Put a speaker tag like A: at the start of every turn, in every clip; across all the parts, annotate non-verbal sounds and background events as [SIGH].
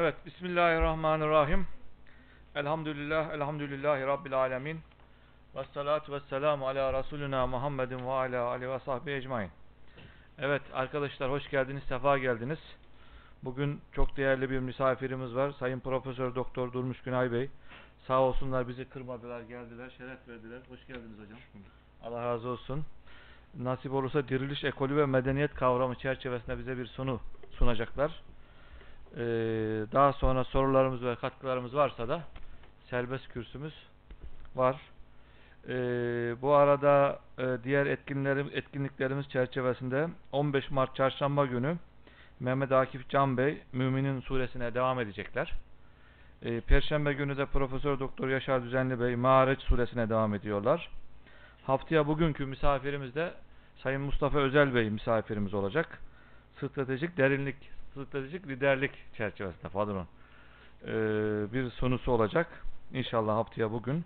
A: Evet, Bismillahirrahmanirrahim. Elhamdülillah, elhamdülillahi Rabbil alemin. Ve salatu ve selamu ala Resulina Muhammedin ve ala alihi ve sahbihi ecmain. Evet arkadaşlar hoş geldiniz, sefa geldiniz. Bugün çok değerli bir misafirimiz var. Sayın Profesör Doktor Durmuş Günay Bey. Sağ olsunlar bizi kırmadılar, geldiler, şeref verdiler. Hoş geldiniz hocam. Allah razı olsun. Nasip olursa diriliş ekolü ve medeniyet kavramı çerçevesinde bize bir sunu sunacaklar. Ee, daha sonra sorularımız ve katkılarımız varsa da serbest kürsümüz var. Ee, bu arada e, diğer etkinlerim, etkinliklerimiz çerçevesinde 15 Mart Çarşamba günü Mehmet Akif Can Bey Müminin suresine devam edecekler. Ee, Perşembe günü de Profesör Doktor Yaşar Düzenli Bey Mağareç suresine devam ediyorlar. Haftaya bugünkü misafirimiz de Sayın Mustafa Özel Bey misafirimiz olacak. Stratejik derinlik, stratejik liderlik çerçevesinde pardon. Ee, bir sunusu olacak. İnşallah haftaya bugün.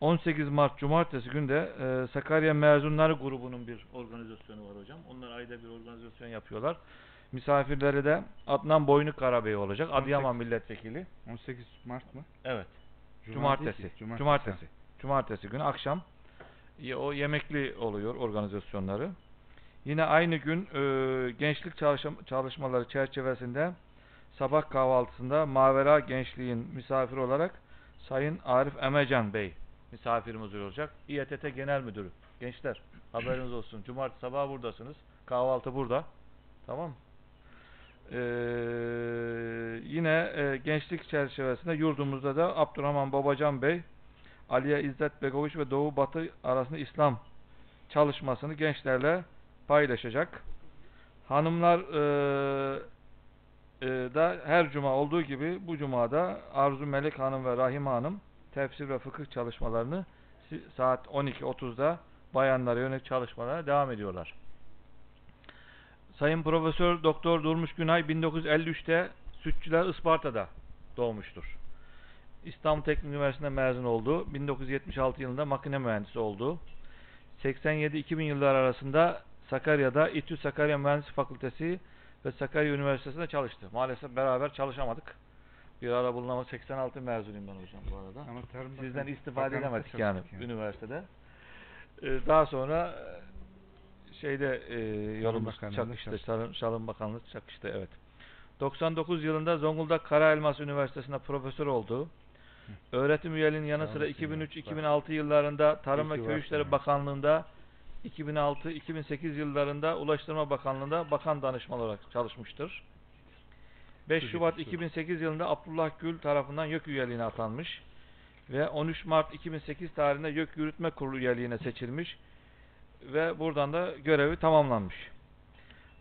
A: 18 Mart Cumartesi günde e, Sakarya Mezunları grubunun bir organizasyonu var hocam. Onlar ayda bir organizasyon yapıyorlar. Misafirleri de Adnan Boynu Karabey olacak. Adıyaman Milletvekili.
B: 18 Mart mı?
A: Evet.
B: Cuma
A: Cumartesi. Cumartesi.
B: Cumartesi.
A: Cumartesi, günü akşam o yemekli oluyor organizasyonları. Yine aynı gün e, gençlik çalışma- çalışmaları çerçevesinde sabah kahvaltısında Mavera Gençliğin misafiri olarak Sayın Arif Emecan Bey misafirimiz olacak. İETT Genel Müdürü. Gençler haberiniz olsun. Cumartesi sabahı buradasınız. Kahvaltı burada. Tamam mı? Ee, yine e, gençlik çerçevesinde yurdumuzda da Abdurrahman Babacan Bey, Aliye İzzet Begoviç ve Doğu Batı arasında İslam çalışmasını gençlerle paylaşacak. Hanımlar e, e, da her cuma olduğu gibi bu cumada Arzu Melek Hanım ve Rahime Hanım tefsir ve fıkıh çalışmalarını saat 12.30'da bayanlara yönelik çalışmalara devam ediyorlar. Sayın Profesör Doktor Durmuş Günay 1953'te Sütçüler Isparta'da doğmuştur. İstanbul Teknik Üniversitesi'nde mezun oldu. 1976 yılında makine mühendisi oldu. 87-2000 yıllar arasında Sakarya'da İTÜ Sakarya Mühendislik Fakültesi ve Sakarya Üniversitesi'nde çalıştı. Maalesef beraber çalışamadık. Bir ara bulunama 86 mezunuyum ben hocam bu arada.
B: Ama
A: Sizden istifade edemedik yani,
B: çalıştık
A: üniversitede. Ee, daha sonra e, şeyde e, yolumuz çakıştı. Tarım, Tarım Bakanlığı çakıştı evet. 99 yılında Zonguldak Karaelmas Üniversitesi'nde profesör oldu. Öğretim üyeliğinin yanı sıra
B: olasın ya,
A: 2003-2006 yıllarında Tarım ve Köy İşleri. Bakanlığı'nda 2006-2008 yıllarında Ulaştırma Bakanlığı'nda bakan danışman olarak çalışmıştır. 5
B: Çocuk
A: Şubat
B: usulü.
A: 2008 yılında Abdullah Gül tarafından YÖK üyeliğine atanmış ve 13 Mart 2008 tarihinde YÖK Yürütme Kurulu üyeliğine seçilmiş ve buradan da görevi tamamlanmış.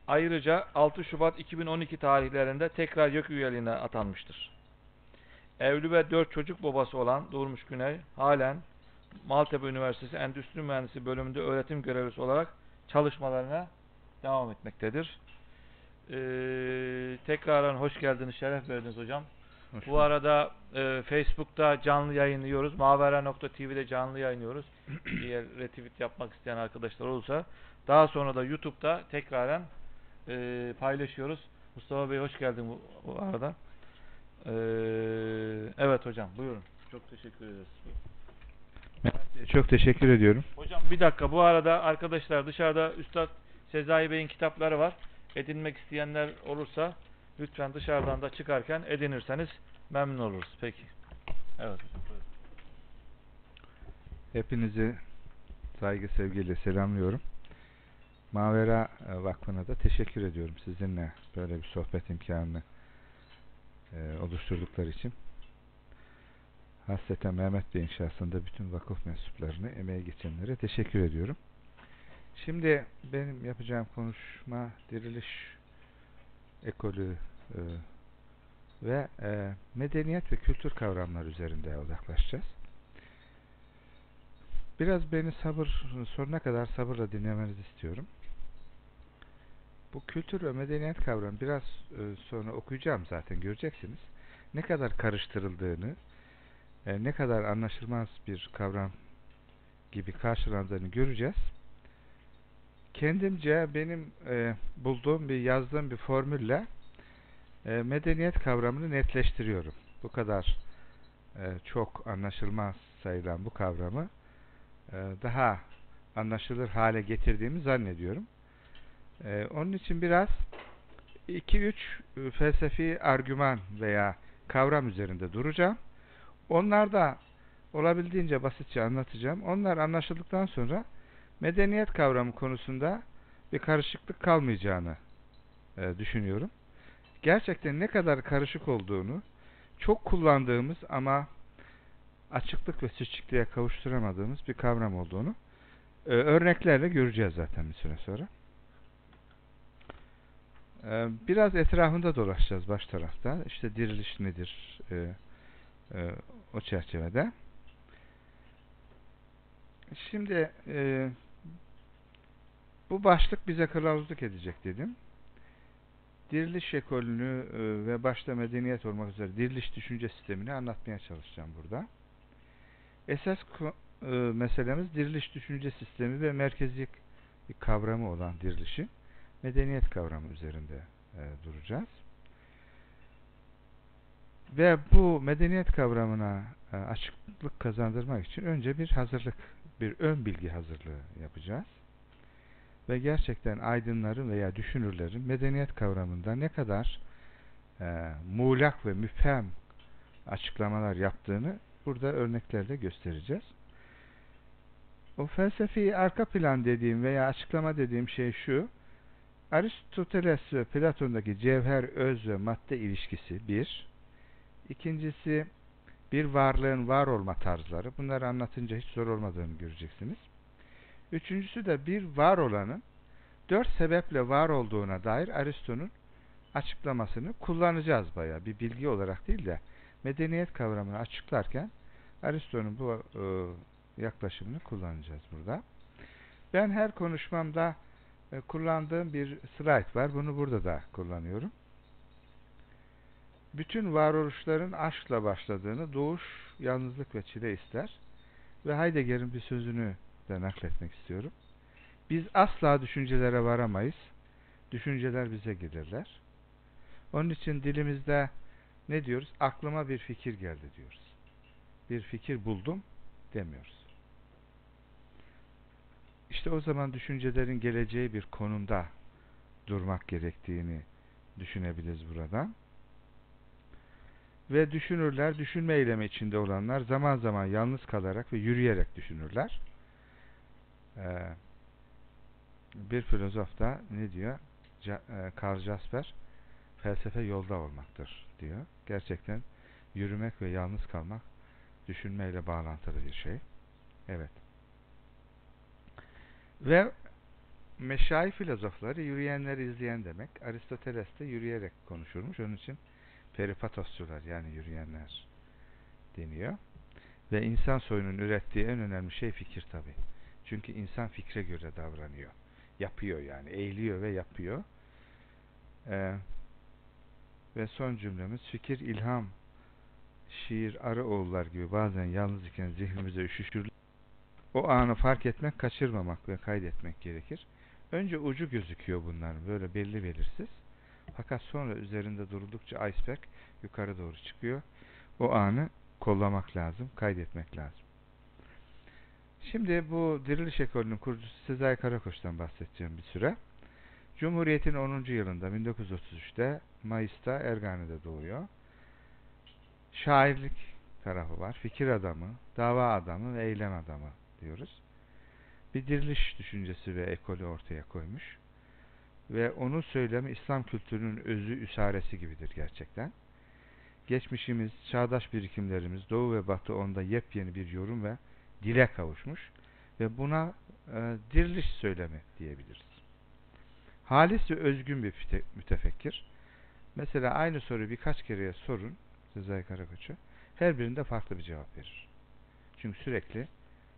A: Ayrıca 6 Şubat 2012 tarihlerinde tekrar YÖK üyeliğine atanmıştır. Evli ve 4 çocuk babası olan Durmuş Güney halen Maltepe Üniversitesi Endüstri Mühendisi bölümünde öğretim görevlisi olarak çalışmalarına devam etmektedir. Ee, tekrardan hoş geldiniz, şeref verdiniz hocam.
B: Hoş
A: Bu arada e, Facebook'ta canlı yayınlıyoruz. Mavera.tv'de canlı yayınlıyoruz. [CLEARS THROAT] Eğer retweet yapmak isteyen arkadaşlar olursa. Daha sonra da YouTube'da tekraren e, paylaşıyoruz. Mustafa Bey hoş geldin bu, bu arada. Ee, evet hocam buyurun. Çok teşekkür ederiz.
B: Çok teşekkür ediyorum.
A: Hocam bir dakika bu arada arkadaşlar dışarıda Üstad Sezai Bey'in kitapları var. Edinmek isteyenler olursa lütfen dışarıdan da çıkarken edinirseniz memnun oluruz. Peki. Evet.
B: Hepinizi saygı sevgiyle selamlıyorum. Mavera e, Vakfı'na da teşekkür ediyorum sizinle böyle bir sohbet imkanını e, oluşturdukları için. Hasreten Mehmet Bey'in şahsında bütün vakıf mensuplarını, emeği geçenlere teşekkür ediyorum. Şimdi benim yapacağım konuşma diriliş ekolü e, ve e, medeniyet ve kültür kavramları üzerinde odaklaşacağız. Biraz beni sabır sonuna kadar sabırla dinlemenizi istiyorum. Bu kültür ve medeniyet kavramı biraz e, sonra okuyacağım zaten göreceksiniz. Ne kadar karıştırıldığını, e, ne kadar anlaşılmaz bir kavram gibi karşılandığını göreceğiz. Kendimce benim e, bulduğum bir yazdığım bir formülle e, medeniyet kavramını netleştiriyorum. Bu kadar e, çok anlaşılmaz sayılan bu kavramı e, daha anlaşılır hale getirdiğimi zannediyorum. E, onun için biraz 2-3 e, felsefi argüman veya kavram üzerinde duracağım. Onlar da olabildiğince basitçe anlatacağım. Onlar anlaşıldıktan sonra medeniyet kavramı konusunda bir karışıklık kalmayacağını e, düşünüyorum. Gerçekten ne kadar karışık olduğunu, çok kullandığımız ama açıklık ve seçikliğe kavuşturamadığımız bir kavram olduğunu e, örneklerle göreceğiz zaten bir süre sonra. E, biraz etrafında dolaşacağız baş tarafta. İşte diriliş nedir e, e, o çerçevede. Şimdi e, bu başlık bize kılavuzluk edecek dedim. Diriliş ekolünü e, ve başta medeniyet olmak üzere diriliş düşünce sistemini anlatmaya çalışacağım burada. Esas e, meselemiz diriliş düşünce sistemi ve merkezi bir kavramı olan dirilişin medeniyet kavramı üzerinde e, duracağız. Ve bu medeniyet kavramına e, açıklık kazandırmak için önce bir hazırlık, bir ön bilgi hazırlığı yapacağız. Ve gerçekten aydınların veya düşünürlerin medeniyet kavramında ne kadar e, muğlak ve müphem açıklamalar yaptığını burada örneklerle göstereceğiz. O felsefi arka plan dediğim veya açıklama dediğim şey şu. Aristoteles ve Platon'daki cevher, öz ve madde ilişkisi bir. İkincisi bir varlığın var olma tarzları. Bunları anlatınca hiç zor olmadığını göreceksiniz. Üçüncüsü de bir var olanın dört sebeple var olduğuna dair Aristo'nun açıklamasını kullanacağız bayağı. Bir bilgi olarak değil de medeniyet kavramını açıklarken Aristo'nun bu e, yaklaşımını kullanacağız burada. Ben her konuşmamda e, kullandığım bir slide var. Bunu burada da kullanıyorum. Bütün varoluşların aşkla başladığını doğuş, yalnızlık ve çile ister. Ve Heidegger'in bir sözünü de nakletmek istiyorum. Biz asla düşüncelere varamayız. Düşünceler bize gelirler. Onun için dilimizde ne diyoruz? Aklıma bir fikir geldi diyoruz. Bir fikir buldum demiyoruz. İşte o zaman düşüncelerin geleceği bir konumda durmak gerektiğini düşünebiliriz buradan. Ve düşünürler, düşünme eylemi içinde olanlar zaman zaman yalnız kalarak ve yürüyerek düşünürler. Ee, bir filozof da ne diyor? Karl Jasper felsefe yolda olmaktır diyor. Gerçekten yürümek ve yalnız kalmak düşünmeyle bağlantılı bir şey. Evet. Ve meşayi filozofları yürüyenleri izleyen demek. Aristoteles de yürüyerek konuşurmuş. Onun için peripatosçular yani yürüyenler deniyor. Ve insan soyunun ürettiği en önemli şey fikir tabi. Çünkü insan fikre göre davranıyor. Yapıyor yani. Eğiliyor ve yapıyor. Ee, ve son cümlemiz fikir, ilham, şiir, arı oğullar gibi bazen yalnız iken zihnimize üşüşür. O anı fark etmek, kaçırmamak ve kaydetmek gerekir. Önce ucu gözüküyor bunların böyle belli belirsiz. Fakat sonra üzerinde duruldukça iceberg yukarı doğru çıkıyor. O anı kollamak lazım, kaydetmek lazım. Şimdi bu diriliş ekolünün kurucusu Sezai Karakoç'tan bahsedeceğim bir süre. Cumhuriyet'in 10. yılında 1933'te Mayıs'ta Ergani'de doğuyor. Şairlik tarafı var. Fikir adamı, dava adamı ve eylem adamı diyoruz. Bir diriliş düşüncesi ve ekolü ortaya koymuş. Ve onun söylemi İslam kültürünün özü, üsaresi gibidir gerçekten. Geçmişimiz, çağdaş birikimlerimiz, Doğu ve Batı onda yepyeni bir yorum ve dile kavuşmuş. Ve buna e, diriliş söylemi diyebiliriz. Halis ve özgün bir mütefekkir. Mesela aynı soruyu birkaç kereye sorun Sezai Karakoç'a. Her birinde farklı bir cevap verir. Çünkü sürekli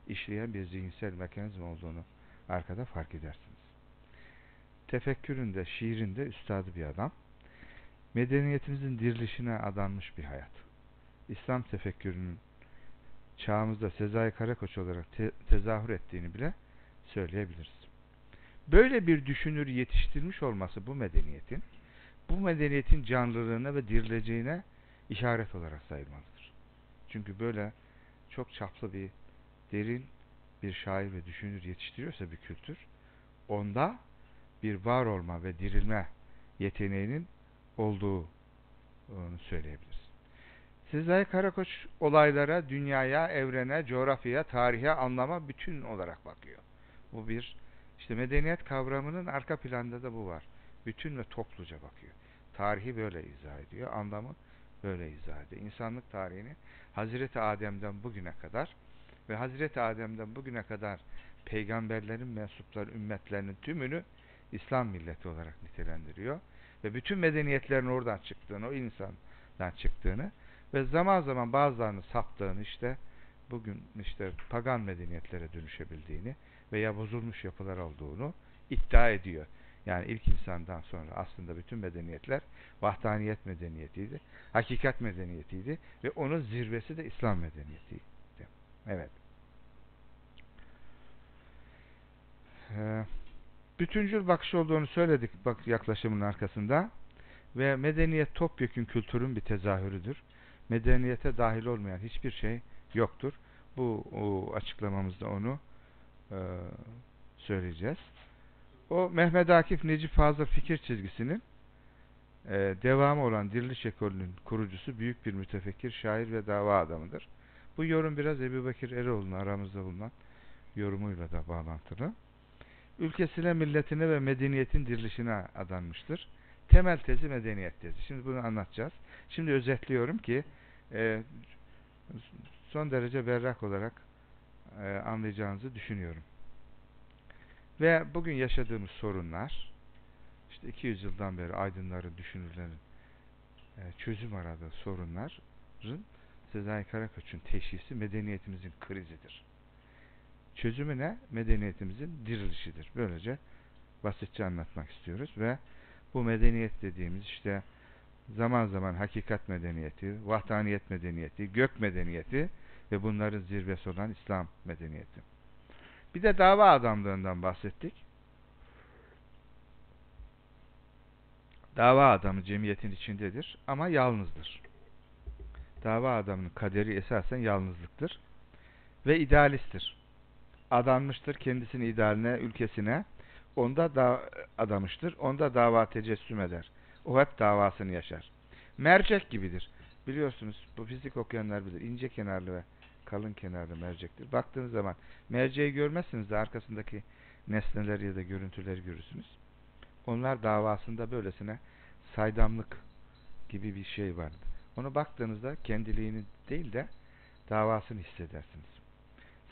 B: işleyen bir zihinsel mekanizma olduğunu arkada fark edersiniz. Tefekküründe, şiirinde üstadı bir adam. Medeniyetimizin dirilişine adanmış bir hayat. İslam tefekkürünün çağımızda Sezai Karakoç olarak te tezahür ettiğini bile söyleyebiliriz. Böyle bir düşünür yetiştirmiş olması bu medeniyetin bu medeniyetin canlılığına ve dirileceğine işaret olarak sayılmalıdır. Çünkü böyle çok çaplı bir derin bir şair ve düşünür yetiştiriyorsa bir kültür onda bir var olma ve dirilme yeteneğinin olduğu söyleyebiliriz. Sezai Karakoç olaylara, dünyaya, evrene, coğrafyaya, tarihe, anlama bütün olarak bakıyor. Bu bir işte medeniyet kavramının arka planda da bu var. Bütün ve topluca bakıyor. Tarihi böyle izah ediyor, anlamı böyle izah ediyor. İnsanlık tarihini Hazreti Adem'den bugüne kadar ve Hazreti Adem'den bugüne kadar peygamberlerin mensupları ümmetlerinin tümünü İslam milleti olarak nitelendiriyor. Ve bütün medeniyetlerin oradan çıktığını, o insandan çıktığını ve zaman zaman bazılarını saptığını işte bugün işte pagan medeniyetlere dönüşebildiğini veya bozulmuş yapılar olduğunu iddia ediyor. Yani ilk insandan sonra aslında bütün medeniyetler vahdaniyet medeniyetiydi, hakikat medeniyetiydi ve onun zirvesi de İslam medeniyetiydi. Evet. Ee, bütüncül bakış olduğunu söyledik bak yaklaşımın arkasında ve medeniyet topyekün kültürün bir tezahürüdür. Medeniyete dahil olmayan hiçbir şey yoktur. Bu açıklamamızda onu e, söyleyeceğiz. O Mehmet Akif Necip Fazıl fikir çizgisinin e, devamı olan Diriliş Ekolü'nün kurucusu büyük bir mütefekkir, şair ve dava adamıdır. Bu yorum biraz Ebu Bekir Eroğlu'nun aramızda bulunan yorumuyla da bağlantılı. Ülkesine, milletine ve medeniyetin dirilişine adanmıştır. Temel tezi medeniyet tezi. Şimdi bunu anlatacağız. Şimdi özetliyorum ki e, son derece berrak olarak e, anlayacağınızı düşünüyorum. Ve bugün yaşadığımız sorunlar, işte 200 yıldan beri aydınların, düşünürlerin e, çözüm aradığı sorunların Sezai Karakoç'un teşhisi medeniyetimizin krizidir. Çözümü ne? Medeniyetimizin dirilişidir. Böylece basitçe anlatmak istiyoruz ve bu medeniyet dediğimiz işte zaman zaman hakikat medeniyeti, vahdaniyet medeniyeti, gök medeniyeti ve bunların zirvesi olan İslam medeniyeti. Bir de dava adamlığından bahsettik. Dava adamı cemiyetin içindedir ama yalnızdır. Dava adamının kaderi esasen yalnızlıktır ve idealisttir. Adanmıştır kendisini idealine, ülkesine. Onda da adamıştır. Onda dava tecessüm eder. O hep davasını yaşar. Mercek gibidir. Biliyorsunuz bu fizik okuyanlar bilir. İnce kenarlı ve kalın kenarlı mercektir. Baktığınız zaman merceği görmezsiniz de arkasındaki nesneleri ya da görüntüleri görürsünüz. Onlar davasında böylesine saydamlık gibi bir şey vardı. Ona baktığınızda kendiliğini değil de davasını hissedersiniz.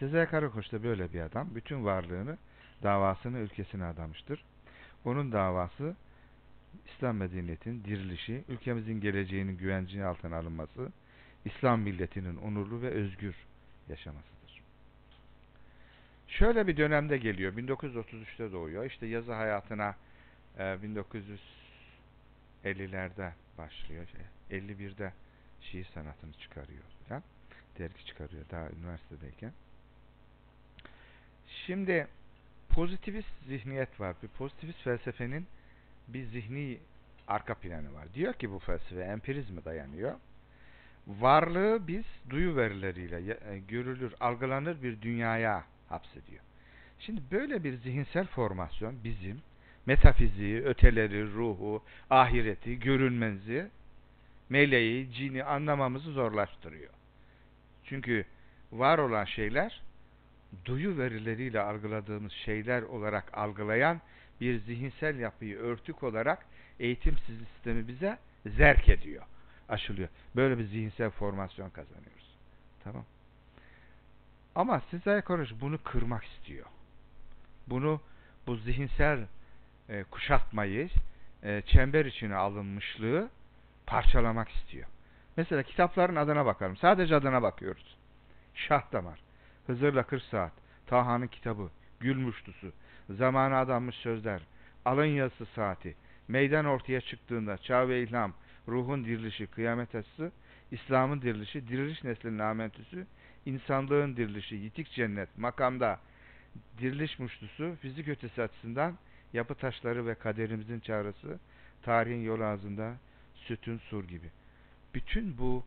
B: Sezer Karakoç da böyle bir adam. Bütün varlığını, davasını ülkesine adamıştır. Onun davası İslam medeniyetinin dirilişi, ülkemizin geleceğinin güvencini altına alınması, İslam milletinin onurlu ve özgür yaşamasıdır. Şöyle bir dönemde geliyor. 1933'te doğuyor. İşte yazı hayatına e, 1950'lerde başlıyor. 51'de şiir sanatını çıkarıyor falan. Dergi çıkarıyor daha üniversitedeyken. Şimdi pozitivist zihniyet var. Bir pozitivist felsefenin bir zihni arka planı var. Diyor ki bu felsefe empirizme dayanıyor. Varlığı biz duyu verileriyle e, görülür, algılanır bir dünyaya hapsediyor. Şimdi böyle bir zihinsel formasyon bizim metafiziği, öteleri, ruhu, ahireti, görünmezi, meleği, cini anlamamızı zorlaştırıyor. Çünkü var olan şeyler duyu verileriyle algıladığımız şeyler olarak algılayan bir zihinsel yapıyı örtük olarak eğitim sistemi bize zerk ediyor, aşılıyor. Böyle bir zihinsel formasyon kazanıyoruz. Tamam. Ama Sezai Karakoç bunu kırmak istiyor. Bunu bu zihinsel e, kuşatmayı, e, çember içine alınmışlığı parçalamak istiyor. Mesela kitapların adına bakalım. Sadece adına bakıyoruz. Şah Damar, Hızır'la 40 Saat, Taha'nın kitabı, Gül Muştusu, Zamana adanmış sözler, Alın yazısı saati, Meydan ortaya çıktığında, Çağ ve İlham, Ruhun dirilişi, Kıyamet açısı, İslam'ın dirilişi, Diriliş neslinin amentüsü, insanlığın dirilişi, Yitik cennet, makamda, diriliş muştusu, fizik ötesi açısından yapı taşları ve kaderimizin çağrısı, tarihin yol ağzında, sütün sur gibi. Bütün bu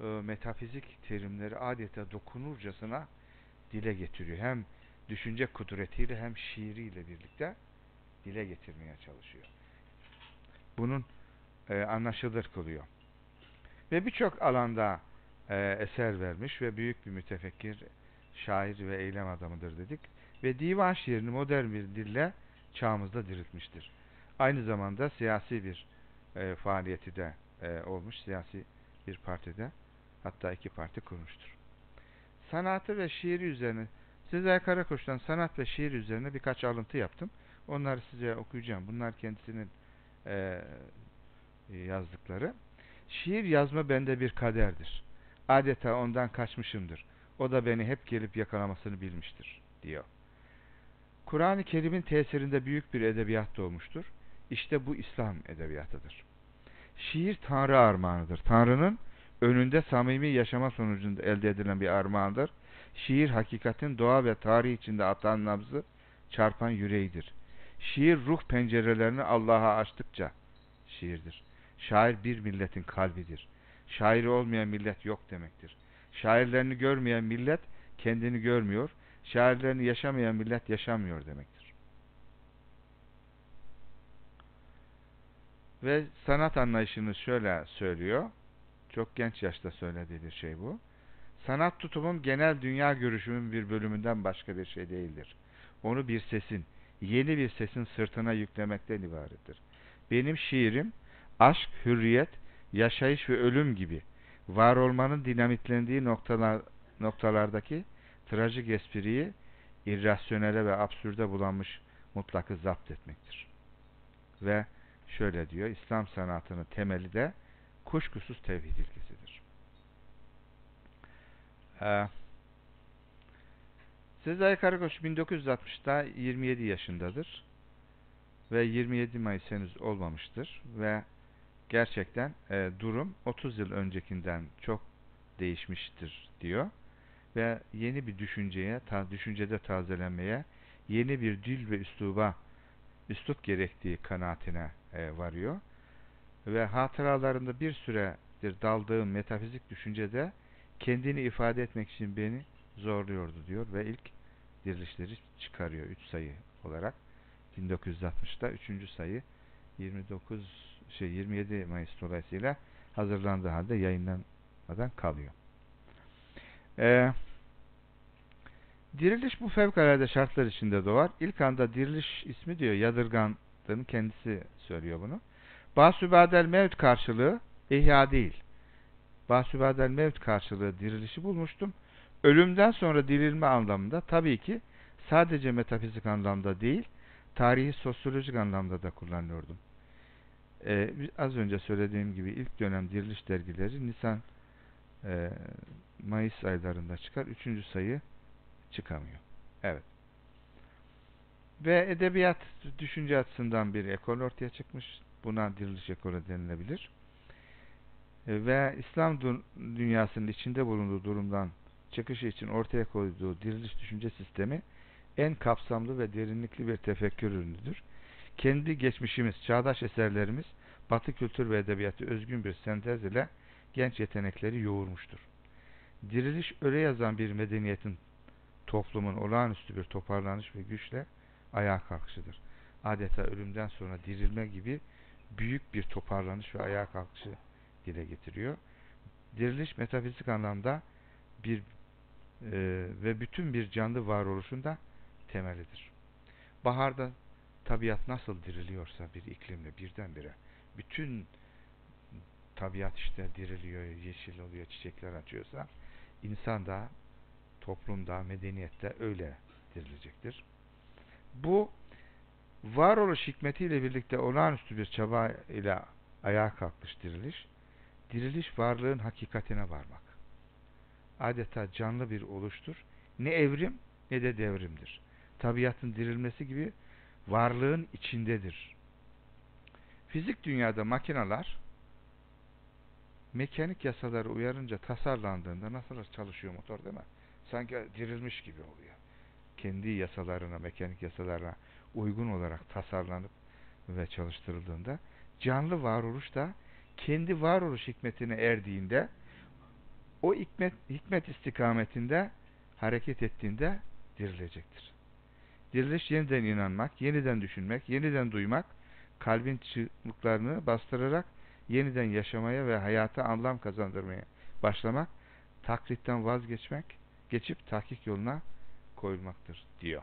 B: e, metafizik terimleri adeta dokunurcasına dile getiriyor. Hem düşünce kudretiyle hem şiiriyle birlikte dile getirmeye çalışıyor. Bunun e, anlaşılır kılıyor. Ve birçok alanda e, eser vermiş ve büyük bir mütefekkir, şair ve eylem adamıdır dedik. Ve divan şiirini modern bir dille çağımızda diriltmiştir. Aynı zamanda siyasi bir e, faaliyeti de e, olmuş, siyasi bir partide hatta iki parti kurmuştur. Sanatı ve şiiri üzerine Sezai Karakoç'tan sanat ve şiir üzerine birkaç alıntı yaptım. Onları size okuyacağım. Bunlar kendisinin e, yazdıkları. Şiir yazma bende bir kaderdir. Adeta ondan kaçmışımdır. O da beni hep gelip yakalamasını bilmiştir, diyor. Kur'an-ı Kerim'in tesirinde büyük bir edebiyat doğmuştur. İşte bu İslam edebiyatıdır. Şiir Tanrı armağanıdır. Tanrı'nın önünde samimi yaşama sonucunda elde edilen bir armağandır. Şiir hakikatin doğa ve tarih içinde atan nabzı çarpan yüreğidir. Şiir ruh pencerelerini Allah'a açtıkça şiirdir. Şair bir milletin kalbidir. Şairi olmayan millet yok demektir. Şairlerini görmeyen millet kendini görmüyor. Şairlerini yaşamayan millet yaşamıyor demektir. Ve sanat anlayışını şöyle söylüyor. Çok genç yaşta söylediği bir şey bu. Sanat tutumum genel dünya görüşümün bir bölümünden başka bir şey değildir. Onu bir sesin, yeni bir sesin sırtına yüklemekten ibarettir. Benim şiirim, aşk, hürriyet, yaşayış ve ölüm gibi var olmanın dinamitlendiği noktalar, noktalardaki trajik espriyi irrasyonele ve absürde bulanmış mutlakı zapt etmektir. Ve şöyle diyor, İslam sanatının temeli de kuşkusuz tevhid ilkesidir. Ee, Sezai Karakoç 1960'da 27 yaşındadır ve 27 Mayıs henüz olmamıştır ve gerçekten e, durum 30 yıl öncekinden çok değişmiştir diyor ve yeni bir düşünceye, ta, düşüncede tazelenmeye, yeni bir dil ve üsluba üslup gerektiği kanaatine e, varıyor ve hatıralarında bir süredir daldığım metafizik düşüncede kendini ifade etmek için beni zorluyordu diyor ve ilk dirilişleri çıkarıyor 3 sayı olarak 1960'da 3. sayı 29 şey 27 Mayıs dolayısıyla hazırlandığı halde yayınlanmadan kalıyor. Ee, diriliş bu fevkalade şartlar içinde doğar. İlk anda diriliş ismi diyor yadırgandığını kendisi söylüyor bunu. Basübadel mevt karşılığı ihya değil. Basübadel mevt karşılığı dirilişi bulmuştum. Ölümden sonra dirilme anlamında tabii ki sadece metafizik anlamda değil, tarihi sosyolojik anlamda da kullanıyordum. Ee, az önce söylediğim gibi ilk dönem diriliş dergileri Nisan e, Mayıs aylarında çıkar. Üçüncü sayı çıkamıyor. Evet. Ve edebiyat düşünce açısından bir ekol ortaya çıkmış. Buna diriliş ekolü denilebilir. E, ve İslam dünyasının içinde bulunduğu durumdan çıkışı için ortaya koyduğu diriliş düşünce sistemi en kapsamlı ve derinlikli bir tefekkür ürünüdür. Kendi geçmişimiz, çağdaş eserlerimiz, batı kültür ve edebiyatı özgün bir sentez ile genç yetenekleri yoğurmuştur. Diriliş öyle yazan bir medeniyetin toplumun olağanüstü bir toparlanış ve güçle ayağa kalkışıdır. Adeta ölümden sonra dirilme gibi büyük bir toparlanış ve ayağa kalkışı dile getiriyor. Diriliş metafizik anlamda bir e, ve bütün bir canlı varoluşun da temelidir. Baharda tabiat nasıl diriliyorsa bir iklimle birdenbire bütün tabiat işte diriliyor, yeşil oluyor, çiçekler açıyorsa insan da toplumda, medeniyette öyle dirilecektir. Bu varoluş hikmetiyle birlikte olağanüstü bir çaba ile ayağa kalkmış diriliş. Diriliş varlığın hakikatine varmak. Adeta canlı bir oluştur. Ne evrim ne de devrimdir. Tabiatın dirilmesi gibi varlığın içindedir. Fizik dünyada makineler mekanik yasaları uyarınca tasarlandığında nasıl çalışıyor motor değil mi? Sanki dirilmiş gibi oluyor. Kendi yasalarına, mekanik yasalarına uygun olarak tasarlanıp ve çalıştırıldığında canlı varoluş da kendi varoluş hikmetine erdiğinde o hikmet, hikmet istikametinde hareket ettiğinde dirilecektir. Diriliş yeniden inanmak, yeniden düşünmek, yeniden duymak, kalbin çığlıklarını bastırarak yeniden yaşamaya ve hayata anlam kazandırmaya başlamak, taklitten vazgeçmek, geçip tahkik yoluna koyulmaktır diyor.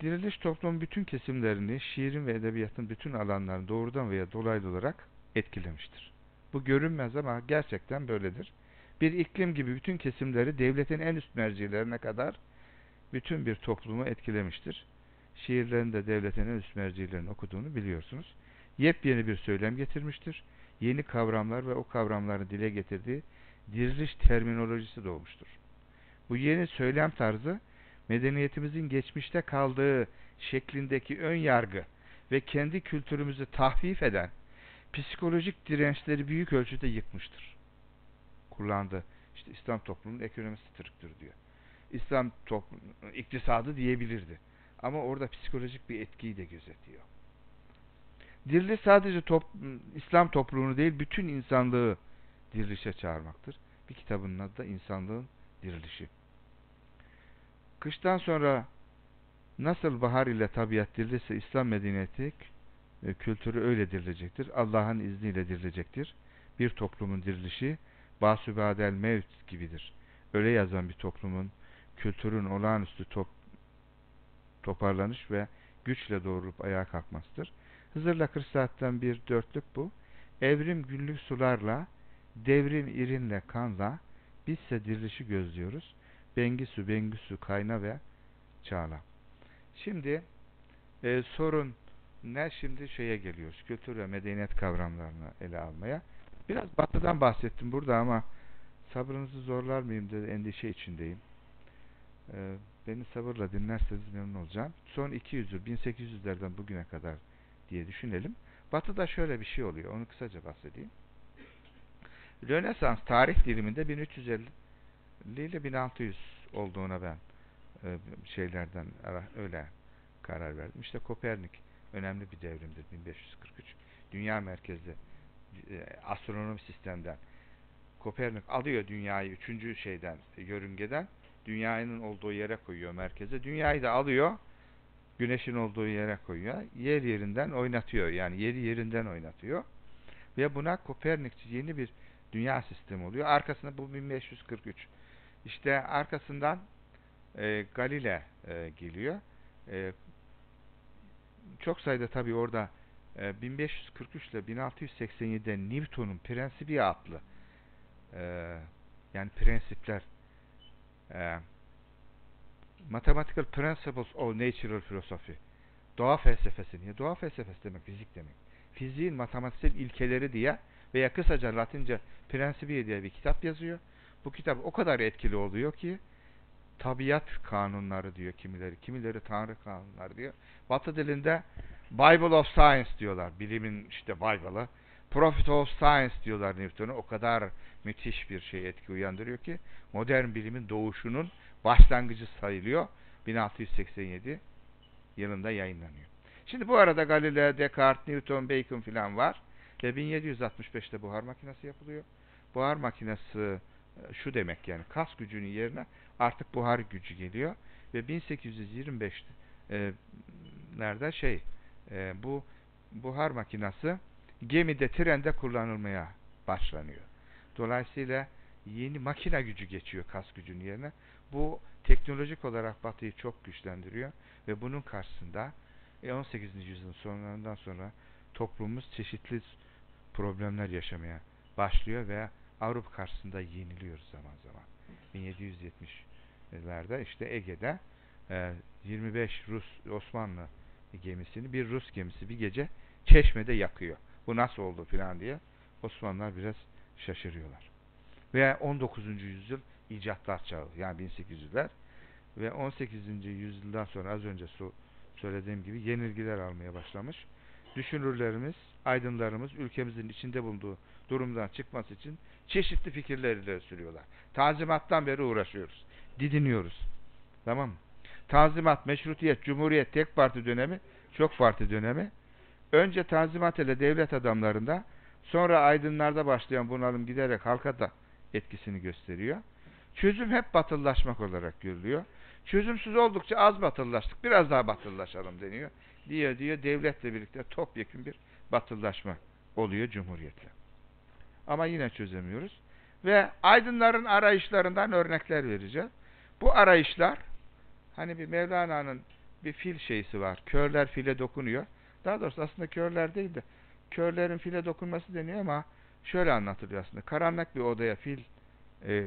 B: Diriliş toplumun bütün kesimlerini, şiirin ve edebiyatın bütün alanlarını doğrudan veya dolaylı olarak etkilemiştir. Bu görünmez ama gerçekten böyledir. Bir iklim gibi bütün kesimleri devletin en üst mercilerine kadar bütün bir toplumu etkilemiştir. Şiirlerinde devletin en üst mercilerini okuduğunu biliyorsunuz. Yepyeni bir söylem getirmiştir. Yeni kavramlar ve o kavramları dile getirdiği diriliş terminolojisi doğmuştur. Bu yeni söylem tarzı medeniyetimizin geçmişte kaldığı şeklindeki ön yargı ve kendi kültürümüzü tahfif eden psikolojik dirençleri büyük ölçüde yıkmıştır. Kullandı. İşte İslam toplumunun ekonomisi tırıktır diyor. İslam toplumu, iktisadı diyebilirdi. Ama orada psikolojik bir etkiyi de gözetiyor. Diriliş sadece top, İslam toplumunu değil bütün insanlığı dirilişe çağırmaktır. Bir kitabının adı da İnsanlığın Dirilişi. Kıştan sonra nasıl bahar ile tabiat dirilirse İslam medeniyeti e, kültürü öyle dirilecektir. Allah'ın izniyle dirilecektir. Bir toplumun dirilişi basübadel mevt gibidir. Öyle yazan bir toplumun kültürün olağanüstü top, toparlanış ve güçle doğrulup ayağa kalkmasıdır. Hızır'la 40 saatten bir dörtlük bu. Evrim günlük sularla, devrim irinle kanla, bizse dirilişi gözlüyoruz. Bengisu, Bengisu, Kayna ve Çağla. Şimdi e, sorun ne? Şimdi şeye geliyoruz. Kültür ve medeniyet kavramlarını ele almaya. Biraz batıdan bahsettim burada ama sabrınızı zorlar mıyım diye endişe içindeyim. E, beni sabırla dinlerseniz memnun olacağım. Son 200 yıl, 1800'lerden bugüne kadar diye düşünelim. Batı'da şöyle bir şey oluyor. Onu kısaca bahsedeyim. Rönesans tarih diliminde 1350 ile 1600 olduğuna ben e, şeylerden öyle karar verdim. İşte Kopernik önemli bir devrimdir 1543. Dünya merkezli e, astronom sistemden Kopernik alıyor dünyayı üçüncü şeyden yörüngeden dünyanın olduğu yere koyuyor merkeze. Dünyayı da alıyor güneşin olduğu yere koyuyor. Yer yerinden oynatıyor. Yani yeri yerinden oynatıyor. Ve buna Kopernikçi yeni bir dünya sistemi oluyor. Arkasında bu 1543 işte arkasından e, Galile e, geliyor. E, çok sayıda tabii orada e, 1543 ile 1687'de Newton'un prensibi adlı e, yani prensipler e, Mathematical Principles of Natural Philosophy doğa felsefesi niye? Doğa felsefesi demek fizik demek. Fiziğin matematiksel ilkeleri diye veya kısaca Latince prensibi diye bir kitap yazıyor. Bu kitap o kadar etkili oluyor ki tabiat kanunları diyor kimileri, kimileri tanrı kanunları diyor. Batı dilinde Bible of Science diyorlar. Bilimin işte Bible'ı. Prophet of Science diyorlar Newton'u. O kadar müthiş bir şey etki uyandırıyor ki modern bilimin doğuşunun başlangıcı sayılıyor. 1687 yılında yayınlanıyor. Şimdi bu arada Galileo, Descartes, Newton, Bacon filan var. Ve 1765'te buhar makinesi yapılıyor. Buhar makinesi şu demek yani kas gücünün yerine artık buhar gücü geliyor ve 1825 e, nerede şey e, bu buhar makinesi gemide trende kullanılmaya başlanıyor. Dolayısıyla yeni makine gücü geçiyor kas gücünün yerine. Bu teknolojik olarak Batı'yı çok güçlendiriyor ve bunun karşısında 18. E, yüzyılın sonlarından sonra toplumumuz çeşitli problemler yaşamaya başlıyor ve Avrupa karşısında yeniliyoruz zaman zaman. 1770'lerde işte Ege'de 25 e, Rus Osmanlı gemisini bir Rus gemisi bir gece Çeşme'de yakıyor. Bu nasıl oldu filan diye Osmanlılar biraz şaşırıyorlar. Ve 19. yüzyıl icatlar çağı yani 1800'ler ve 18. yüzyıldan sonra az önce söylediğim gibi yenilgiler almaya başlamış. Düşünürlerimiz, aydınlarımız ülkemizin içinde bulunduğu durumdan çıkması için çeşitli fikirler ileri sürüyorlar. Tanzimattan beri uğraşıyoruz. Didiniyoruz. Tamam mı? Tanzimat, Meşrutiyet, Cumhuriyet, tek parti dönemi, çok parti dönemi. Önce Tanzimat ile devlet adamlarında, sonra aydınlarda başlayan bunalım giderek halka da etkisini gösteriyor. Çözüm hep batılılaşmak olarak görülüyor. Çözümsüz oldukça az batılılaştık, biraz daha batılılaşalım deniyor. Diye diye devletle birlikte topyekun bir batılılaşma oluyor Cumhuriyetle. Ama yine çözemiyoruz. Ve aydınların arayışlarından örnekler vereceğiz. Bu arayışlar hani bir Mevlana'nın bir fil şeysi var. Körler file dokunuyor. Daha doğrusu aslında körler değil de körlerin file dokunması deniyor ama şöyle anlatılıyor aslında. Karanlık bir odaya fil e, e,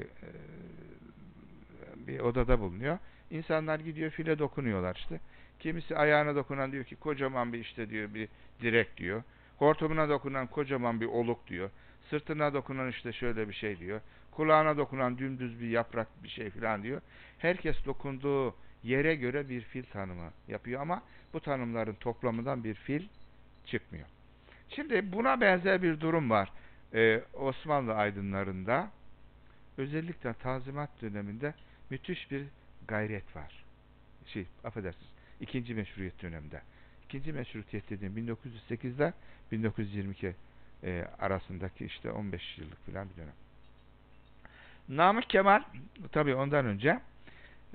B: bir odada bulunuyor. İnsanlar gidiyor file dokunuyorlar işte. Kimisi ayağına dokunan diyor ki kocaman bir işte diyor bir direk diyor. Hortumuna dokunan kocaman bir oluk diyor. Sırtına dokunan işte şöyle bir şey diyor. Kulağına dokunan dümdüz bir yaprak bir şey falan diyor. Herkes dokunduğu yere göre bir fil tanımı yapıyor ama bu tanımların toplamından bir fil çıkmıyor. Şimdi buna benzer bir durum var. Ee, Osmanlı aydınlarında özellikle Tanzimat döneminde müthiş bir gayret var. Şey, affedersiniz. ikinci meşruiyet döneminde. İkinci meşrutiyet dediğim 1908'de 1922 e, arasındaki işte 15 yıllık falan bir dönem. Namık Kemal tabi ondan önce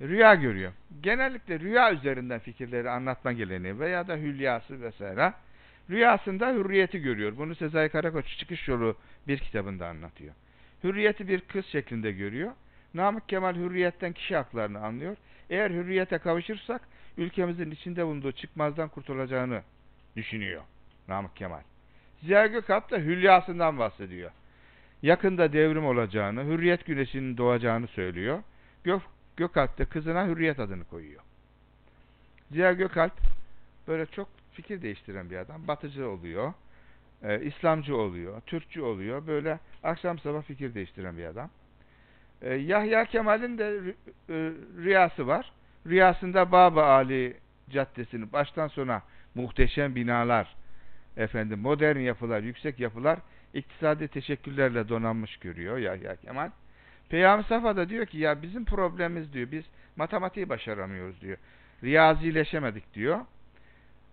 B: rüya görüyor. Genellikle rüya üzerinden fikirleri anlatma geleneği veya da hülyası vesaire. Rüyasında hürriyeti görüyor. Bunu Sezai Karakoç Çıkış Yolu bir kitabında anlatıyor. Hürriyeti bir kız şeklinde görüyor. Namık Kemal hürriyetten kişi haklarını anlıyor. Eğer hürriyete kavuşursak ülkemizin içinde bulunduğu çıkmazdan kurtulacağını düşünüyor Namık Kemal. Ziya Gökalp da hülyasından bahsediyor. Yakında devrim olacağını, hürriyet güneşinin doğacağını söylüyor. Gök, Gökalp de kızına hürriyet adını koyuyor. Ziya Gökalp böyle çok fikir değiştiren bir adam. Batıcı oluyor, e, İslamcı oluyor, Türkçü oluyor. Böyle akşam sabah fikir değiştiren bir adam. E, Yahya Kemal'in de e, rüyası var. Rüyasında Baba Ali Caddesi'ni baştan sona muhteşem binalar, efendim modern yapılar, yüksek yapılar iktisadi teşekkürlerle donanmış görüyor Yahya Kemal. Peyami Safa da diyor ki ya bizim problemimiz diyor biz matematiği başaramıyoruz diyor. Riyazileşemedik diyor.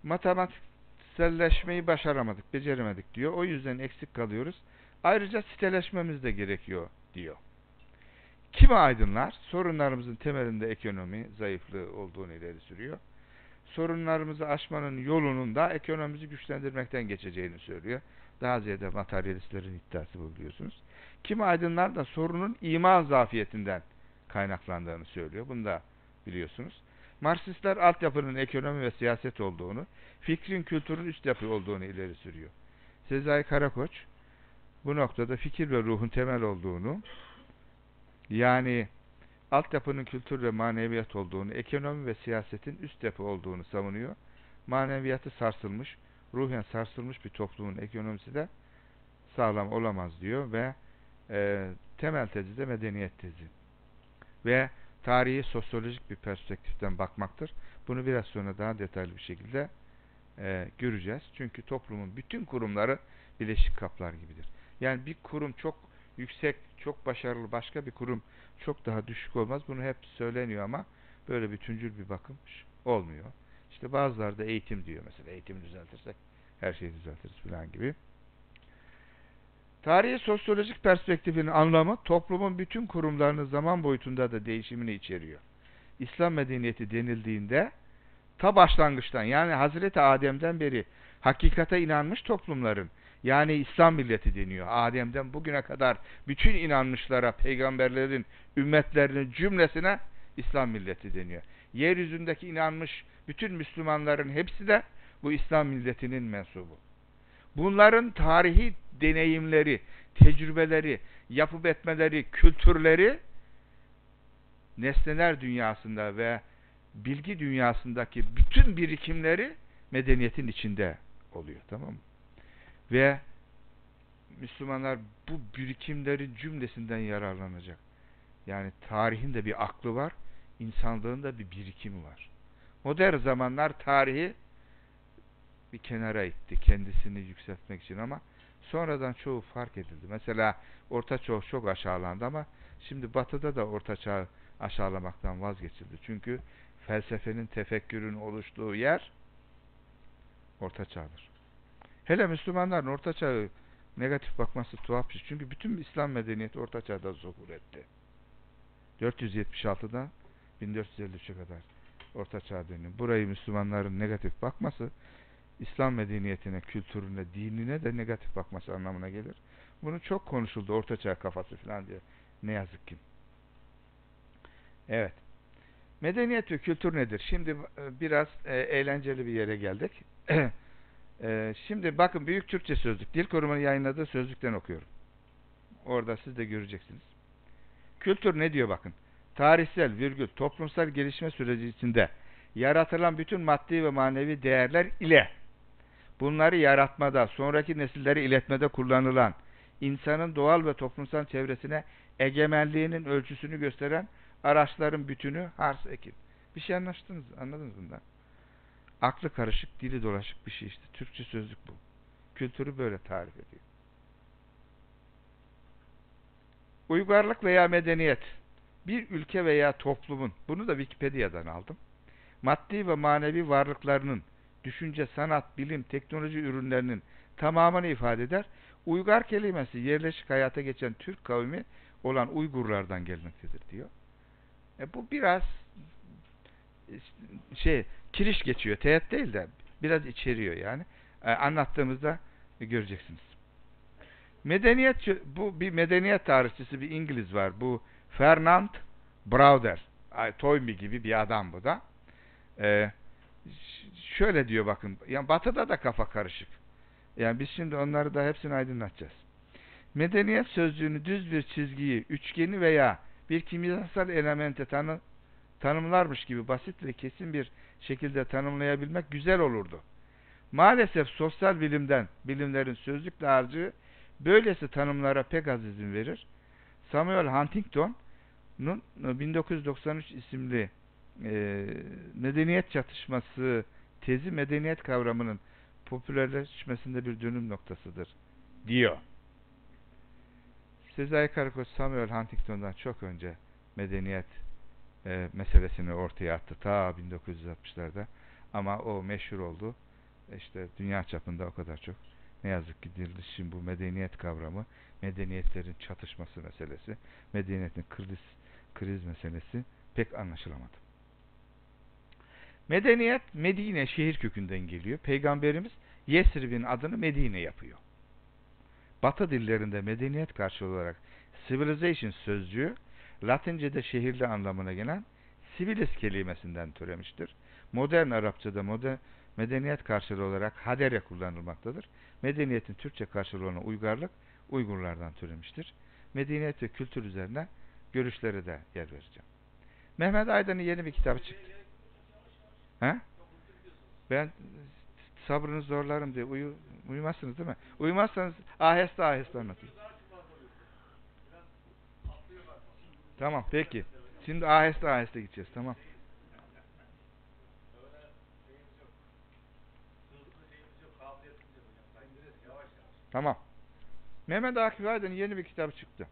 B: Matematikselleşmeyi başaramadık, beceremedik diyor. O yüzden eksik kalıyoruz. Ayrıca siteleşmemiz de gerekiyor diyor. Kimi aydınlar sorunlarımızın temelinde ekonomi zayıflığı olduğunu ileri sürüyor. Sorunlarımızı aşmanın yolunun da ekonomimizi güçlendirmekten geçeceğini söylüyor. Daha ziyade materyalistlerin iddiası bu biliyorsunuz. Kimi aydınlar da sorunun iman zafiyetinden kaynaklandığını söylüyor. Bunu da biliyorsunuz. Marksistler altyapının ekonomi ve siyaset olduğunu, fikrin kültürün üst yapı olduğunu ileri sürüyor. Sezai Karakoç bu noktada fikir ve ruhun temel olduğunu, yani altyapının kültür ve maneviyat olduğunu, ekonomi ve siyasetin üst yapı olduğunu savunuyor. Maneviyatı sarsılmış, ruhen sarsılmış bir toplumun ekonomisi de sağlam olamaz diyor ve e, temel tezi de medeniyet tezi. Ve tarihi sosyolojik bir perspektiften bakmaktır. Bunu biraz sonra daha detaylı bir şekilde e, göreceğiz. Çünkü toplumun bütün kurumları bileşik kaplar gibidir. Yani bir kurum çok yüksek, çok başarılı başka bir kurum çok daha düşük olmaz. Bunu hep söyleniyor ama böyle bütüncül bir bakım olmuyor. İşte bazıları da eğitim diyor mesela. Eğitimi düzeltirsek her şeyi düzeltiriz falan gibi. Tarihi sosyolojik perspektifinin anlamı toplumun bütün kurumlarının zaman boyutunda da değişimini içeriyor. İslam medeniyeti denildiğinde ta başlangıçtan yani Hazreti Adem'den beri hakikate inanmış toplumların yani İslam milleti deniyor. Adem'den bugüne kadar bütün inanmışlara, peygamberlerin, ümmetlerinin cümlesine İslam milleti deniyor. Yeryüzündeki inanmış bütün Müslümanların hepsi de bu İslam milletinin mensubu. Bunların tarihi deneyimleri, tecrübeleri, yapıp etmeleri, kültürleri nesneler dünyasında ve bilgi dünyasındaki bütün birikimleri medeniyetin içinde oluyor. Tamam mı? Ve Müslümanlar bu birikimlerin cümlesinden yararlanacak. Yani tarihin de bir aklı var, insanlığın da bir birikimi var. Modern zamanlar tarihi bir kenara itti kendisini yükseltmek için ama sonradan çoğu fark edildi. Mesela Orta Çağ çok aşağılandı ama şimdi Batı'da da Orta Çağ aşağılamaktan vazgeçildi. Çünkü felsefenin, tefekkürün oluştuğu yer Orta Çağ'dır. Hele Müslümanların Orta Çağ'ı negatif bakması tuhaf bir şey. Çünkü bütün İslam medeniyeti Orta Çağ'da zuhur etti. 476'da 1453'e kadar Orta Çağ dönüyor. Burayı Müslümanların negatif bakması İslam medeniyetine, kültürüne, dinine de negatif bakması anlamına gelir. Bunu çok konuşuldu Orta Çağ kafası falan diye. Ne yazık ki. Evet. Medeniyet ve kültür nedir? Şimdi e, biraz e, eğlenceli bir yere geldik. [CLEARS THROAT] e, şimdi bakın Büyük Türkçe Sözlük. Dil Koruma'nın yayınladığı sözlükten okuyorum. Orada siz de göreceksiniz. Kültür ne diyor bakın. Tarihsel, virgül, toplumsal gelişme süreci içinde yaratılan bütün maddi ve manevi değerler ile bunları yaratmada, sonraki nesillere iletmede kullanılan insanın doğal ve toplumsal çevresine egemenliğinin ölçüsünü gösteren araçların bütünü hars ekim. Bir şey anlaştınız, anladınız bundan. Aklı karışık, dili dolaşık bir şey işte. Türkçe sözlük bu. Kültürü böyle tarif ediyor. Uygarlık veya medeniyet bir ülke veya toplumun, bunu da Wikipedia'dan aldım. Maddi ve manevi varlıklarının, düşünce, sanat, bilim, teknoloji ürünlerinin tamamını ifade eder. Uygar kelimesi yerleşik hayata geçen Türk kavmi olan Uygurlardan gelmektedir diyor. E bu biraz şey kiriş geçiyor. Teğet değil de biraz içeriyor yani. E, anlattığımızda göreceksiniz. Medeniyet bu bir medeniyet tarihçisi bir İngiliz var. Bu Fernand Browder. Toynbee gibi bir adam bu da. Ee, şöyle diyor bakın. Yani batıda da kafa karışık. Yani biz şimdi onları da hepsini aydınlatacağız. Medeniyet sözcüğünü düz bir çizgiyi, üçgeni veya bir kimyasal elemente tanı, tanımlarmış gibi basit ve kesin bir şekilde tanımlayabilmek güzel olurdu. Maalesef sosyal bilimden, bilimlerin sözlük dağarcığı böylesi tanımlara pek az izin verir. Samuel Huntington'un 1993 isimli e, medeniyet çatışması tezi medeniyet kavramının popülerleşmesinde bir dönüm noktasıdır diyor. Sezai Karakoç Samuel Huntington'dan çok önce medeniyet e, meselesini ortaya attı ta 1960'larda ama o meşhur oldu. İşte dünya çapında o kadar çok ne yazık ki şimdi bu medeniyet kavramı, medeniyetlerin çatışması meselesi, medeniyetin kriz, kriz meselesi pek anlaşılamadı. Medeniyet Medine şehir kökünden geliyor. Peygamberimiz Yesrib'in adını Medine yapıyor. Batı dillerinde medeniyet karşılığı olarak civilization sözcüğü Latince'de şehirli anlamına gelen civilis kelimesinden türemiştir. Modern Arapçada modern, medeniyet karşılığı olarak hadere kullanılmaktadır. Medeniyetin Türkçe karşılığı olan uygarlık Uygurlardan türemiştir. Medeniyet ve kültür üzerine görüşleri de yer vereceğim. Mehmet Aydın'ın yeni bir kitabı çıktı. He? Ben sabrınızı zorlarım diye uyu, uyumazsınız değil mi? Uyumazsanız aheste aheste anlatayım. Tamam peki. Şimdi aheste aheste gideceğiz tamam. Tamam. Mehmet Akif Aydın'ın yeni bir kitabı çıktı.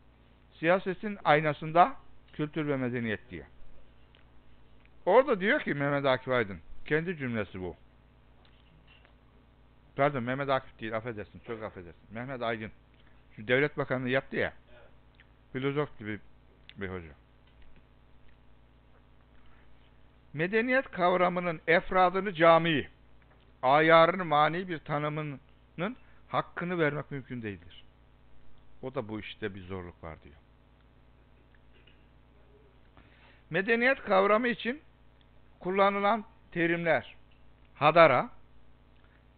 B: Siyasetin aynasında kültür ve medeniyet diye. Orada diyor ki Mehmet Akif Aydın, kendi cümlesi bu. Pardon Mehmet Akif değil, affedersin, çok affedersin. Mehmet Aydın, şu devlet bakanlığı yaptı ya, filozof gibi bir hoca. Medeniyet kavramının efradını cami, ayarını mani bir tanımının hakkını vermek mümkün değildir. O da bu işte bir zorluk var diyor. Medeniyet kavramı için kullanılan terimler hadara,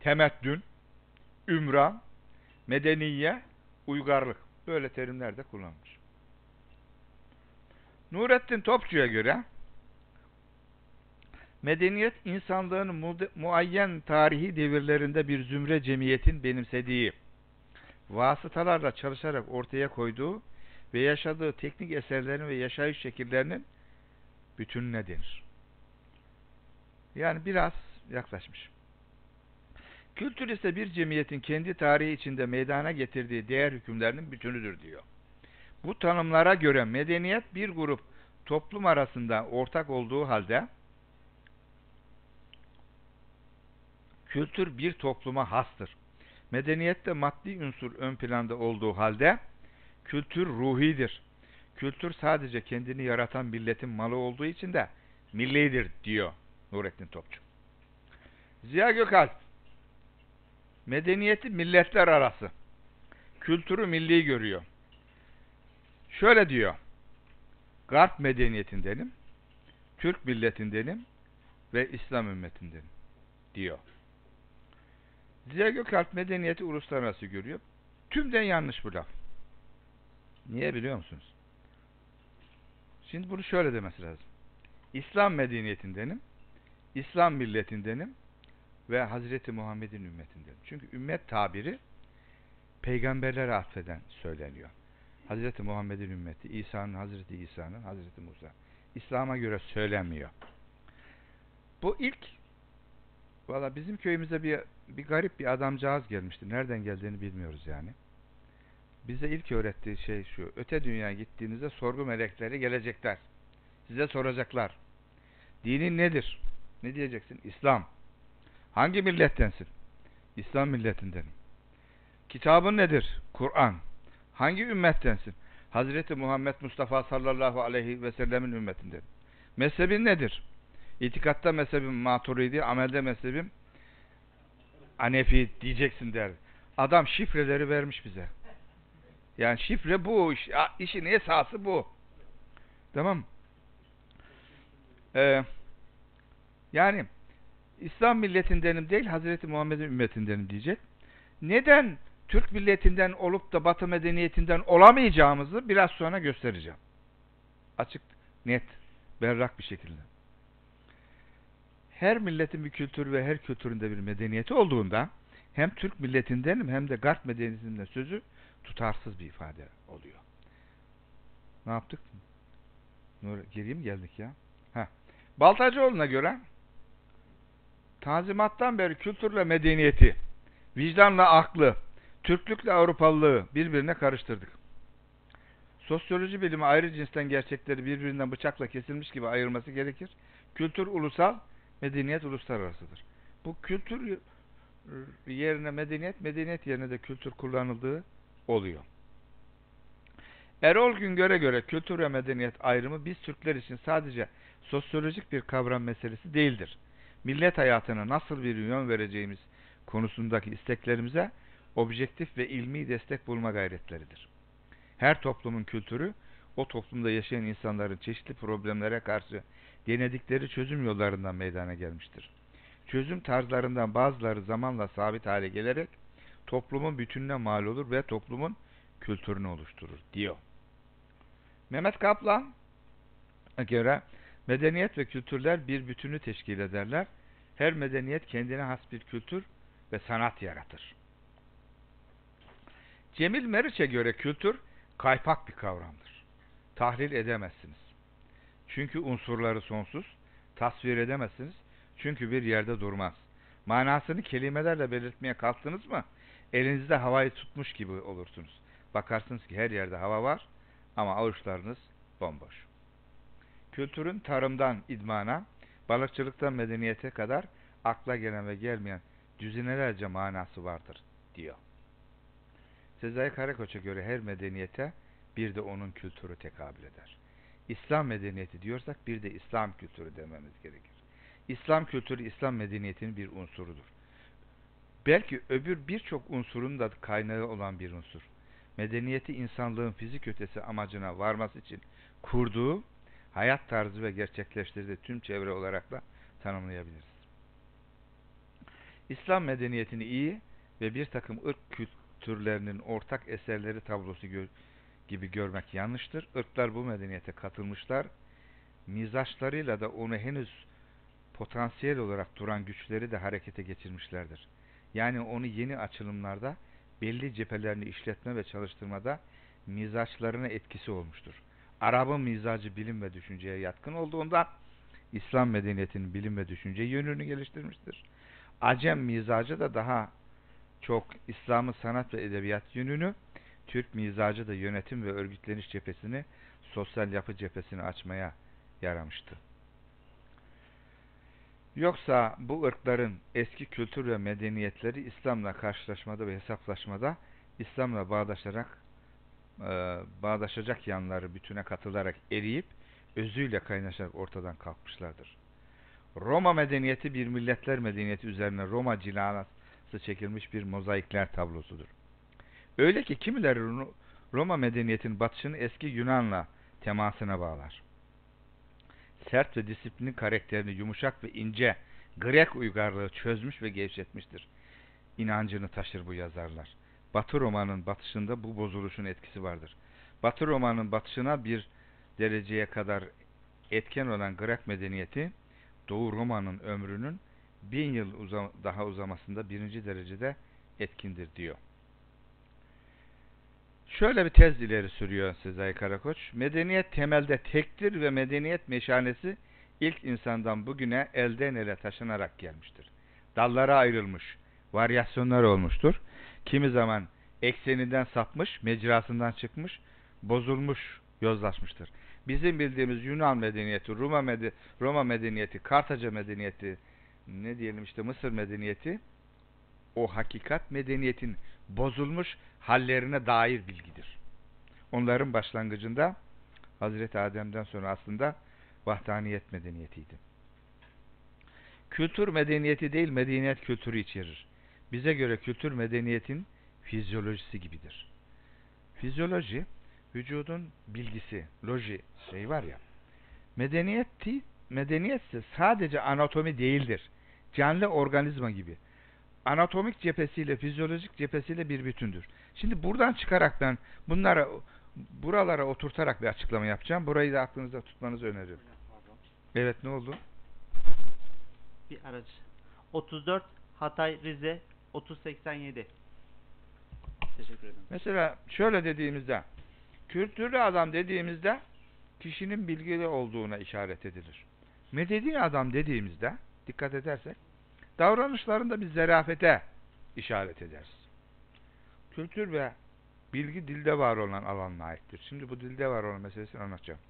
B: temettün, ümran, medeniye, uygarlık böyle terimler de kullanılmış. Nurettin Topçu'ya göre medeniyet insanlığın mu muayyen tarihi devirlerinde bir zümre cemiyetin benimsediği, vasıtalarla çalışarak ortaya koyduğu ve yaşadığı teknik eserlerin ve yaşayış şekillerinin bütününe denir. Yani biraz yaklaşmış. Kültür ise bir cemiyetin kendi tarihi içinde meydana getirdiği değer hükümlerinin bütünüdür diyor. Bu tanımlara göre medeniyet bir grup toplum arasında ortak olduğu halde kültür bir topluma hastır. Medeniyette maddi ünsür ön planda olduğu halde kültür ruhidir. Kültür sadece kendini yaratan milletin malı olduğu için de millidir diyor Nurettin Topçu. Ziya Gökalp medeniyeti milletler arası kültürü milli görüyor. Şöyle diyor. Garp medeniyetindenim, Türk milletindenim ve İslam ümmetindenim diyor. Ziya Gökalp medeniyeti uluslararası görüyor. Tümden yanlış bu laf. Niye biliyor musunuz? Şimdi bunu şöyle demesi lazım. İslam medeniyetindenim, İslam milletindenim ve Hazreti Muhammed'in ümmetindenim. Çünkü ümmet tabiri peygamberlere atfeden söyleniyor. Hazreti Muhammed'in ümmeti, İsa'nın, Hazreti İsa'nın, Hazreti Musa. İslam'a göre söylenmiyor. Bu ilk valla bizim köyümüze bir bir garip bir adamcağız gelmişti. Nereden geldiğini bilmiyoruz yani. Bize ilk öğrettiği şey şu. Öte dünyaya gittiğinizde sorgu melekleri gelecekler. Size soracaklar. Dinin nedir? Ne diyeceksin? İslam. Hangi millettensin? İslam milletindenim. Kitabın nedir? Kur'an. Hangi ümmettensin? Hazreti Muhammed Mustafa sallallahu aleyhi ve sellemin ümmetindenim. Mezhebin nedir? İtikatta mezhebim maturidi, amelde mezhebim Anefi diyeceksin der. Adam şifreleri vermiş bize. Yani şifre bu. iş- işin esası bu. Tamam? Ee, yani İslam milletindenim değil Hazreti Muhammed'in ümmetindenim diyecek. Neden Türk milletinden olup da Batı medeniyetinden olamayacağımızı biraz sonra göstereceğim. Açık, net, berrak bir şekilde. Her milletin bir kültürü ve her kültüründe bir medeniyeti olduğunda hem Türk milletindenim hem de Garp medeniyetinden sözü tutarsız bir ifade oluyor. Ne yaptık? Nur, geriye mi geldik ya? Heh. Baltacıoğlu'na göre Tanzimattan beri kültürle medeniyeti, vicdanla aklı, Türklükle Avrupalılığı birbirine karıştırdık. Sosyoloji bilimi ayrı cinsten gerçekleri birbirinden bıçakla kesilmiş gibi ayırması gerekir. Kültür ulusal, medeniyet uluslararasıdır. Bu kültür yerine medeniyet, medeniyet yerine de kültür kullanıldığı oluyor. Erol Güngör'e göre kültür ve medeniyet ayrımı biz Türkler için sadece sosyolojik bir kavram meselesi değildir. Millet hayatına nasıl bir yön vereceğimiz konusundaki isteklerimize objektif ve ilmi destek bulma gayretleridir. Her toplumun kültürü, o toplumda yaşayan insanların çeşitli problemlere karşı denedikleri çözüm yollarından meydana gelmiştir. Çözüm tarzlarından bazıları zamanla sabit hale gelerek toplumun bütününe mal olur ve toplumun kültürünü oluşturur diyor. Mehmet Kaplan göre medeniyet ve kültürler bir bütünü teşkil ederler. Her medeniyet kendine has bir kültür ve sanat yaratır. Cemil Meriç'e göre kültür kaypak bir kavramdır. Tahlil edemezsiniz. Çünkü unsurları sonsuz. Tasvir edemezsiniz. Çünkü bir yerde durmaz. Manasını kelimelerle belirtmeye kalktınız mı elinizde havayı tutmuş gibi olursunuz. Bakarsınız ki her yerde hava var ama avuçlarınız bomboş. Kültürün tarımdan idmana, balıkçılıktan medeniyete kadar akla gelen ve gelmeyen düzinelerce manası vardır diyor. Sezai Karakoç'a göre her medeniyete bir de onun kültürü tekabül eder. İslam medeniyeti diyorsak bir de İslam kültürü dememiz gerekir. İslam kültürü İslam medeniyetinin bir unsurudur. Belki öbür birçok unsurun da kaynağı olan bir unsur. Medeniyeti insanlığın fizik ötesi amacına varması için kurduğu hayat tarzı ve gerçekleştirdiği tüm çevre olarak da tanımlayabiliriz. İslam medeniyetini iyi ve bir takım ırk kültürlerinin ortak eserleri tablosu gör gibi görmek yanlıştır. Irklar bu medeniyete katılmışlar. Mizaçlarıyla da onu henüz potansiyel olarak duran güçleri de harekete geçirmişlerdir. Yani onu yeni açılımlarda belli cephelerini işletme ve çalıştırmada mizaçlarına etkisi olmuştur. Arap'ın mizacı bilim ve düşünceye yatkın olduğundan İslam medeniyetinin bilim ve düşünce yönünü geliştirmiştir. Acem mizacı da daha çok İslam'ın sanat ve edebiyat yönünü, Türk mizacı da yönetim ve örgütleniş cephesini, sosyal yapı cephesini açmaya yaramıştı. Yoksa bu ırkların eski kültür ve medeniyetleri İslam'la karşılaşmada ve hesaplaşmada İslam'la bağdaşarak e, bağdaşacak yanları bütüne katılarak eriyip özüyle kaynaşarak ortadan kalkmışlardır. Roma medeniyeti bir milletler medeniyeti üzerine Roma çekilmiş bir mozaikler tablosudur. Öyle ki kimileri Ro- Roma medeniyetinin batışını eski Yunan'la temasına bağlar. Sert ve disiplinli karakterini yumuşak ve ince Grek uygarlığı çözmüş ve gevşetmiştir. İnancını taşır bu yazarlar. Batı Roma'nın batışında bu bozuluşun etkisi vardır. Batı Roma'nın batışına bir dereceye kadar etken olan Grek medeniyeti Doğu Roma'nın ömrünün bin yıl uza- daha uzamasında birinci derecede etkindir diyor. Şöyle bir tez ileri sürüyor Sezai Karakoç. Medeniyet temelde tektir ve medeniyet meşanesi ilk insandan bugüne elden ele taşınarak gelmiştir. Dallara ayrılmış, varyasyonlar olmuştur. Kimi zaman ekseninden sapmış, mecrasından çıkmış, bozulmuş, yozlaşmıştır. Bizim bildiğimiz Yunan medeniyeti, Roma, mede Roma medeniyeti, Kartaca medeniyeti, ne diyelim işte Mısır medeniyeti, o hakikat medeniyetin bozulmuş hallerine dair bilgidir. Onların başlangıcında Hazreti Adem'den sonra aslında vahdaniyet medeniyetiydi. Kültür medeniyeti değil, medeniyet kültürü içerir. Bize göre kültür medeniyetin fizyolojisi gibidir. Fizyoloji, vücudun bilgisi, loji şey var ya. Medeniyeti, medeniyetse sadece anatomi değildir. Canlı organizma gibi. Anatomik cephesiyle, fizyolojik cephesiyle bir bütündür. Şimdi buradan çıkarak ben bunlara buralara oturtarak bir açıklama yapacağım. Burayı da aklınızda tutmanızı öneriyorum. Evet ne oldu?
C: Bir araç. 34 Hatay Rize 3087. Teşekkür ederim.
B: Mesela şöyle dediğimizde kültürlü adam dediğimizde kişinin bilgili olduğuna işaret edilir. Medeni adam dediğimizde dikkat edersek davranışlarında bir zerafete işaret ederiz. Kültür ve bilgi dilde var olan alanına aittir. Şimdi bu dilde var olan meselesini anlatacağım.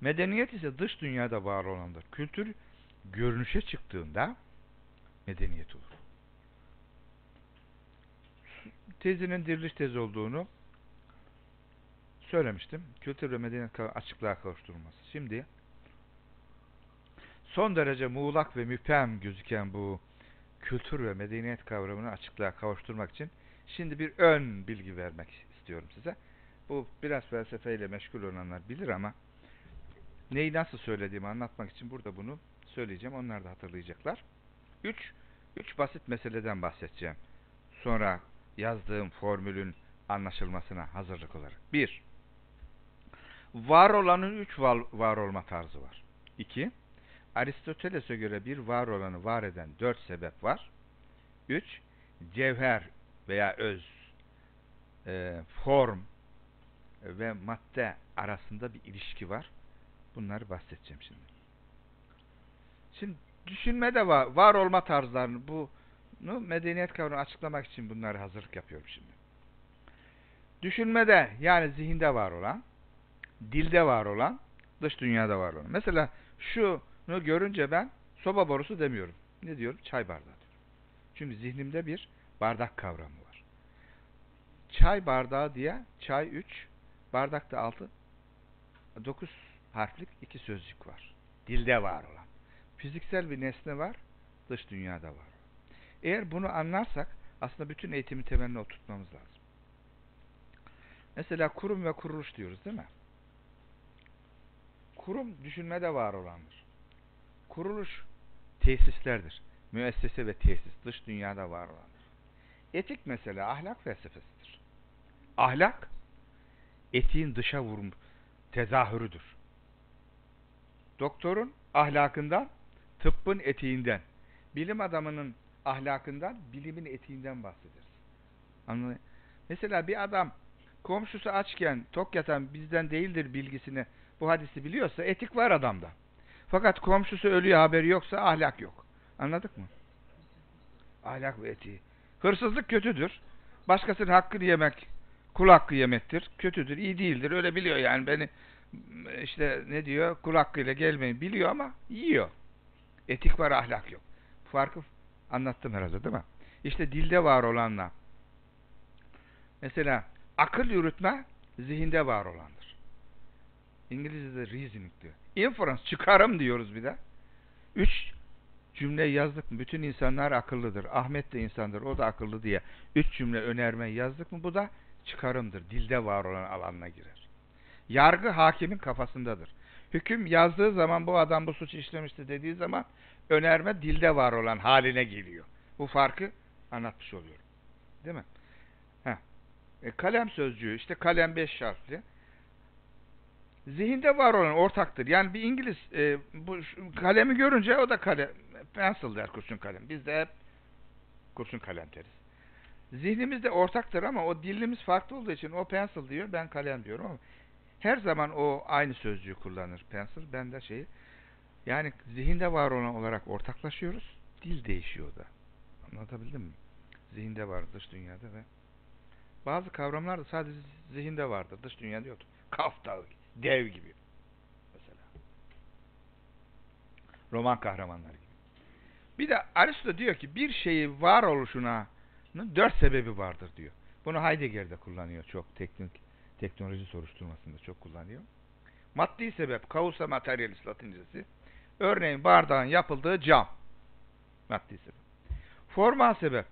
B: Medeniyet ise dış dünyada var olandır. Kültür görünüşe çıktığında medeniyet olur. Tezinin diriliş tezi olduğunu söylemiştim. Kültür ve medeniyet açıklığa kavuşturulması. Şimdi son derece muğlak ve müphem gözüken bu kültür ve medeniyet kavramını açıklığa kavuşturmak için şimdi bir ön bilgi vermek istiyorum size. Bu biraz felsefeyle meşgul olanlar bilir ama neyi nasıl söylediğimi anlatmak için burada bunu söyleyeceğim. Onlar da hatırlayacaklar. Üç, üç basit meseleden bahsedeceğim. Sonra yazdığım formülün anlaşılmasına hazırlık olarak. Bir, var olanın üç var, var olma tarzı var. İki, Aristoteles'e göre bir var olanı var eden dört sebep var. Üç, cevher veya öz, e, form ve madde arasında bir ilişki var. Bunları bahsedeceğim şimdi. Şimdi düşünme de var, var olma tarzlarını bu bunu medeniyet kavramını açıklamak için bunları hazırlık yapıyorum şimdi. Düşünmede yani zihinde var olan, dilde var olan, dış dünyada var olan. Mesela şunu görünce ben soba borusu demiyorum. Ne diyorum? Çay bardağı diyorum. Çünkü zihnimde bir bardak kavramı var. Çay bardağı diye çay 3, bardakta 6, 9 harflik iki sözcük var. Dilde var olan. Fiziksel bir nesne var, dış dünyada var. Eğer bunu anlarsak aslında bütün eğitimi temeline oturtmamız lazım. Mesela kurum ve kuruluş diyoruz değil mi? Kurum düşünmede var olandır. Kuruluş tesislerdir. Müessese ve tesis dış dünyada var olandır. Etik mesela ahlak felsefesidir. Ahlak etiğin dışa vurum tezahürüdür. Doktorun ahlakından, tıbbın etiğinden, bilim adamının ahlakından, bilimin etiğinden bahsederiz. Anladın? Mesela bir adam komşusu açken tok yatan bizden değildir bilgisini bu hadisi biliyorsa etik var adamda. Fakat komşusu ölüyor haberi yoksa ahlak yok. Anladık mı? Ahlak ve etiği. Hırsızlık kötüdür. Başkasının hakkını yemek kul hakkı yemektir. Kötüdür, iyi değildir. Öyle biliyor yani beni işte ne diyor kul hakkıyla gelmeyin biliyor ama yiyor. Etik var ahlak yok. Farkı anlattım herhalde değil mi? İşte dilde var olanla mesela akıl yürütme zihinde var olandır. İngilizce'de reasoning diyor. Inference çıkarım diyoruz bir de. Üç cümle yazdık mı? Bütün insanlar akıllıdır. Ahmet de insandır. O da akıllı diye. Üç cümle önerme yazdık mı? Bu da çıkarımdır. Dilde var olan alanına girer. Yargı hakimin kafasındadır. Hüküm yazdığı zaman bu adam bu suç işlemişti dediği zaman önerme dilde var olan haline geliyor. Bu farkı anlatmış oluyorum. Değil mi? Heh. E, kalem sözcüğü işte kalem beş harfli. Zihinde var olan ortaktır. Yani bir İngiliz e, bu kalemi görünce o da kalem, pencil der kurşun kalem. Biz de hep kurşun kalem deriz. Zihnimizde ortaktır ama o dilimiz farklı olduğu için o pencil diyor, ben kalem diyorum ama her zaman o aynı sözcüğü kullanır pencil. Ben de şeyi yani zihinde var olan olarak ortaklaşıyoruz. Dil değişiyor da. Anlatabildim mi? Zihinde var dış dünyada ve bazı kavramlar da sadece zihinde vardır. Dış dünyada yoktur. Kaf dağı, dev gibi. Mesela. Roman kahramanları gibi. Bir de Aristo diyor ki bir şeyi var oluşuna dört sebebi vardır diyor. Bunu Heidegger de kullanıyor çok teknik teknoloji soruşturmasında çok kullanıyor. Maddi sebep, causa materialis latincesi. Örneğin bardağın yapıldığı cam. Maddi sebep. Formal sebep,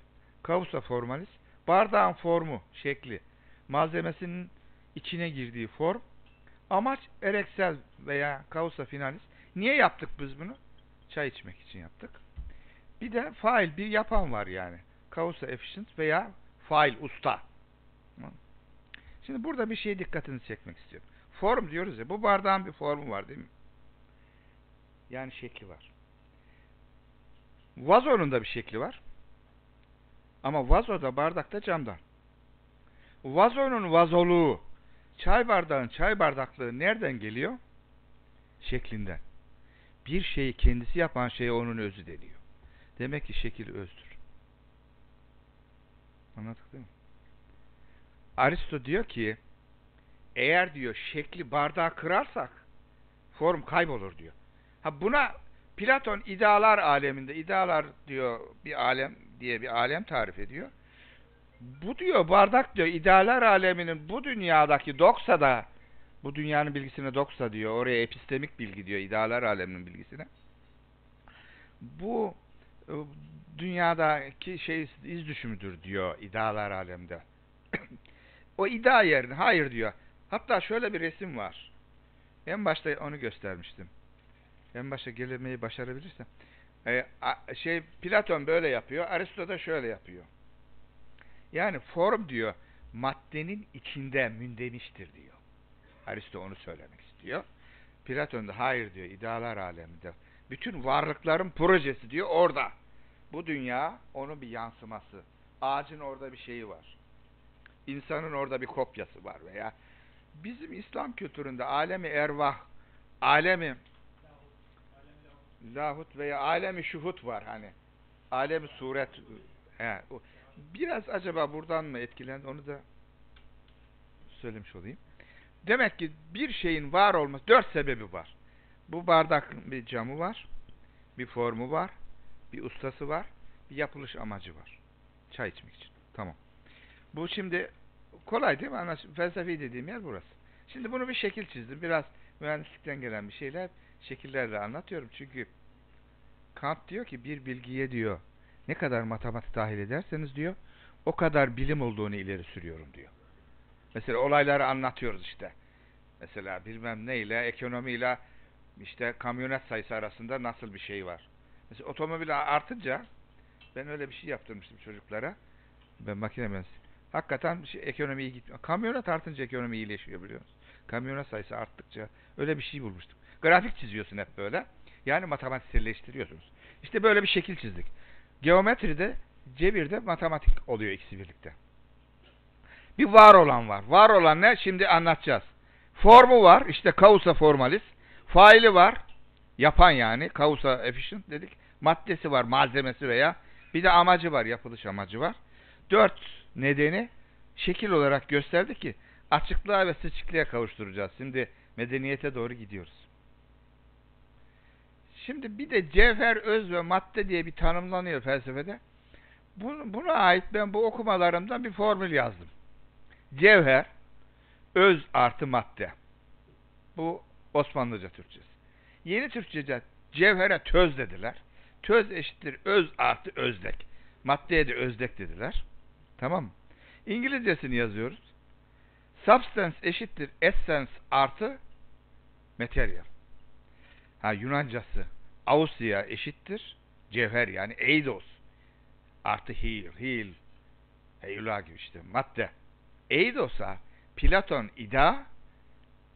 B: causa formalis. Bardağın formu, şekli, malzemesinin içine girdiği form. Amaç ereksel veya causa finalis. Niye yaptık biz bunu? Çay içmek için yaptık. Bir de fail, bir yapan var yani. Causa efficient veya fail, usta. Şimdi burada bir şeye dikkatini çekmek istiyorum. Form diyoruz ya, bu bardağın bir formu var değil mi? Yani şekli var. Vazonun da bir şekli var. Ama vazo da bardakta camdan. Vazonun vazoluğu, çay bardağın çay bardaklığı nereden geliyor? Şeklinden. Bir şeyi kendisi yapan şeye onun özü deniyor. Demek ki şekil özdür. Anladık değil mi? Aristo diyor ki eğer diyor şekli bardağı kırarsak form kaybolur diyor. Ha buna Platon idealar aleminde idealar diyor bir alem diye bir alem tarif ediyor. Bu diyor bardak diyor idealar aleminin bu dünyadaki doksa da bu dünyanın bilgisine doksa diyor oraya epistemik bilgi diyor idealar aleminin bilgisine. Bu e, dünyadaki şey iz düşümüdür diyor idealar alemde. [COUGHS] o iddia yerine hayır diyor. Hatta şöyle bir resim var. En başta onu göstermiştim. En başta gelemeyi başarabilirsem. Ee, şey Platon böyle yapıyor. Aristo da şöyle yapıyor. Yani form diyor maddenin içinde mündemiştir diyor. Aristo onu söylemek istiyor. Platon da hayır diyor idealar aleminde. Bütün varlıkların projesi diyor orada. Bu dünya onun bir yansıması. Ağacın orada bir şeyi var. İnsanın orada bir kopyası var veya bizim İslam kültüründe alemi ervah, alemi lahut veya alemi şuhut var hani. Alemi suret. He. Biraz acaba buradan mı etkilendi onu da söylemiş olayım. Demek ki bir şeyin var olması dört sebebi var. Bu bardak bir camı var, bir formu var, bir ustası var, bir yapılış amacı var. Çay içmek için. Tamam. Bu şimdi kolay değil mi? Anlaş felsefi dediğim yer burası. Şimdi bunu bir şekil çizdim. Biraz mühendislikten gelen bir şeyler şekillerle anlatıyorum. Çünkü Kant diyor ki bir bilgiye diyor ne kadar matematik dahil ederseniz diyor o kadar bilim olduğunu ileri sürüyorum diyor. Mesela olayları anlatıyoruz işte. Mesela bilmem neyle ekonomiyle işte kamyonet sayısı arasında nasıl bir şey var. Mesela otomobil artınca ben öyle bir şey yaptırmıştım çocuklara. Ben makine mühendisiyim. Hakikaten şey, ekonomi iyi gitmiyor. Kamyonet artınca ekonomi iyileşiyor biliyor musun? Kamyonet sayısı arttıkça öyle bir şey bulmuştum. Grafik çiziyorsun hep böyle. Yani matematikselleştiriyorsunuz. İşte böyle bir şekil çizdik. Geometride, cebirde matematik oluyor ikisi birlikte. Bir var olan var. Var olan ne? Şimdi anlatacağız. Formu var. İşte causa formalis. Faili var. Yapan yani. Causa efficient dedik. Maddesi var. Malzemesi veya bir de amacı var. Yapılış amacı var. Dört nedeni şekil olarak gösterdi ki açıklığa ve seçikliğe kavuşturacağız. Şimdi Medeniyete doğru gidiyoruz. Şimdi bir de cevher, öz ve madde diye bir tanımlanıyor felsefede. Buna, ait ben bu okumalarımdan bir formül yazdım. Cevher, öz artı madde. Bu Osmanlıca Türkçesi. Yeni Türkçe'de cevhere töz dediler. Töz eşittir öz artı özdek. Maddeye de özdek dediler. Tamam mı? İngilizcesini yazıyoruz. Substance eşittir essence artı material. Ha Yunancası Ausya eşittir cevher yani eidos artı heal, heal, heula gibi işte madde. Eidos'a Platon ida,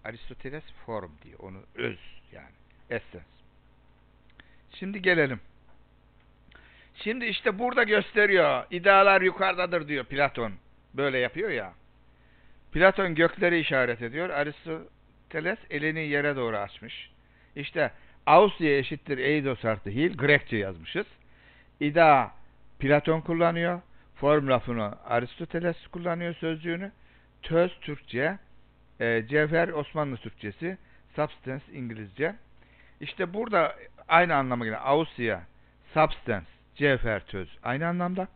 B: Aristoteles form diyor. Onu öz yani essence. Şimdi gelelim. Şimdi işte burada gösteriyor. İdealar yukarıdadır diyor Platon. Böyle yapıyor ya. Platon gökleri işaret ediyor. Aristoteles elini yere doğru açmış. İşte Ausya eşittir Eidos artı Hil. Grekçe yazmışız. İda Platon kullanıyor. Form lafını Aristoteles kullanıyor sözcüğünü. Töz Türkçe, e, cevher Osmanlı Türkçesi, substance İngilizce. İşte burada aynı anlama gelen Ausya, substance, cevher, töz aynı anlamda.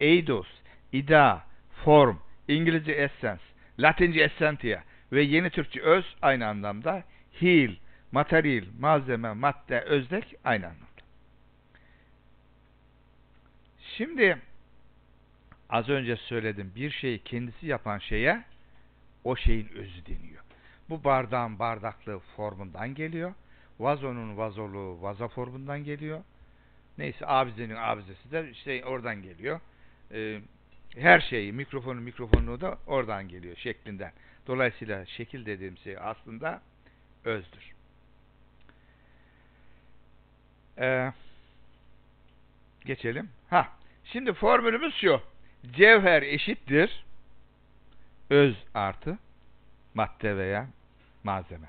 B: Eidos, ida, form, İngilizce essence, Latince essentia ve yeni Türkçe öz aynı anlamda. Heal, materyal, malzeme, madde, özdek aynı anlamda. Şimdi az önce söyledim bir şeyi kendisi yapan şeye o şeyin özü deniyor. Bu bardağın bardaklığı formundan geliyor. Vazonun vazoluğu vaza formundan geliyor. Neyse abizenin abizesi de işte oradan geliyor. Ee, her şeyi mikrofonun mikrofonluğu da oradan geliyor şeklinden. Dolayısıyla şekil dediğim şey aslında özdür. Ee, geçelim. Ha, şimdi formülümüz şu. Cevher eşittir öz artı madde veya malzeme.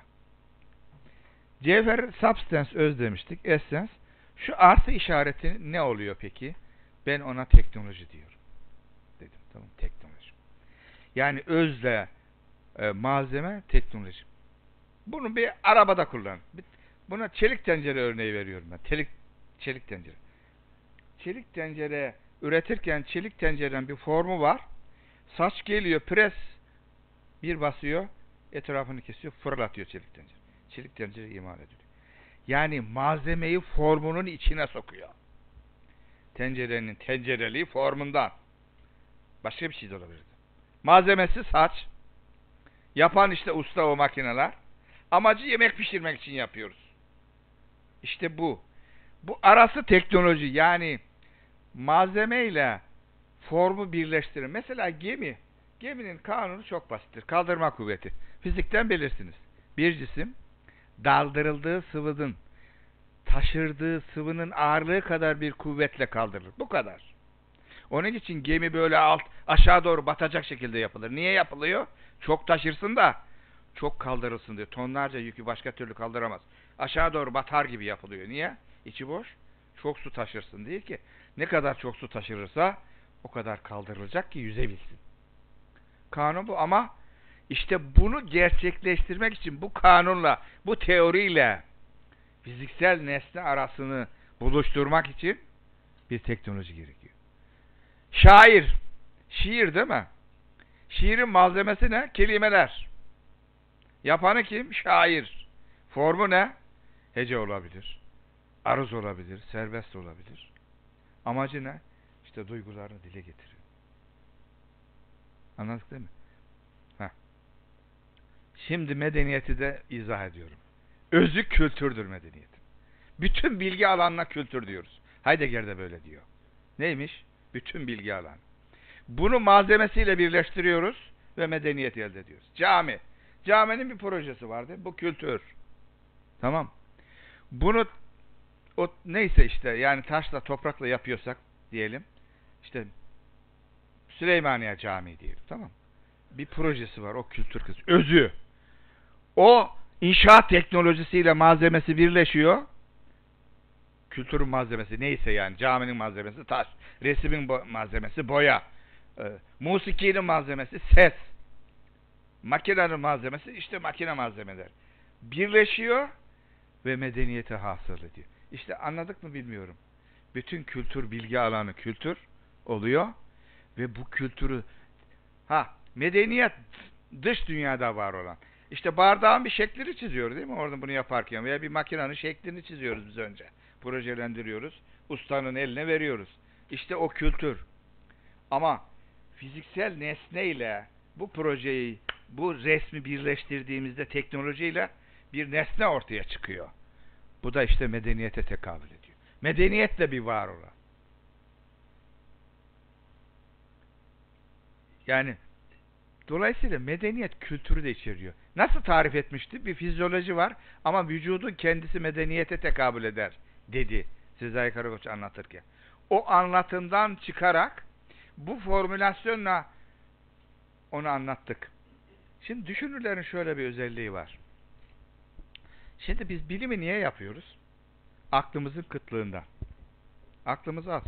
B: Cevher substance öz demiştik. Essence. Şu artı işareti ne oluyor peki? Ben ona teknoloji diyorum. Dedim. Tamam teknoloji. Yani özle e, malzeme teknoloji. Bunu bir arabada kullan. Bir- Buna çelik tencere örneği veriyorum ben. Çelik, çelik tencere. Çelik tencere üretirken çelik tencerenin bir formu var. Saç geliyor, pres bir basıyor, etrafını kesiyor, fırlatıyor çelik tencere. Çelik tencere imal ediyor. Yani malzemeyi formunun içine sokuyor. Tencerenin tencereliği formundan. Başka bir şey de olabilirdi. Malzemesi saç. Yapan işte usta o makineler. Amacı yemek pişirmek için yapıyoruz. İşte bu. Bu arası teknoloji yani malzeme ile formu birleştirin. Mesela gemi. Geminin kanunu çok basittir. Kaldırma kuvveti. Fizikten bilirsiniz. Bir cisim daldırıldığı sıvının taşırdığı sıvının ağırlığı kadar bir kuvvetle kaldırılır. Bu kadar. Onun için gemi böyle alt aşağı doğru batacak şekilde yapılır. Niye yapılıyor? Çok taşırsın da çok kaldırılsın diyor. Tonlarca yükü başka türlü kaldıramaz. Aşağı doğru batar gibi yapılıyor. Niye? İçi boş. Çok su taşırsın değil ki. Ne kadar çok su taşırırsa o kadar kaldırılacak ki yüzebilsin. Kanun bu ama işte bunu gerçekleştirmek için bu kanunla, bu teoriyle fiziksel nesne arasını buluşturmak için bir teknoloji gerekiyor. Şair, şiir değil mi? Şiirin malzemesi ne? Kelimeler. Yapanı kim? Şair. Formu ne? Hece olabilir. Aruz olabilir, serbest olabilir. Amacı ne? İşte duygularını dile getiriyor. Anladık değil mi? Heh. Şimdi medeniyeti de izah ediyorum. Özü kültürdür medeniyet. Bütün bilgi alanına kültür diyoruz. Heidegger de böyle diyor. Neymiş? Bütün bilgi alanı. Bunu malzemesiyle birleştiriyoruz ve medeniyet elde ediyoruz. Cami. Caminin bir projesi vardı. Bu kültür. Tamam. Bunu o neyse işte yani taşla toprakla yapıyorsak diyelim. İşte Süleymaniye Camii diyelim. Tamam. Bir projesi var o kültür kısmı. Özü. O inşaat teknolojisiyle malzemesi birleşiyor. Kültürün malzemesi neyse yani caminin malzemesi taş, resmin bo- malzemesi boya, e, musikinin malzemesi ses. Makinenin malzemesi işte makine malzemeler. Birleşiyor ve medeniyeti hasıl ediyor. İşte anladık mı bilmiyorum. Bütün kültür bilgi alanı kültür oluyor ve bu kültürü ha medeniyet dış dünyada var olan. İşte bardağın bir şeklini çiziyoruz değil mi? Orada bunu yaparken veya bir makinenin şeklini çiziyoruz biz önce. Projelendiriyoruz. Ustanın eline veriyoruz. İşte o kültür. Ama fiziksel nesneyle bu projeyi, bu resmi birleştirdiğimizde teknolojiyle bir nesne ortaya çıkıyor. Bu da işte medeniyete tekabül ediyor. Medeniyet de bir var olan. Yani dolayısıyla medeniyet kültürü de içeriyor. Nasıl tarif etmişti? Bir fizyoloji var ama vücudun kendisi medeniyete tekabül eder dedi Sezai Karakoç anlatırken. O anlatımdan çıkarak bu formülasyonla onu anlattık. Şimdi düşünürlerin şöyle bir özelliği var. Şimdi biz bilimi niye yapıyoruz? Aklımızın kıtlığında. Aklımız az.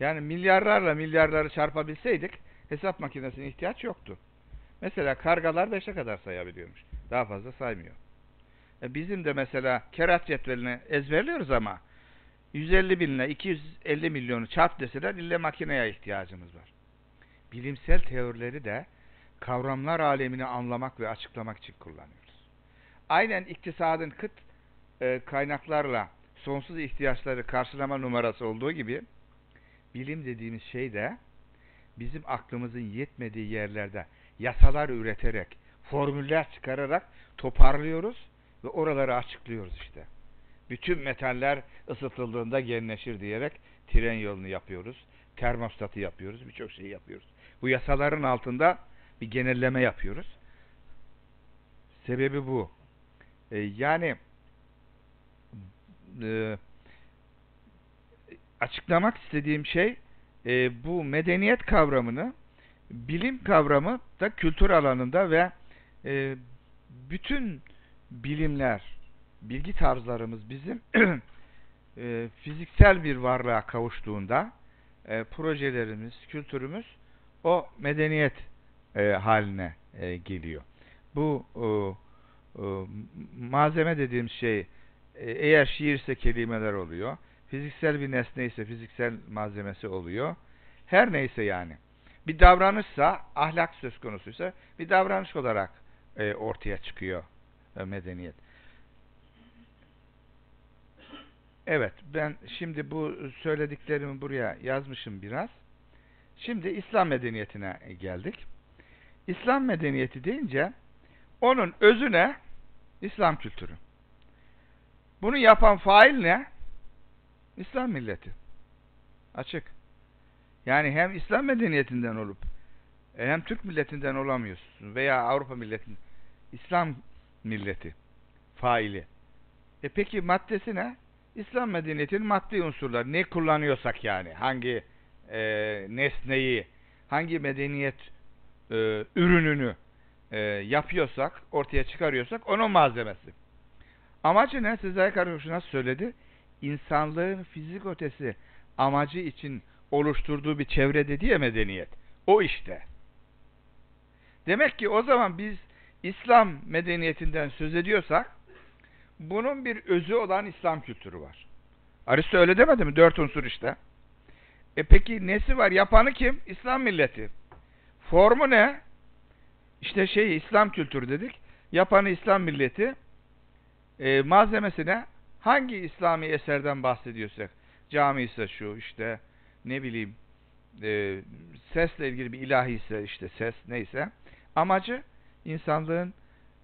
B: Yani milyarlarla milyarları çarpabilseydik hesap makinesine ihtiyaç yoktu. Mesela kargalar 5'e kadar sayabiliyormuş. Daha fazla saymıyor. E bizim de mesela kerat cetvelini ezberliyoruz ama 150 binle 250 milyonu çarp deseler ille makineye ihtiyacımız var. Bilimsel teorileri de kavramlar alemini anlamak ve açıklamak için kullanıyoruz. Aynen iktisadın kıt e, kaynaklarla sonsuz ihtiyaçları karşılama numarası olduğu gibi bilim dediğimiz şey de bizim aklımızın yetmediği yerlerde yasalar üreterek, formüller çıkararak toparlıyoruz ve oraları açıklıyoruz işte. Bütün metaller ısıtıldığında genleşir diyerek tren yolunu yapıyoruz. Termostatı yapıyoruz. Birçok şeyi yapıyoruz. Bu yasaların altında bir genelleme yapıyoruz. Sebebi bu. E, yani e, açıklamak istediğim şey e, bu medeniyet kavramını bilim kavramı da kültür alanında ve e, bütün bilimler, bilgi tarzlarımız bizim [CLEARS THROAT] e, fiziksel bir varlığa kavuştuğunda e, projelerimiz, kültürümüz o medeniyet e, haline e, geliyor. Bu o, o, malzeme dediğim şey e, eğer şiirse kelimeler oluyor. Fiziksel bir nesne ise fiziksel malzemesi oluyor. Her neyse yani. Bir davranışsa, ahlak söz konusuysa bir davranış olarak e, ortaya çıkıyor e, medeniyet. Evet, ben şimdi bu söylediklerimi buraya yazmışım biraz. Şimdi İslam medeniyetine geldik. İslam medeniyeti deyince onun özüne İslam kültürü. Bunu yapan fail ne? İslam milleti. Açık. Yani hem İslam medeniyetinden olup e, hem Türk milletinden olamıyorsun veya Avrupa milletinden. İslam milleti. Faili. E peki maddesi ne? İslam medeniyetinin maddi unsurları. Ne kullanıyorsak yani. Hangi e, nesneyi, hangi medeniyet e, ürününü e, yapıyorsak, ortaya çıkarıyorsak onun malzemesi. Amacı ne? Sezai Karakoç nasıl söyledi? İnsanlığın fizik ötesi amacı için oluşturduğu bir çevre dedi ya medeniyet. O işte. Demek ki o zaman biz İslam medeniyetinden söz ediyorsak bunun bir özü olan İslam kültürü var. Aristo öyle demedi mi? Dört unsur işte. E peki nesi var? Yapanı kim? İslam milleti. Formu ne? İşte şey İslam kültürü dedik. Yapanı İslam milleti. E, malzemesi ne? Hangi İslami eserden bahsediyorsak. Cami ise şu işte ne bileyim e, sesle ilgili bir ilahi ise işte ses neyse. Amacı insanlığın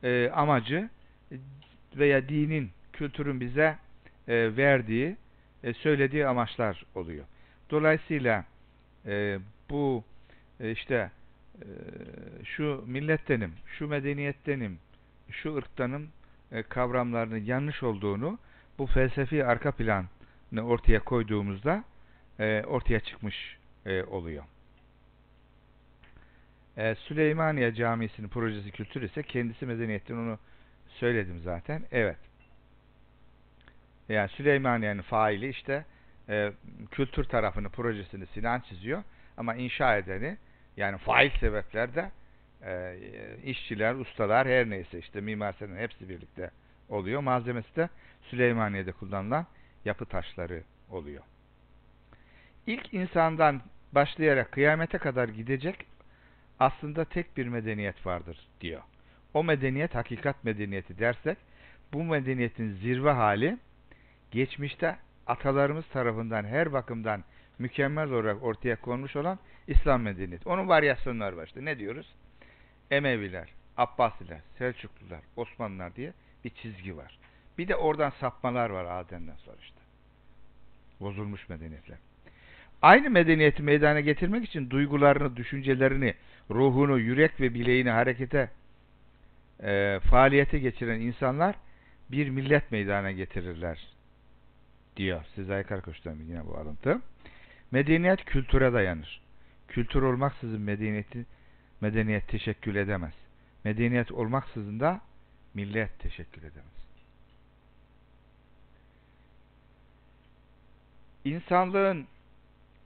B: e, amacı veya dinin, kültürün bize e, verdiği, e, söylediği amaçlar oluyor. Dolayısıyla e, bu e, işte şu millettenim, şu medeniyettenim, şu ırktanım e, kavramlarının yanlış olduğunu bu felsefi arka planı ortaya koyduğumuzda e, ortaya çıkmış e, oluyor. Süleymaniye Camisi'nin projesi kültür ise kendisi medeniyetten onu söyledim zaten. Evet. Yani Süleymaniye'nin faili işte kültür tarafını, projesini Sinan çiziyor. Ama inşa edeni yani fail sebeplerde e, işçiler, ustalar her neyse işte Mimar Sinan hepsi birlikte oluyor. Malzemesi de Süleymaniye'de kullanılan yapı taşları oluyor. İlk insandan başlayarak kıyamete kadar gidecek aslında tek bir medeniyet vardır diyor. O medeniyet hakikat medeniyeti dersek bu medeniyetin zirve hali geçmişte atalarımız tarafından her bakımdan mükemmel olarak ortaya konmuş olan İslam medeniyeti. Onun varyasyonları var işte. Ne diyoruz? Emeviler, Abbasiler, Selçuklular, Osmanlılar diye bir çizgi var. Bir de oradan sapmalar var Adem'den sonra işte. Bozulmuş medeniyetler. Aynı medeniyeti meydana getirmek için duygularını, düşüncelerini, ruhunu, yürek ve bileğini harekete, e, faaliyete geçiren insanlar bir millet meydana getirirler diyor Sezai Karakoç'tan yine bu alıntı. Medeniyet kültüre dayanır. Kültür olmaksızın medeniyeti medeniyet teşekkül edemez. Medeniyet olmaksızın da millet teşekkül edemez. İnsanlığın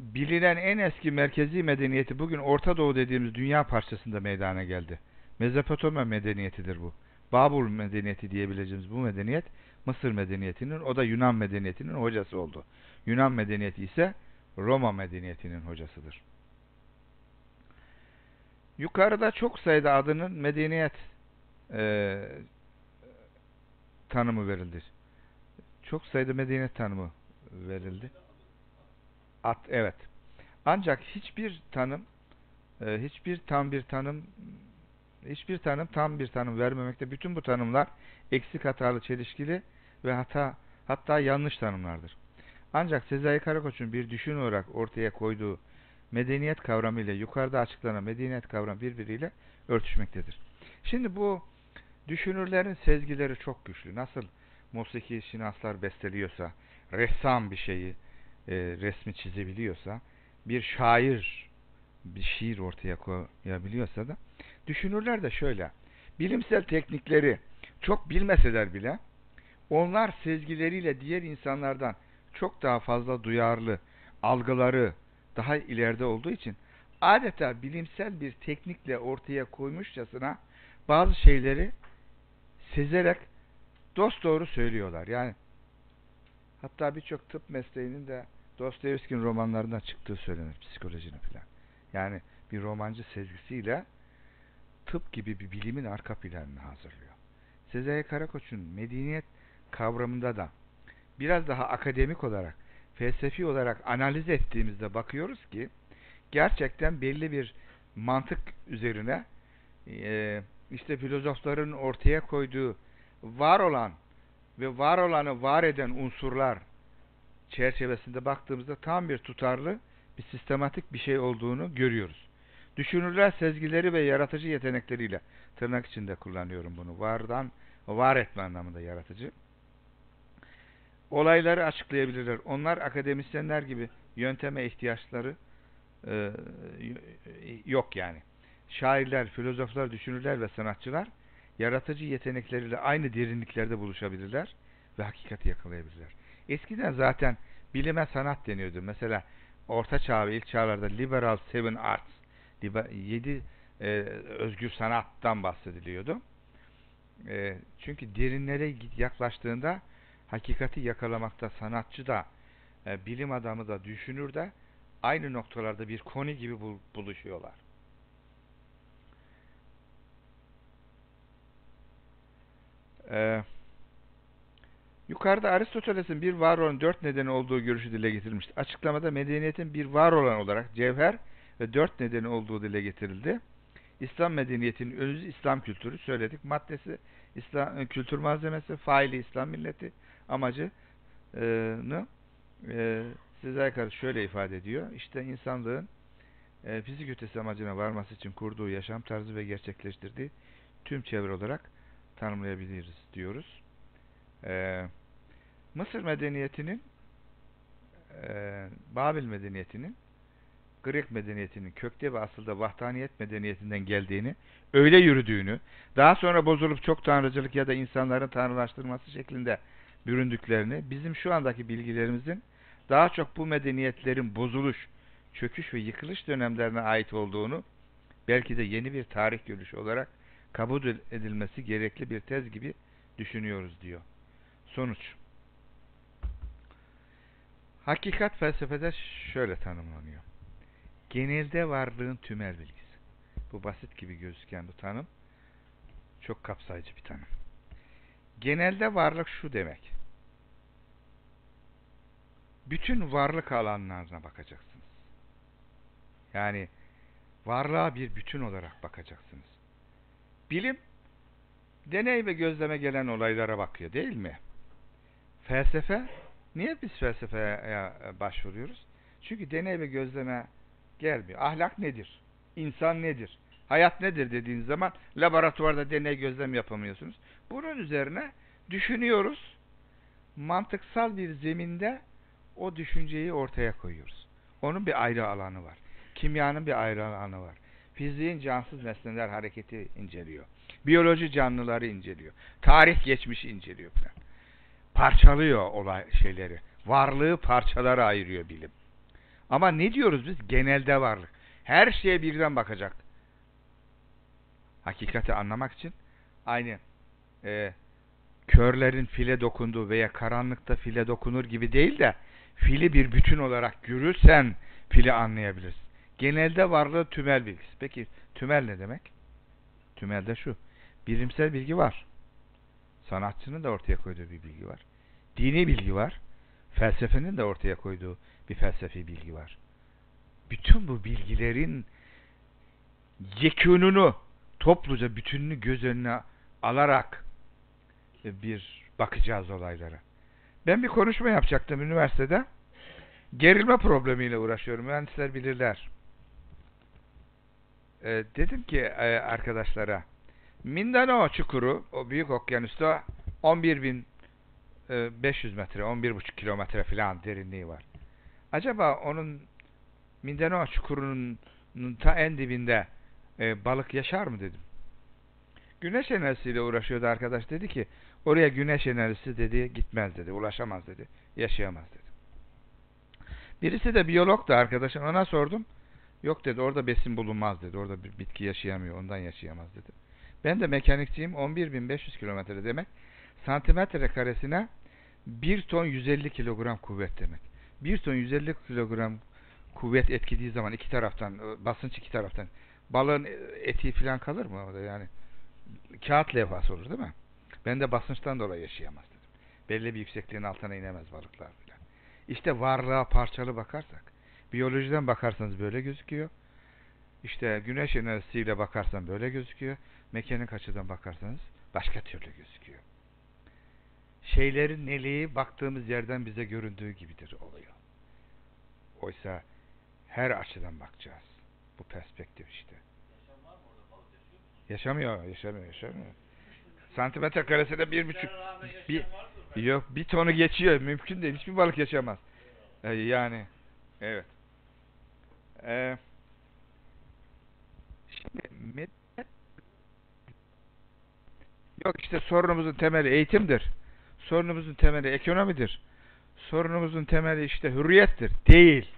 B: bilinen en eski merkezi medeniyeti bugün Orta Doğu dediğimiz dünya parçasında meydana geldi. Mezopotamya medeniyetidir bu. Babul medeniyeti diyebileceğimiz bu medeniyet Mısır medeniyetinin o da Yunan medeniyetinin hocası oldu. Yunan medeniyeti ise Roma medeniyetinin hocasıdır. Yukarıda çok sayıda adının medeniyet e, tanımı verildi. Çok sayıda medeniyet tanımı verildi. At, evet. Ancak hiçbir tanım e, hiçbir tam bir tanım hiçbir tanım tam bir tanım vermemekte. Bütün bu tanımlar eksik hatalı, çelişkili ve hata hatta yanlış tanımlardır. Ancak Sezai Karakoç'un bir düşün olarak ortaya koyduğu medeniyet kavramı ile yukarıda açıklanan medeniyet kavramı birbiriyle örtüşmektedir. Şimdi bu düşünürlerin sezgileri çok güçlü. Nasıl musiki şinaslar besteliyorsa, ressam bir şeyi, e, resmi çizebiliyorsa, bir şair bir şiir ortaya koyabiliyorsa da düşünürler de şöyle. Bilimsel teknikleri çok bilmeseler bile onlar sezgileriyle diğer insanlardan çok daha fazla duyarlı, algıları daha ileride olduğu için adeta bilimsel bir teknikle ortaya koymuşçasına bazı şeyleri sezerek dost doğru söylüyorlar. Yani hatta birçok tıp mesleğinin de Dostoyevski'nin romanlarından çıktığı söylenir psikolojinin falan. Yani bir romancı sezgisiyle tıp gibi bir bilimin arka planını hazırlıyor. Sezai Karakoç'un medeniyet kavramında da biraz daha akademik olarak, felsefi olarak analiz ettiğimizde bakıyoruz ki gerçekten belli bir mantık üzerine e, işte filozofların ortaya koyduğu var olan ve var olanı var eden unsurlar çerçevesinde baktığımızda tam bir tutarlı bir sistematik bir şey olduğunu görüyoruz. Düşünürler sezgileri ve yaratıcı yetenekleriyle tırnak içinde kullanıyorum bunu. Vardan var etme anlamında yaratıcı. Olayları açıklayabilirler. Onlar akademisyenler gibi yönteme ihtiyaçları e, yok yani. Şairler, filozoflar, düşünürler ve sanatçılar yaratıcı yetenekleriyle aynı derinliklerde buluşabilirler ve hakikati yakalayabilirler. Eskiden zaten bilime sanat deniyordu. Mesela Orta Çağ ve ilk çağlarda liberal seven arts, yedi e, özgür sanattan bahsediliyordu. E, çünkü derinlere yaklaştığında hakikati yakalamakta sanatçı da, e, bilim adamı da, düşünür de aynı noktalarda bir koni gibi bul buluşuyorlar. Eee Yukarıda Aristoteles'in bir var olan dört nedeni olduğu görüşü dile getirilmiştir. Açıklamada medeniyetin bir var olan olarak cevher ve dört nedeni olduğu dile getirildi. İslam medeniyetinin özü İslam kültürü söyledik. Maddesi İslam e, kültür malzemesi, faili İslam milleti amacını e, size karşı şöyle ifade ediyor. İşte insanlığın e, fizik ötesi amacına varması için kurduğu yaşam tarzı ve gerçekleştirdiği tüm çevre olarak tanımlayabiliriz diyoruz e, Mısır medeniyetinin e, Babil medeniyetinin Grek medeniyetinin kökte ve asılda vahdaniyet medeniyetinden geldiğini, öyle yürüdüğünü, daha sonra bozulup çok tanrıcılık ya da insanların tanrılaştırması şeklinde büründüklerini, bizim şu andaki bilgilerimizin daha çok bu medeniyetlerin bozuluş, çöküş ve yıkılış dönemlerine ait olduğunu belki de yeni bir tarih görüşü olarak kabul edilmesi gerekli bir tez gibi düşünüyoruz diyor. Sonuç. Hakikat felsefede şöyle tanımlanıyor. Genelde varlığın tümel bilgisi. Bu basit gibi gözüken bu tanım çok kapsayıcı bir tanım. Genelde varlık şu demek. Bütün varlık alanlarına bakacaksınız. Yani varlığa bir bütün olarak bakacaksınız. Bilim deney ve gözleme gelen olaylara bakıyor değil mi? Felsefe niye biz felsefeye başvuruyoruz? Çünkü deney ve gözleme gelmiyor. Ahlak nedir? İnsan nedir? Hayat nedir dediğiniz zaman laboratuvarda deney gözlem yapamıyorsunuz. Bunun üzerine düşünüyoruz. Mantıksal bir zeminde o düşünceyi ortaya koyuyoruz. Onun bir ayrı alanı var. Kimyanın bir ayrı alanı var. Fiziğin cansız nesneler hareketi inceliyor. Biyoloji canlıları inceliyor. Tarih geçmişi inceliyor falan. Parçalıyor olay şeyleri. Varlığı parçalara ayırıyor bilim. Ama ne diyoruz biz? Genelde varlık. Her şeye birden bakacak. Hakikati anlamak için aynı e, körlerin file dokunduğu veya karanlıkta file dokunur gibi değil de fili bir bütün olarak görürsen fili anlayabilirsin. Genelde varlığı tümel bilgisi. Peki tümel ne demek? Tümel de şu. Bilimsel bilgi var. Sanatçının da ortaya koyduğu bir bilgi var. Dini bilgi var. Felsefenin de ortaya koyduğu bir felsefi bilgi var. Bütün bu bilgilerin yekûnunu topluca bütününü göz önüne alarak bir bakacağız olaylara. Ben bir konuşma yapacaktım üniversitede. Gerilme problemiyle uğraşıyorum. Mühendisler bilirler. Ee, dedim ki e, arkadaşlara Mindanao çukuru o büyük okyanusta 11.500 metre 11.5 kilometre falan derinliği var. Acaba onun Mindanao çukurunun ta en dibinde e, balık yaşar mı dedim. Güneş enerjisiyle uğraşıyordu arkadaş dedi ki oraya güneş enerjisi dedi gitmez dedi ulaşamaz dedi yaşayamaz dedi. Birisi de biyolog da arkadaşım ona sordum. Yok dedi orada besin bulunmaz dedi. Orada bir bitki yaşayamıyor ondan yaşayamaz dedi. Ben de mekanikçiyim 11.500 kilometre demek. Santimetre karesine 1 ton 150 kilogram kuvvet demek. 1 ton 150 kilogram kuvvet etkilediği zaman iki taraftan basınç iki taraftan balığın eti falan kalır mı orada yani kağıt levhası olur değil mi? Ben de basınçtan dolayı yaşayamaz dedim. Belli bir yüksekliğin altına inemez balıklar filan. İşte varlığa parçalı bakarsak, biyolojiden bakarsanız böyle gözüküyor. İşte güneş enerjisiyle bakarsan böyle gözüküyor. Mekanik açıdan bakarsanız başka türlü gözüküyor. Şeylerin neliği baktığımız yerden bize göründüğü gibidir oluyor. Oysa her açıdan bakacağız. Bu perspektif işte. Yaşamıyor, yaşamıyor, yaşamıyor. Santimetre karesinde bir buçuk, bir, yok bir tonu geçiyor. Mümkün değil. Hiçbir balık yaşamaz. Ee, yani, evet. Ee, şimdi yok işte sorunumuzun temeli eğitimdir. Sorunumuzun temeli ekonomidir. Sorunumuzun temeli işte hürriyettir. Değil.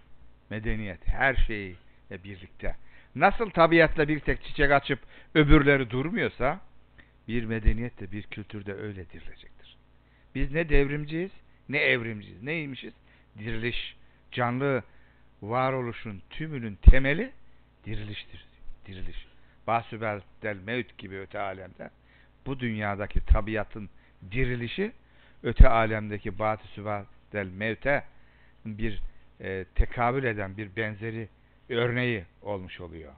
B: Medeniyet. Her şeyle birlikte. Nasıl tabiatla bir tek çiçek açıp öbürleri durmuyorsa bir medeniyette bir kültürde öyle dirilecektir. Biz ne devrimciyiz ne evrimciyiz. Neymişiz? Diriliş. Canlı varoluşun tümünün temeli diriliştir. Diriliş. Basübel del mevt gibi öte alemde bu dünyadaki tabiatın dirilişi öte alemdeki batı del mevte bir e, tekabül eden bir benzeri örneği olmuş oluyor.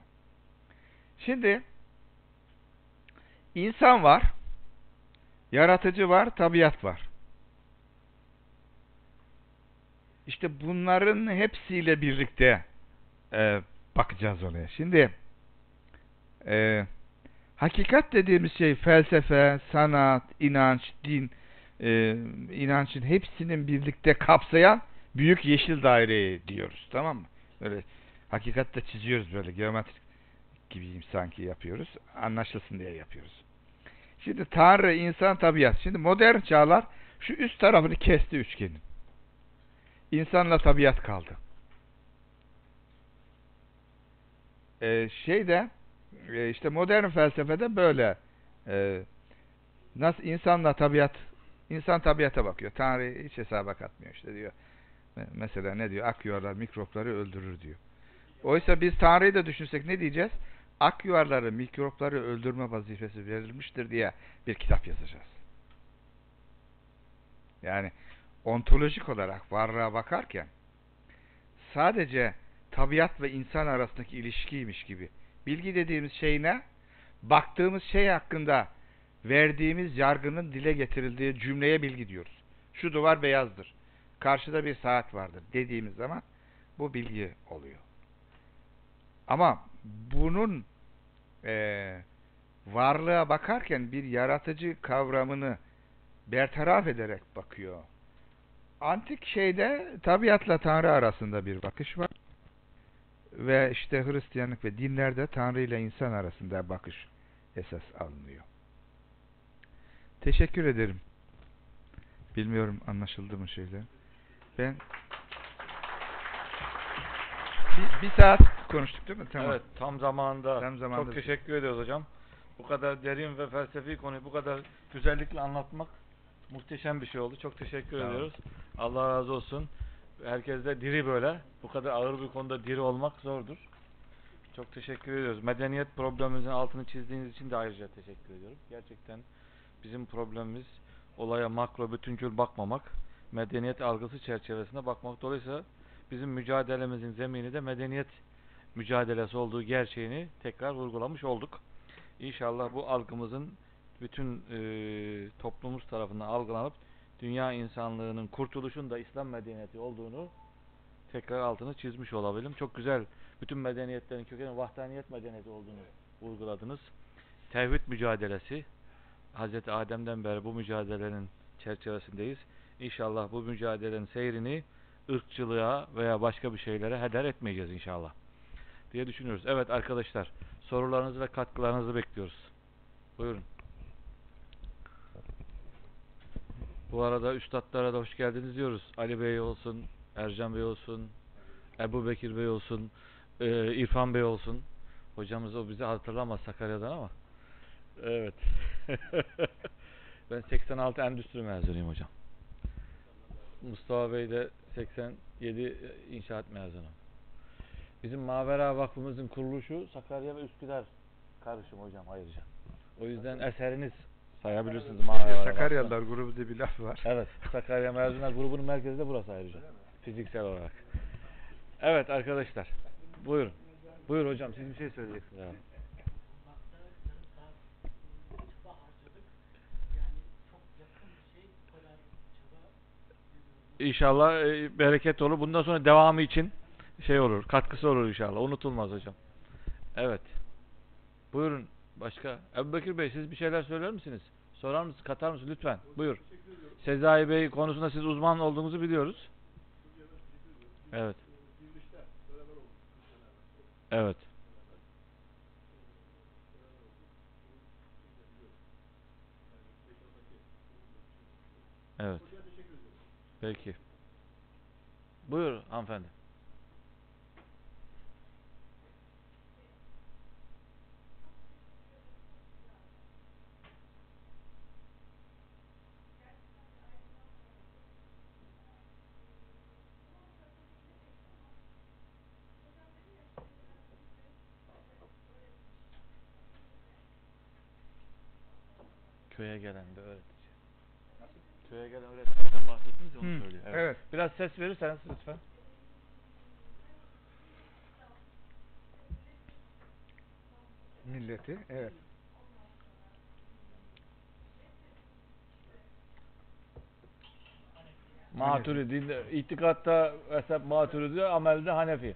B: Şimdi insan var, yaratıcı var, tabiat var. İşte bunların hepsiyle birlikte e, bakacağız olaya. Şimdi e, hakikat dediğimiz şey felsefe, sanat, inanç, din, e, inancın hepsinin birlikte kapsayan büyük yeşil daireyi diyoruz. Tamam mı? Böyle hakikatte çiziyoruz böyle geometrik gibiyim sanki yapıyoruz. Anlaşılsın diye yapıyoruz. Şimdi Tanrı, insan, tabiat. Şimdi modern çağlar şu üst tarafını kesti üçgenin. İnsanla tabiat kaldı. Ee, şeyde e, işte modern felsefede böyle e, nasıl insanla tabiat insan tabiata bakıyor. Tanrı hiç hesaba katmıyor işte diyor. Me- Mesela ne diyor? Ak yuvarlar mikropları öldürür diyor. Oysa biz Tanrı'yı da düşünsek ne diyeceğiz? Ak yuvarları mikropları öldürme vazifesi verilmiştir diye bir kitap yazacağız. Yani ontolojik olarak varlığa bakarken sadece tabiat ve insan arasındaki ilişkiymiş gibi. Bilgi dediğimiz şey ne? Baktığımız şey hakkında verdiğimiz yargının dile getirildiği cümleye bilgi diyoruz. Şu duvar beyazdır. Karşıda bir saat vardır dediğimiz zaman bu bilgi oluyor. Ama bunun eee varlığa bakarken bir yaratıcı kavramını bertaraf ederek bakıyor. Antik şeyde tabiatla Tanrı arasında bir bakış var. Ve işte Hristiyanlık ve dinlerde Tanrı ile insan arasında bakış esas alınıyor. Teşekkür ederim. Bilmiyorum anlaşıldı mı şeyler. Ben bir, bir saat konuştuk değil mi? Tamam.
A: Evet tam zamanında.
B: Tam zamanında.
A: Çok teşekkür ediyoruz hocam. Bu kadar derin ve felsefi konuyu bu kadar güzellikle anlatmak muhteşem bir şey oldu. Çok teşekkür
B: olun.
A: ediyoruz. Allah razı olsun. Herkes de diri böyle. Bu kadar ağır bir konuda diri olmak zordur. Çok teşekkür ediyoruz. Medeniyet problemimizin altını çizdiğiniz için de ayrıca teşekkür ediyorum. Gerçekten bizim problemimiz olaya makro bütüncül bakmamak, medeniyet algısı çerçevesinde bakmak. Dolayısıyla bizim mücadelemizin zemini de medeniyet mücadelesi olduğu gerçeğini tekrar vurgulamış olduk. İnşallah bu algımızın bütün e, toplumumuz tarafından algılanıp dünya insanlığının kurtuluşun da İslam medeniyeti olduğunu tekrar altını çizmiş olabilirim. Çok güzel bütün medeniyetlerin kökeni vahdaniyet medeniyeti olduğunu vurguladınız. Tevhid mücadelesi Hazreti Adem'den beri bu mücadelenin çerçevesindeyiz. İnşallah bu mücadelenin seyrini ırkçılığa veya başka bir şeylere heder etmeyeceğiz inşallah diye düşünüyoruz. Evet arkadaşlar sorularınızı ve katkılarınızı bekliyoruz. Buyurun. Bu arada üstadlara da hoş geldiniz diyoruz. Ali Bey olsun, Ercan Bey olsun, Ebu Bekir Bey olsun, e, İrfan Bey olsun. Hocamız o bizi hatırlamaz Sakarya'dan ama. Evet. [LAUGHS] ben 86 endüstri mezunuyum hocam. Mustafa Bey de 87 inşaat mezunu. Bizim Mavera Vakfımızın kuruluşu Sakarya ve Üsküdar karışım hocam ayrıca. O yüzden eseriniz sayabilirsiniz Mavera.
B: Sakaryalılar grubu diye bir laf var.
A: Evet, Sakarya Mezunlar grubunun merkezi de burası ayrıca. Fiziksel olarak. Evet arkadaşlar. Buyurun. Buyur hocam siz bir şey söyleyeceksiniz. herhalde. İnşallah e, bereket olur. Bundan sonra devamı için şey olur, katkısı olur inşallah. Unutulmaz hocam. Evet. Buyurun. Başka. Ebu Bekir Bey siz bir şeyler söyler misiniz? Sorar mısınız? Katar mısınız? Lütfen. Buyur. Sezai Bey konusunda siz uzman olduğunuzu biliyoruz. Evet. Evet. Evet. Peki. Buyur hanımefendi. Köye gelen bir öğretici. Köye gelen öğretmeniden bahsettiniz ya onu
B: Hı,
A: söylüyor.
B: evet.
A: Biraz ses verirseniz lütfen.
B: Milleti, evet.
A: Maturidi, itikatta mezhep Maturidi, amelde Hanefi.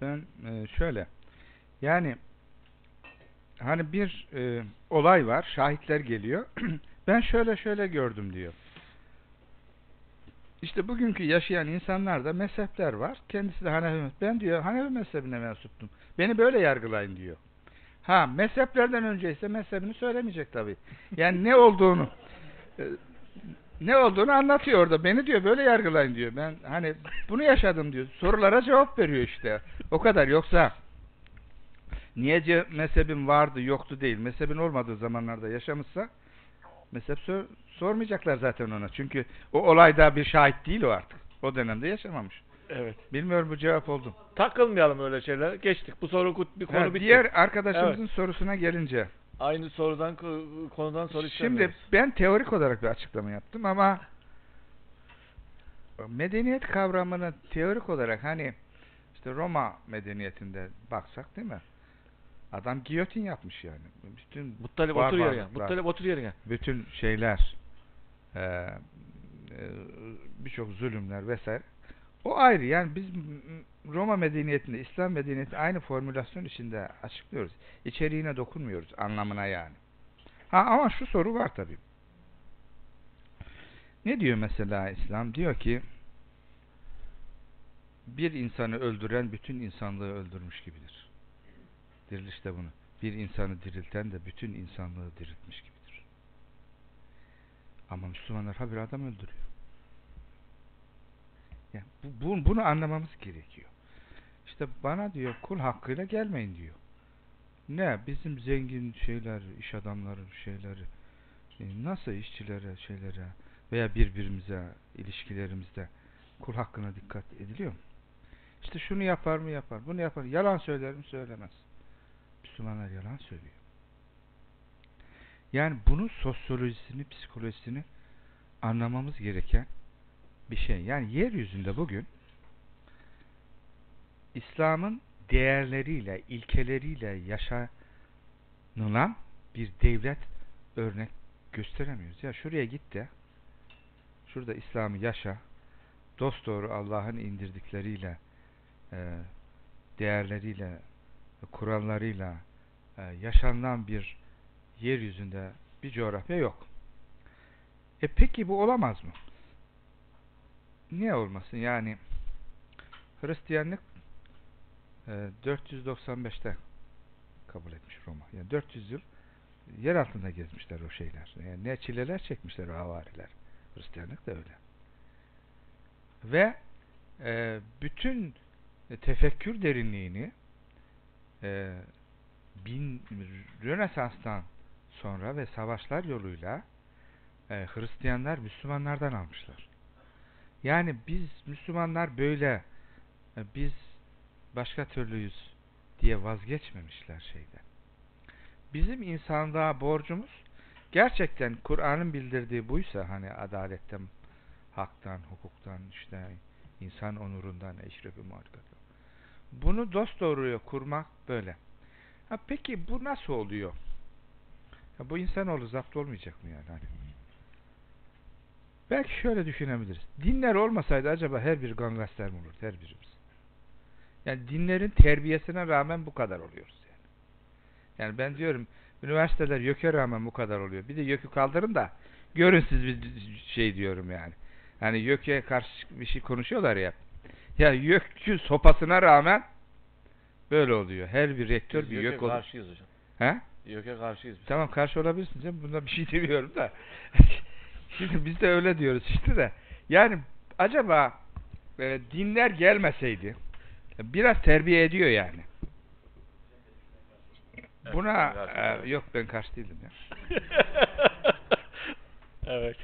B: ben e, şöyle yani hani bir e, olay var şahitler geliyor [CLEARS THROAT] ben şöyle şöyle gördüm diyor. İşte bugünkü yaşayan insanlarda mezhepler var. Kendisi de Hanefi. Ben diyor Hanefi mezhebine mensuptum. Beni böyle yargılayın diyor. Ha mezheplerden önce ise mezhebini söylemeyecek tabii. Yani ne olduğunu [LAUGHS] ne olduğunu anlatıyor orada. Beni diyor böyle yargılayın diyor. Ben hani bunu yaşadım diyor. Sorulara cevap veriyor işte. O kadar. Yoksa niye mezhebin vardı yoktu değil. Mezhebin olmadığı zamanlarda yaşamışsa mezhep sor- sormayacaklar zaten ona. Çünkü o olayda bir şahit değil o artık. O dönemde yaşamamış.
D: Evet.
B: Bilmiyorum bu cevap oldu.
D: Takılmayalım öyle şeyler. Geçtik. Bu soru bir konu
B: Ha,
D: bitti.
B: diğer arkadaşımızın sorusuna gelince.
D: Aynı sorudan konudan soru
B: Şimdi
D: istemiyoruz.
B: ben teorik olarak bir açıklama yaptım ama medeniyet kavramını teorik olarak hani işte Roma medeniyetinde baksak değil mi? Adam giyotin yapmış yani. Bütün
D: Muttalip otur yerine.
B: barbarlıklar,
D: Muttalip otur yerine.
B: bütün şeyler e, e, birçok zulümler vesaire. O ayrı yani biz Roma medeniyetinde, İslam medeniyeti aynı formülasyon içinde açıklıyoruz. İçeriğine dokunmuyoruz anlamına yani. Ha ama şu soru var tabii. Ne diyor mesela İslam? Diyor ki bir insanı öldüren bütün insanlığı öldürmüş gibidir. Dirilişte bunu. Bir insanı dirilten de bütün insanlığı diriltmiş gibidir. Ama Müslümanlar ha bir adam öldürüyor. Yani bu, bu- bunu anlamamız gerekiyor. İşte bana diyor kul hakkıyla gelmeyin diyor. Ne bizim zengin şeyler, iş adamları şeyleri e, nasıl işçilere, şeylere veya birbirimize ilişkilerimizde kul hakkına dikkat ediliyor mu? İşte şunu yapar mı yapar, bunu yapar. Yalan söyler mi söylemez. Müslümanlar yalan söylüyor. Yani bunun sosyolojisini, psikolojisini anlamamız gereken bir şey. Yani yeryüzünde bugün İslam'ın değerleriyle, ilkeleriyle yaşanılan bir devlet örnek gösteremiyoruz. Ya şuraya git de şurada İslam'ı yaşa dosdoğru Allah'ın indirdikleriyle e, değerleriyle kurallarıyla e, yaşanılan bir yeryüzünde bir coğrafya yok. E peki bu olamaz mı? Niye olmasın? Yani Hristiyanlık e, 495'te kabul etmiş Roma. Yani 400 yıl yer altında gezmişler o şeyler. Yani ne çileler çekmişler o havariler. Hristiyanlık da öyle. Ve e, bütün tefekkür derinliğini e, bin, Rönesans'tan sonra ve savaşlar yoluyla e, Hristiyanlar Müslümanlardan almışlar. Yani biz Müslümanlar böyle e, biz başka türlüyüz diye vazgeçmemişler şeyden. Bizim insanlığa borcumuz gerçekten Kur'an'ın bildirdiği buysa hani adaletten, haktan, hukuktan, işte insan onurundan, eşrefi marifetten. Bunu dosdoğruya kurmak böyle. Ha peki bu nasıl oluyor? Ha, bu insanoğlu zapt olmayacak mı yani? Hani? Belki şöyle düşünebiliriz. Dinler olmasaydı acaba her bir gangster mi olurdu? Her birimiz. Yani dinlerin terbiyesine rağmen bu kadar oluyoruz yani. Yani ben diyorum üniversiteler YÖK'e rağmen bu kadar oluyor. Bir de YÖK'ü kaldırın da görün siz bir şey diyorum yani. Hani YÖK'e karşı bir şey konuşuyorlar ya. Ya YÖK'ü sopasına rağmen böyle oluyor. Her bir rektör
D: Biz
B: bir YÖK olur.
D: karşıyız hocam.
B: He?
D: YÖK'e karşıyız biz.
B: Tamam karşı olabilirsin canım. Bunda bir şey demiyorum da. [LAUGHS] Şimdi biz de öyle diyoruz işte de. Yani acaba e, dinler gelmeseydi biraz terbiye ediyor yani.
D: Evet,
B: Buna e, yok ben karşı değilim ya. [LAUGHS]
D: evet.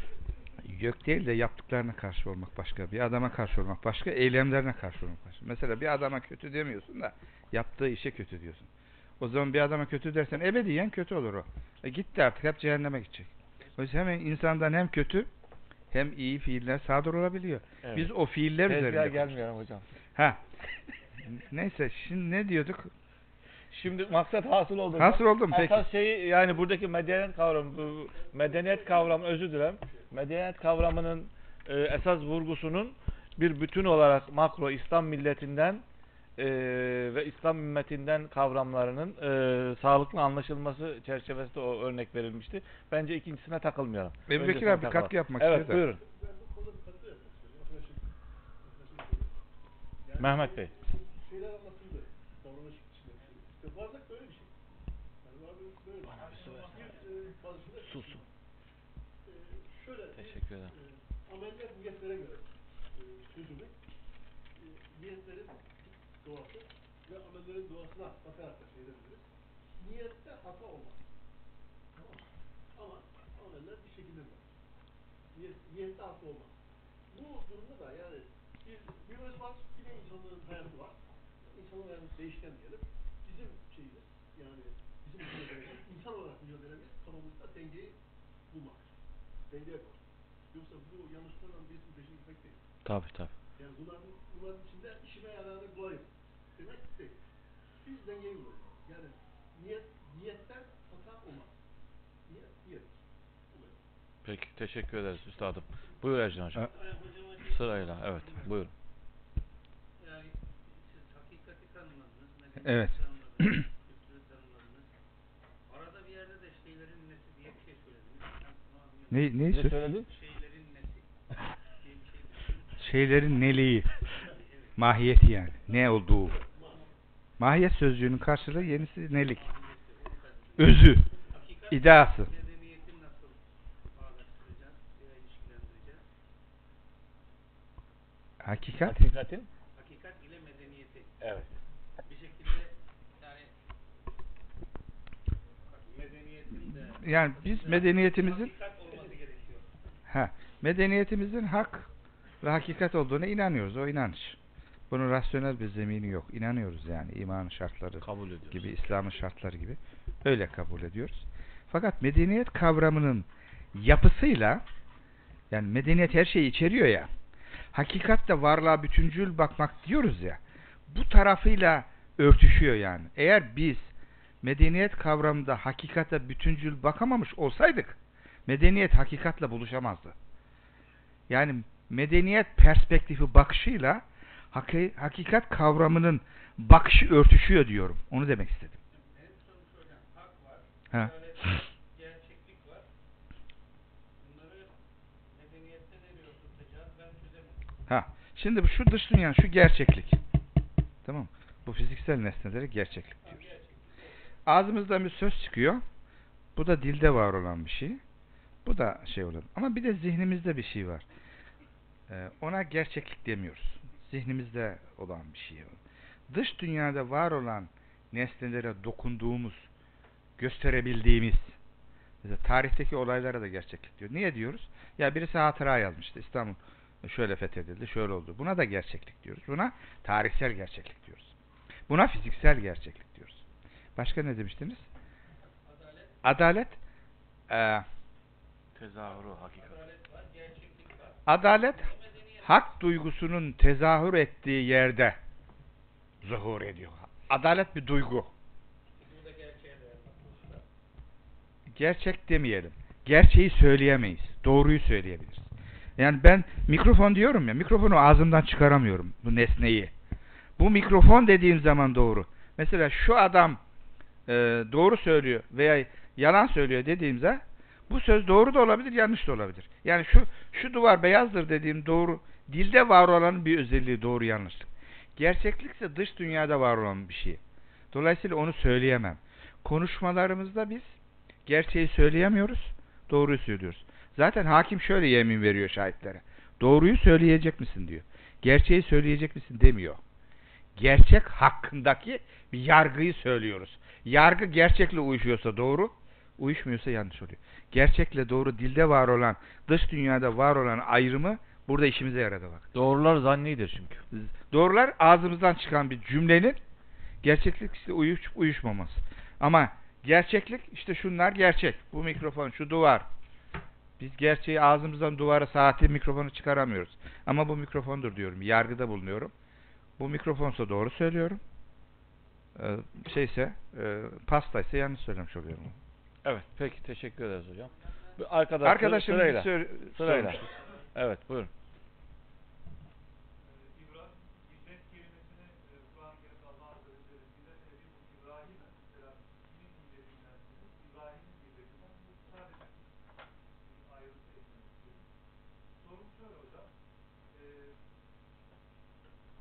B: Gök değil de yaptıklarına karşı olmak başka. Bir adama karşı olmak başka. Eylemlerine karşı olmak başka. Mesela bir adama kötü demiyorsun da yaptığı işe kötü diyorsun. O zaman bir adama kötü dersen ebediyen kötü olur o. E gitti artık hep cehenneme gidecek. O yüzden hemen insandan hem kötü hem iyi fiiller sadır olabiliyor.
D: Evet.
B: Biz o fiiller
D: Tezgaha
B: üzerinde
D: gelmiyorum hocam.
B: Ha. Neyse şimdi ne diyorduk?
D: Şimdi maksat hasıl oldu.
B: Hasıl oldum peki.
D: Esas şeyi yani buradaki medeniyet kavramı, bu medeniyet kavramı özür dilerim. Medeniyet kavramının e, esas vurgusunun bir bütün olarak makro İslam milletinden e, ve İslam ümmetinden kavramlarının e, sağlıklı anlaşılması çerçevesinde o örnek verilmişti. Bence ikincisine takılmayalım.
B: Ebu Bekir abi
D: takalım.
B: katkı yapmak
D: Evet
B: da.
D: buyurun. Mehmet Bey.
E: şeyler anlatıldı. Davranış içinde. İşte varlık böyle bir şey. Yani varlık böyle bir şey. Bir, e, bazısında
D: Sus.
E: e, şöyle
D: Teşekkür ederim.
E: e, ameller niyetlere göre e, çözümü e, niyetlerin doğası ve amellerin doğasına bakarak da şey edebiliriz. Niyette hata olmaz. Tamam? Ama ameller bir şekilde var. Niyet, niyette hata olmaz. Bu durumda da yani bir, bir öz var, bir de insanlığın hayatı var. İnsanın hayatı değişken diyelim. Bizim şeyimiz, yani bizim mücadelemiz, insan olarak mücadelemiz kafamızda dengeyi bulmak. Dengeye koymak. Yoksa bu yanlışlarla birisinin peşine gitmek değil.
D: Tabii tabii.
E: Yani bunların, bunların içinde işime yararını bulayım. Biz dengeyi bulalım. Yani niyet, niyetten hata olmaz. Niyet, niyet.
D: Peki teşekkür ederiz üstadım. Buyur Ercan hocam. Sırayla evet buyurun.
F: Yani siz hakikati tanımladınız, medeniyeti
B: Evet.
F: kültürü tanımladınız. Arada bir yerde de şeylerin nesi diye bir şey söylediniz. Ben bunu anlayamadım.
B: Ne, neyi sö-
D: söyledin?
F: Şeylerin nesi diye bir şey [LAUGHS] söylediniz.
B: Şeylerin neliği. Mahiyeti yani. Ne olduğu. Mahiyet sözcüğünün karşılığı yenisi nelik. Özü.
F: İlişkilendireceğiz?
B: Hakikat.
D: Hakikatin?
F: Hakikat ile medeniyeti.
D: Evet.
F: Bir şekilde yani medeniyetin de
B: Yani biz medeniyetimizin
F: hakikat olması gerekiyor.
B: ha, medeniyetimizin hak ve hakikat olduğuna inanıyoruz. O inanış. Bunun rasyonel bir zemini yok. İnanıyoruz yani iman şartları
D: Kabul ediyoruz.
B: gibi, İslam'ın şartları gibi öyle kabul ediyoruz. Fakat medeniyet kavramının yapısıyla yani medeniyet her şeyi içeriyor ya. Hakikatte varlığa bütüncül bakmak diyoruz ya. Bu tarafıyla örtüşüyor yani. Eğer biz medeniyet kavramında hakikate bütüncül bakamamış olsaydık medeniyet hakikatle buluşamazdı. Yani medeniyet perspektifi bakışıyla hakikat kavramının bakışı örtüşüyor diyorum. Onu demek istedim.
F: En sonuç hocam hak var,
B: Ha. Ha. Şimdi bu şu dış dünya, şu gerçeklik. Tamam? Bu fiziksel nesneleri gerçeklik diyoruz. Ağzımızdan bir söz çıkıyor. Bu da dilde var olan bir şey. Bu da şey olan. Ama bir de zihnimizde bir şey var. Ee, ona gerçeklik demiyoruz. Zihnimizde olan bir şey. Dış dünyada var olan nesnelere dokunduğumuz, gösterebildiğimiz, mesela tarihteki olaylara da gerçeklik diyor. Niye diyoruz? Ya birisi hatıra yazmıştı. İstanbul şöyle fethedildi, şöyle oldu. Buna da gerçeklik diyoruz. Buna tarihsel gerçeklik diyoruz. Buna fiziksel gerçeklik diyoruz. Başka ne demiştiniz? Adalet. Adalet.
D: Tezahürü hakikat.
B: adalet hak duygusunun tezahür ettiği yerde zuhur ediyor. Adalet bir duygu. Gerçek demeyelim. Gerçeği söyleyemeyiz. Doğruyu söyleyebiliriz. Yani ben mikrofon diyorum ya, mikrofonu ağzımdan çıkaramıyorum bu nesneyi. Bu mikrofon dediğim zaman doğru. Mesela şu adam e, doğru söylüyor veya yalan söylüyor dediğimde bu söz doğru da olabilir, yanlış da olabilir. Yani şu şu duvar beyazdır dediğim doğru, dilde var olan bir özelliği doğru yanlışlık. Gerçeklikse dış dünyada var olan bir şey. Dolayısıyla onu söyleyemem. Konuşmalarımızda biz gerçeği söyleyemiyoruz, doğruyu söylüyoruz. Zaten hakim şöyle yemin veriyor şahitlere. Doğruyu söyleyecek misin diyor. Gerçeği söyleyecek misin demiyor. Gerçek hakkındaki bir yargıyı söylüyoruz. Yargı gerçekle uyuşuyorsa doğru, Uyuşmuyorsa yanlış oluyor. Gerçekle doğru dilde var olan, dış dünyada var olan ayrımı burada işimize yaradı bak.
A: Doğrular zannidir çünkü.
B: Doğrular ağzımızdan çıkan bir cümlenin gerçeklik işte uyuşup uyuşmaması. Ama gerçeklik işte şunlar gerçek. Bu mikrofon, şu duvar. Biz gerçeği ağzımızdan duvara saati mikrofonu çıkaramıyoruz. Ama bu mikrofondur diyorum. Yargıda bulunuyorum. Bu mikrofonsa doğru söylüyorum. Ee, şeyse e, pastaysa yanlış söylemiş oluyorum.
A: Evet. Peki teşekkür ederiz hocam. Bir Arkadaş,
B: Arkadaşım
A: sırayla.
B: bir sor-
A: Sırayla. Evet buyurun.
G: İbrahim, millet kelimesini e, Kur'an-ı Kerim'de Allah Azze ve Celle millet evi bu İbrahim'e mesela kimin milletinden İbrahim'in milletinden bu sadece bir ayrıntı eklemek istiyorum. Sorum şöyle hocam. E,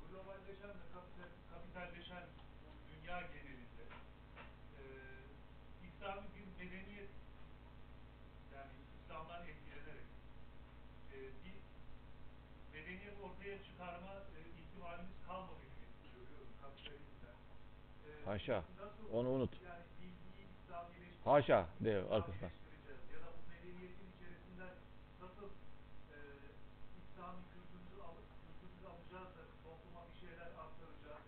G: globalleşen ve kapital, kapitalleşen bu dünya genelinde e, İslami bir medeniyet yani İslam'dan etkilenerek e, bir medeniyet çıkarma e, ihtimalimiz kalmadı gibi görüyorum kapitalizmden. E,
A: Haşa.
G: nasıl
A: Onu unut.
G: yani bilgiyi İslamileştireceğiz,
A: Haşa diyor arkasından.
G: Ya da bu medeniyetin içerisinden nasıl e, İslami kültürümüzü alıp kültürümüzü alacağız da topluma bir şeyler aktaracağız.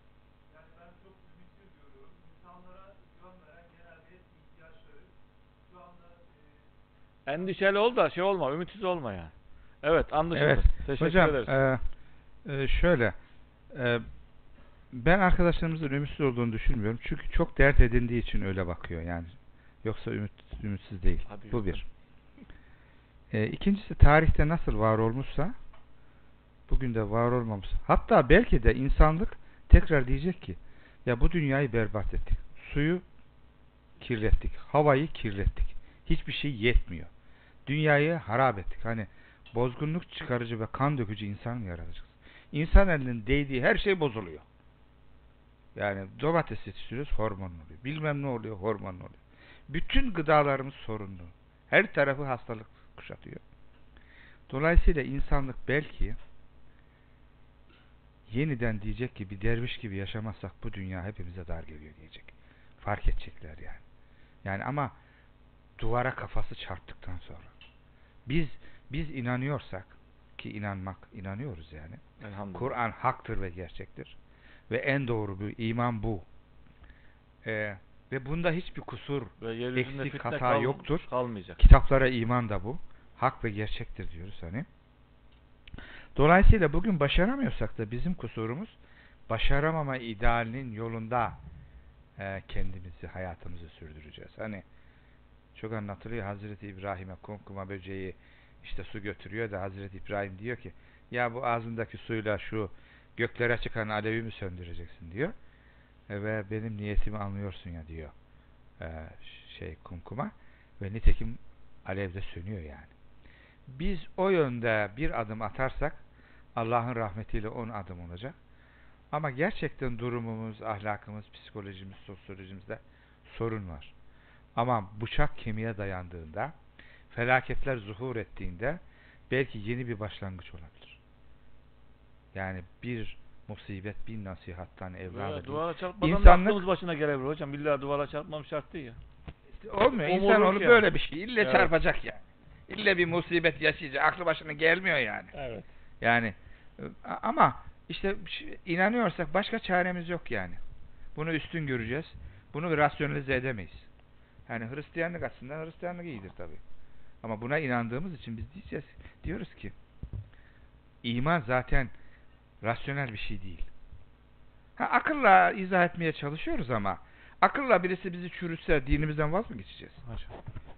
G: Yani ben çok ümitsiz görüyorum. İnsanlara veren genelde ihtiyaçları şu anda e,
A: Endişeli ol da şey olma, ümitsiz olma yani. Evet anlaşıldı.
B: Evet.
A: Teşekkür
B: Hocam
A: ederiz.
B: e, e, şöyle e, ben arkadaşlarımızın ümitsiz olduğunu düşünmüyorum. Çünkü çok dert edindiği için öyle bakıyor yani. Yoksa ümit, ümitsiz değil.
A: Hadi
B: Bu bir. E, ikincisi tarihte nasıl var olmuşsa bugün de var olmamış. Hatta belki de insanlık tekrar diyecek ki ya bu dünyayı berbat ettik. Suyu kirlettik. Havayı kirlettik. Hiçbir şey yetmiyor. Dünyayı harap ettik. Hani bozgunluk çıkarıcı ve kan dökücü insan mı yaratacağız? İnsan elinin değdiği her şey bozuluyor. Yani domates yetiştiriyoruz hormon oluyor. Bilmem ne oluyor hormon oluyor. Bütün gıdalarımız sorunlu. Her tarafı hastalık kuşatıyor. Dolayısıyla insanlık belki yeniden diyecek ki bir derviş gibi yaşamazsak bu dünya hepimize dar geliyor diyecek. Fark edecekler yani. Yani ama duvara kafası çarptıktan sonra biz biz inanıyorsak ki inanmak inanıyoruz yani. Kur'an haktır ve gerçektir. Ve en doğru bir iman bu. Ee, ve bunda hiçbir kusur,
A: Ve
B: eksik, hata
A: kal-
B: yoktur.
A: Kalmayacak.
B: kitaplara iman da bu. Hak ve gerçektir diyoruz hani. Dolayısıyla bugün başaramıyorsak da bizim kusurumuz başaramama idealinin yolunda e, kendimizi, hayatımızı sürdüreceğiz. Hani çok anlatılıyor Hazreti İbrahim'e kumkuma böceği işte su götürüyor da Hazreti İbrahim diyor ki ya bu ağzındaki suyla şu göklere çıkan alevi mi söndüreceksin diyor. E, ve benim niyetimi anlıyorsun ya diyor e, şey kumkuma ve nitekim alevde sönüyor yani. Biz o yönde bir adım atarsak Allah'ın rahmetiyle on adım olacak. Ama gerçekten durumumuz, ahlakımız, psikolojimiz, sosyolojimizde sorun var. Ama bıçak kemiğe dayandığında, felaketler zuhur ettiğinde belki yeni bir başlangıç olabilir. Yani bir musibet, bir nasihattan evladı. Değil.
A: duvara çarpmadan da
B: İnsanlık-
A: başına gelebilir hocam. Billahi duvara çarpmam şart değil ya.
B: Olmuyor.
A: Umurluk
B: İnsanoğlu
A: ya.
B: böyle bir şey. İlle
A: Evet.
B: çarpacak yani. İlle bir musibet yaşayacak. Aklı başına gelmiyor yani.
A: Evet.
B: Yani ama işte inanıyorsak başka çaremiz yok yani. Bunu üstün göreceğiz. Bunu rasyonalize edemeyiz. Yani Hristiyanlık açısından Hristiyanlık iyidir tabi. Ama buna inandığımız için biz diyeceğiz, diyoruz ki iman zaten rasyonel bir şey değil. Ha, akılla izah etmeye çalışıyoruz ama akılla birisi bizi çürütse dinimizden vaz mı geçeceğiz?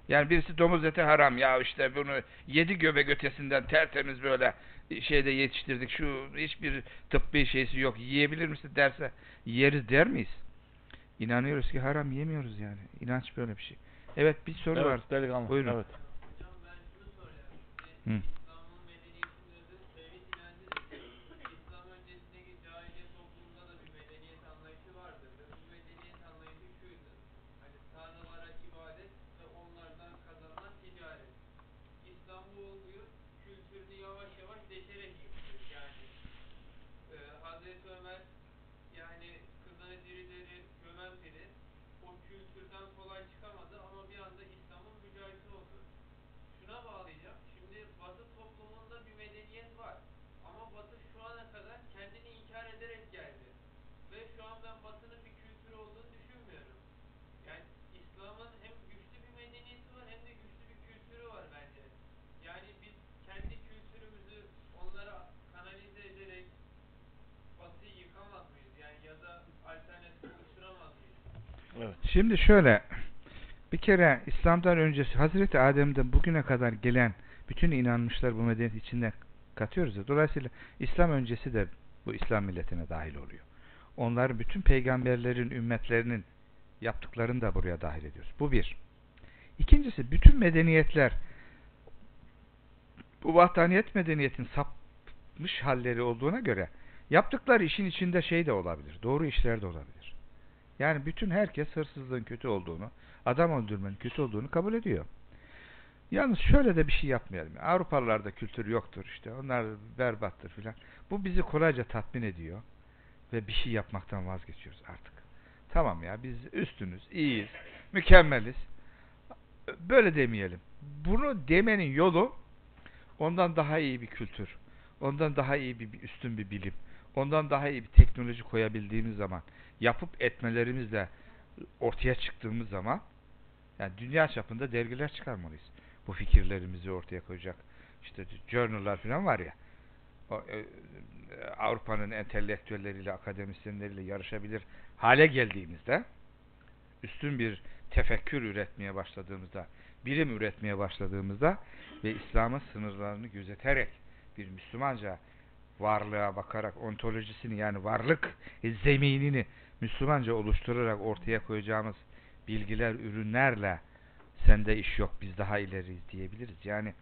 B: Yani birisi domuz eti haram ya işte bunu yedi göbek ötesinden tertemiz böyle şeyde yetiştirdik şu hiçbir tıbbi şeysi yok yiyebilir misin derse yeriz der miyiz? İnanıyoruz ki haram yemiyoruz yani. İnanç böyle bir şey. Evet bir soru var.
A: Evet delikanlı.
B: Buyurun.
A: Evet.
B: Hı.
H: İslam'ın medeniyetin özü tevhid inancıdır. İslam öncesindeki cahiliye toplumunda da bir medeniyet anlayışı vardır. Ve bu medeniyet anlayışı şuydu. Hani tanrılara ibadet ve onlardan kazanılan ticaret. İslam bu olguyu kültürünü yavaş yavaş deşerek yıkıyor. Yani e, Hazreti Ömer yani kızını dirileri gömen biri o kültürden kolay çıkamadı ama bir anda İslam'ı şuna bağlayacağım. Şimdi Batı toplumunda bir medeniyet var. Ama Batı şu ana kadar kendini inkar ederek geldi. Ve şu an ben Batı'nın bir kültürü olduğunu düşünmüyorum. Yani İslam'ın hem güçlü bir medeniyeti var hem de güçlü bir kültürü var bence. Yani biz kendi kültürümüzü onlara kanalize ederek Batı'yı yıkamaz mıyız? Yani ya da alternatif oluşturamaz mıyız?
D: Evet.
B: Şimdi şöyle bir kere İslam'dan öncesi Hazreti Adem'den bugüne kadar gelen bütün inanmışlar bu medeniyet içinde katıyoruz ya. Dolayısıyla İslam öncesi de bu İslam milletine dahil oluyor. Onlar bütün peygamberlerin, ümmetlerinin yaptıklarını da buraya dahil ediyoruz. Bu bir. İkincisi bütün medeniyetler bu vahdaniyet medeniyetin sapmış halleri olduğuna göre yaptıkları işin içinde şey de olabilir. Doğru işler de olabilir. Yani bütün herkes hırsızlığın kötü olduğunu, adam öldürmenin kötü olduğunu kabul ediyor. Yalnız şöyle de bir şey yapmayalım. Avrupalılarda kültür yoktur işte. Onlar berbattır filan. Bu bizi kolayca tatmin ediyor. Ve bir şey yapmaktan vazgeçiyoruz artık. Tamam ya biz üstünüz, iyiyiz, mükemmeliz. Böyle demeyelim. Bunu demenin yolu ondan daha iyi bir kültür, ondan daha iyi bir, üstün bir bilim, ondan daha iyi bir teknoloji koyabildiğimiz zaman, yapıp etmelerimizle ortaya çıktığımız zaman yani dünya çapında dergiler çıkarmalıyız. Bu fikirlerimizi ortaya koyacak. İşte journal'lar falan var ya. E, Avrupa'nın entelektüelleriyle, akademisyenleriyle yarışabilir hale geldiğimizde üstün bir tefekkür üretmeye başladığımızda, bilim üretmeye başladığımızda ve İslam'ın sınırlarını gözeterek bir Müslümanca varlığa bakarak ontolojisini yani varlık zeminini Müslümanca oluşturarak ortaya koyacağımız bilgiler, ürünlerle sende iş yok biz daha ileriyiz diyebiliriz. Yani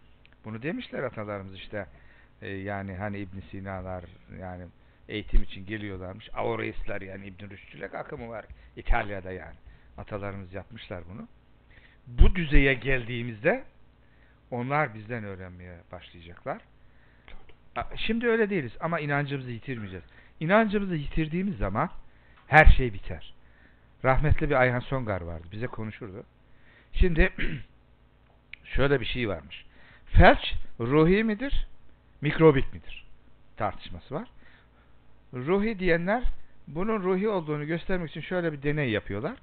B: bunu demişler atalarımız işte e, yani hani İbn Sina'lar yani eğitim için geliyorlarmış. Aoreistler yani İbn Rüşdülek akımı var İtalya'da yani. Atalarımız yapmışlar bunu. Bu düzeye geldiğimizde onlar bizden öğrenmeye başlayacaklar. Şimdi öyle değiliz ama inancımızı yitirmeyeceğiz. İnancımızı yitirdiğimiz zaman her şey biter. Rahmetli bir Ayhan Songar vardı. Bize konuşurdu. Şimdi [CLEARS THROAT] şöyle bir şey varmış. Felç ruhi midir? Mikrobik midir? Tartışması var. Ruhi diyenler bunun ruhi olduğunu göstermek için şöyle bir deney yapıyorlar.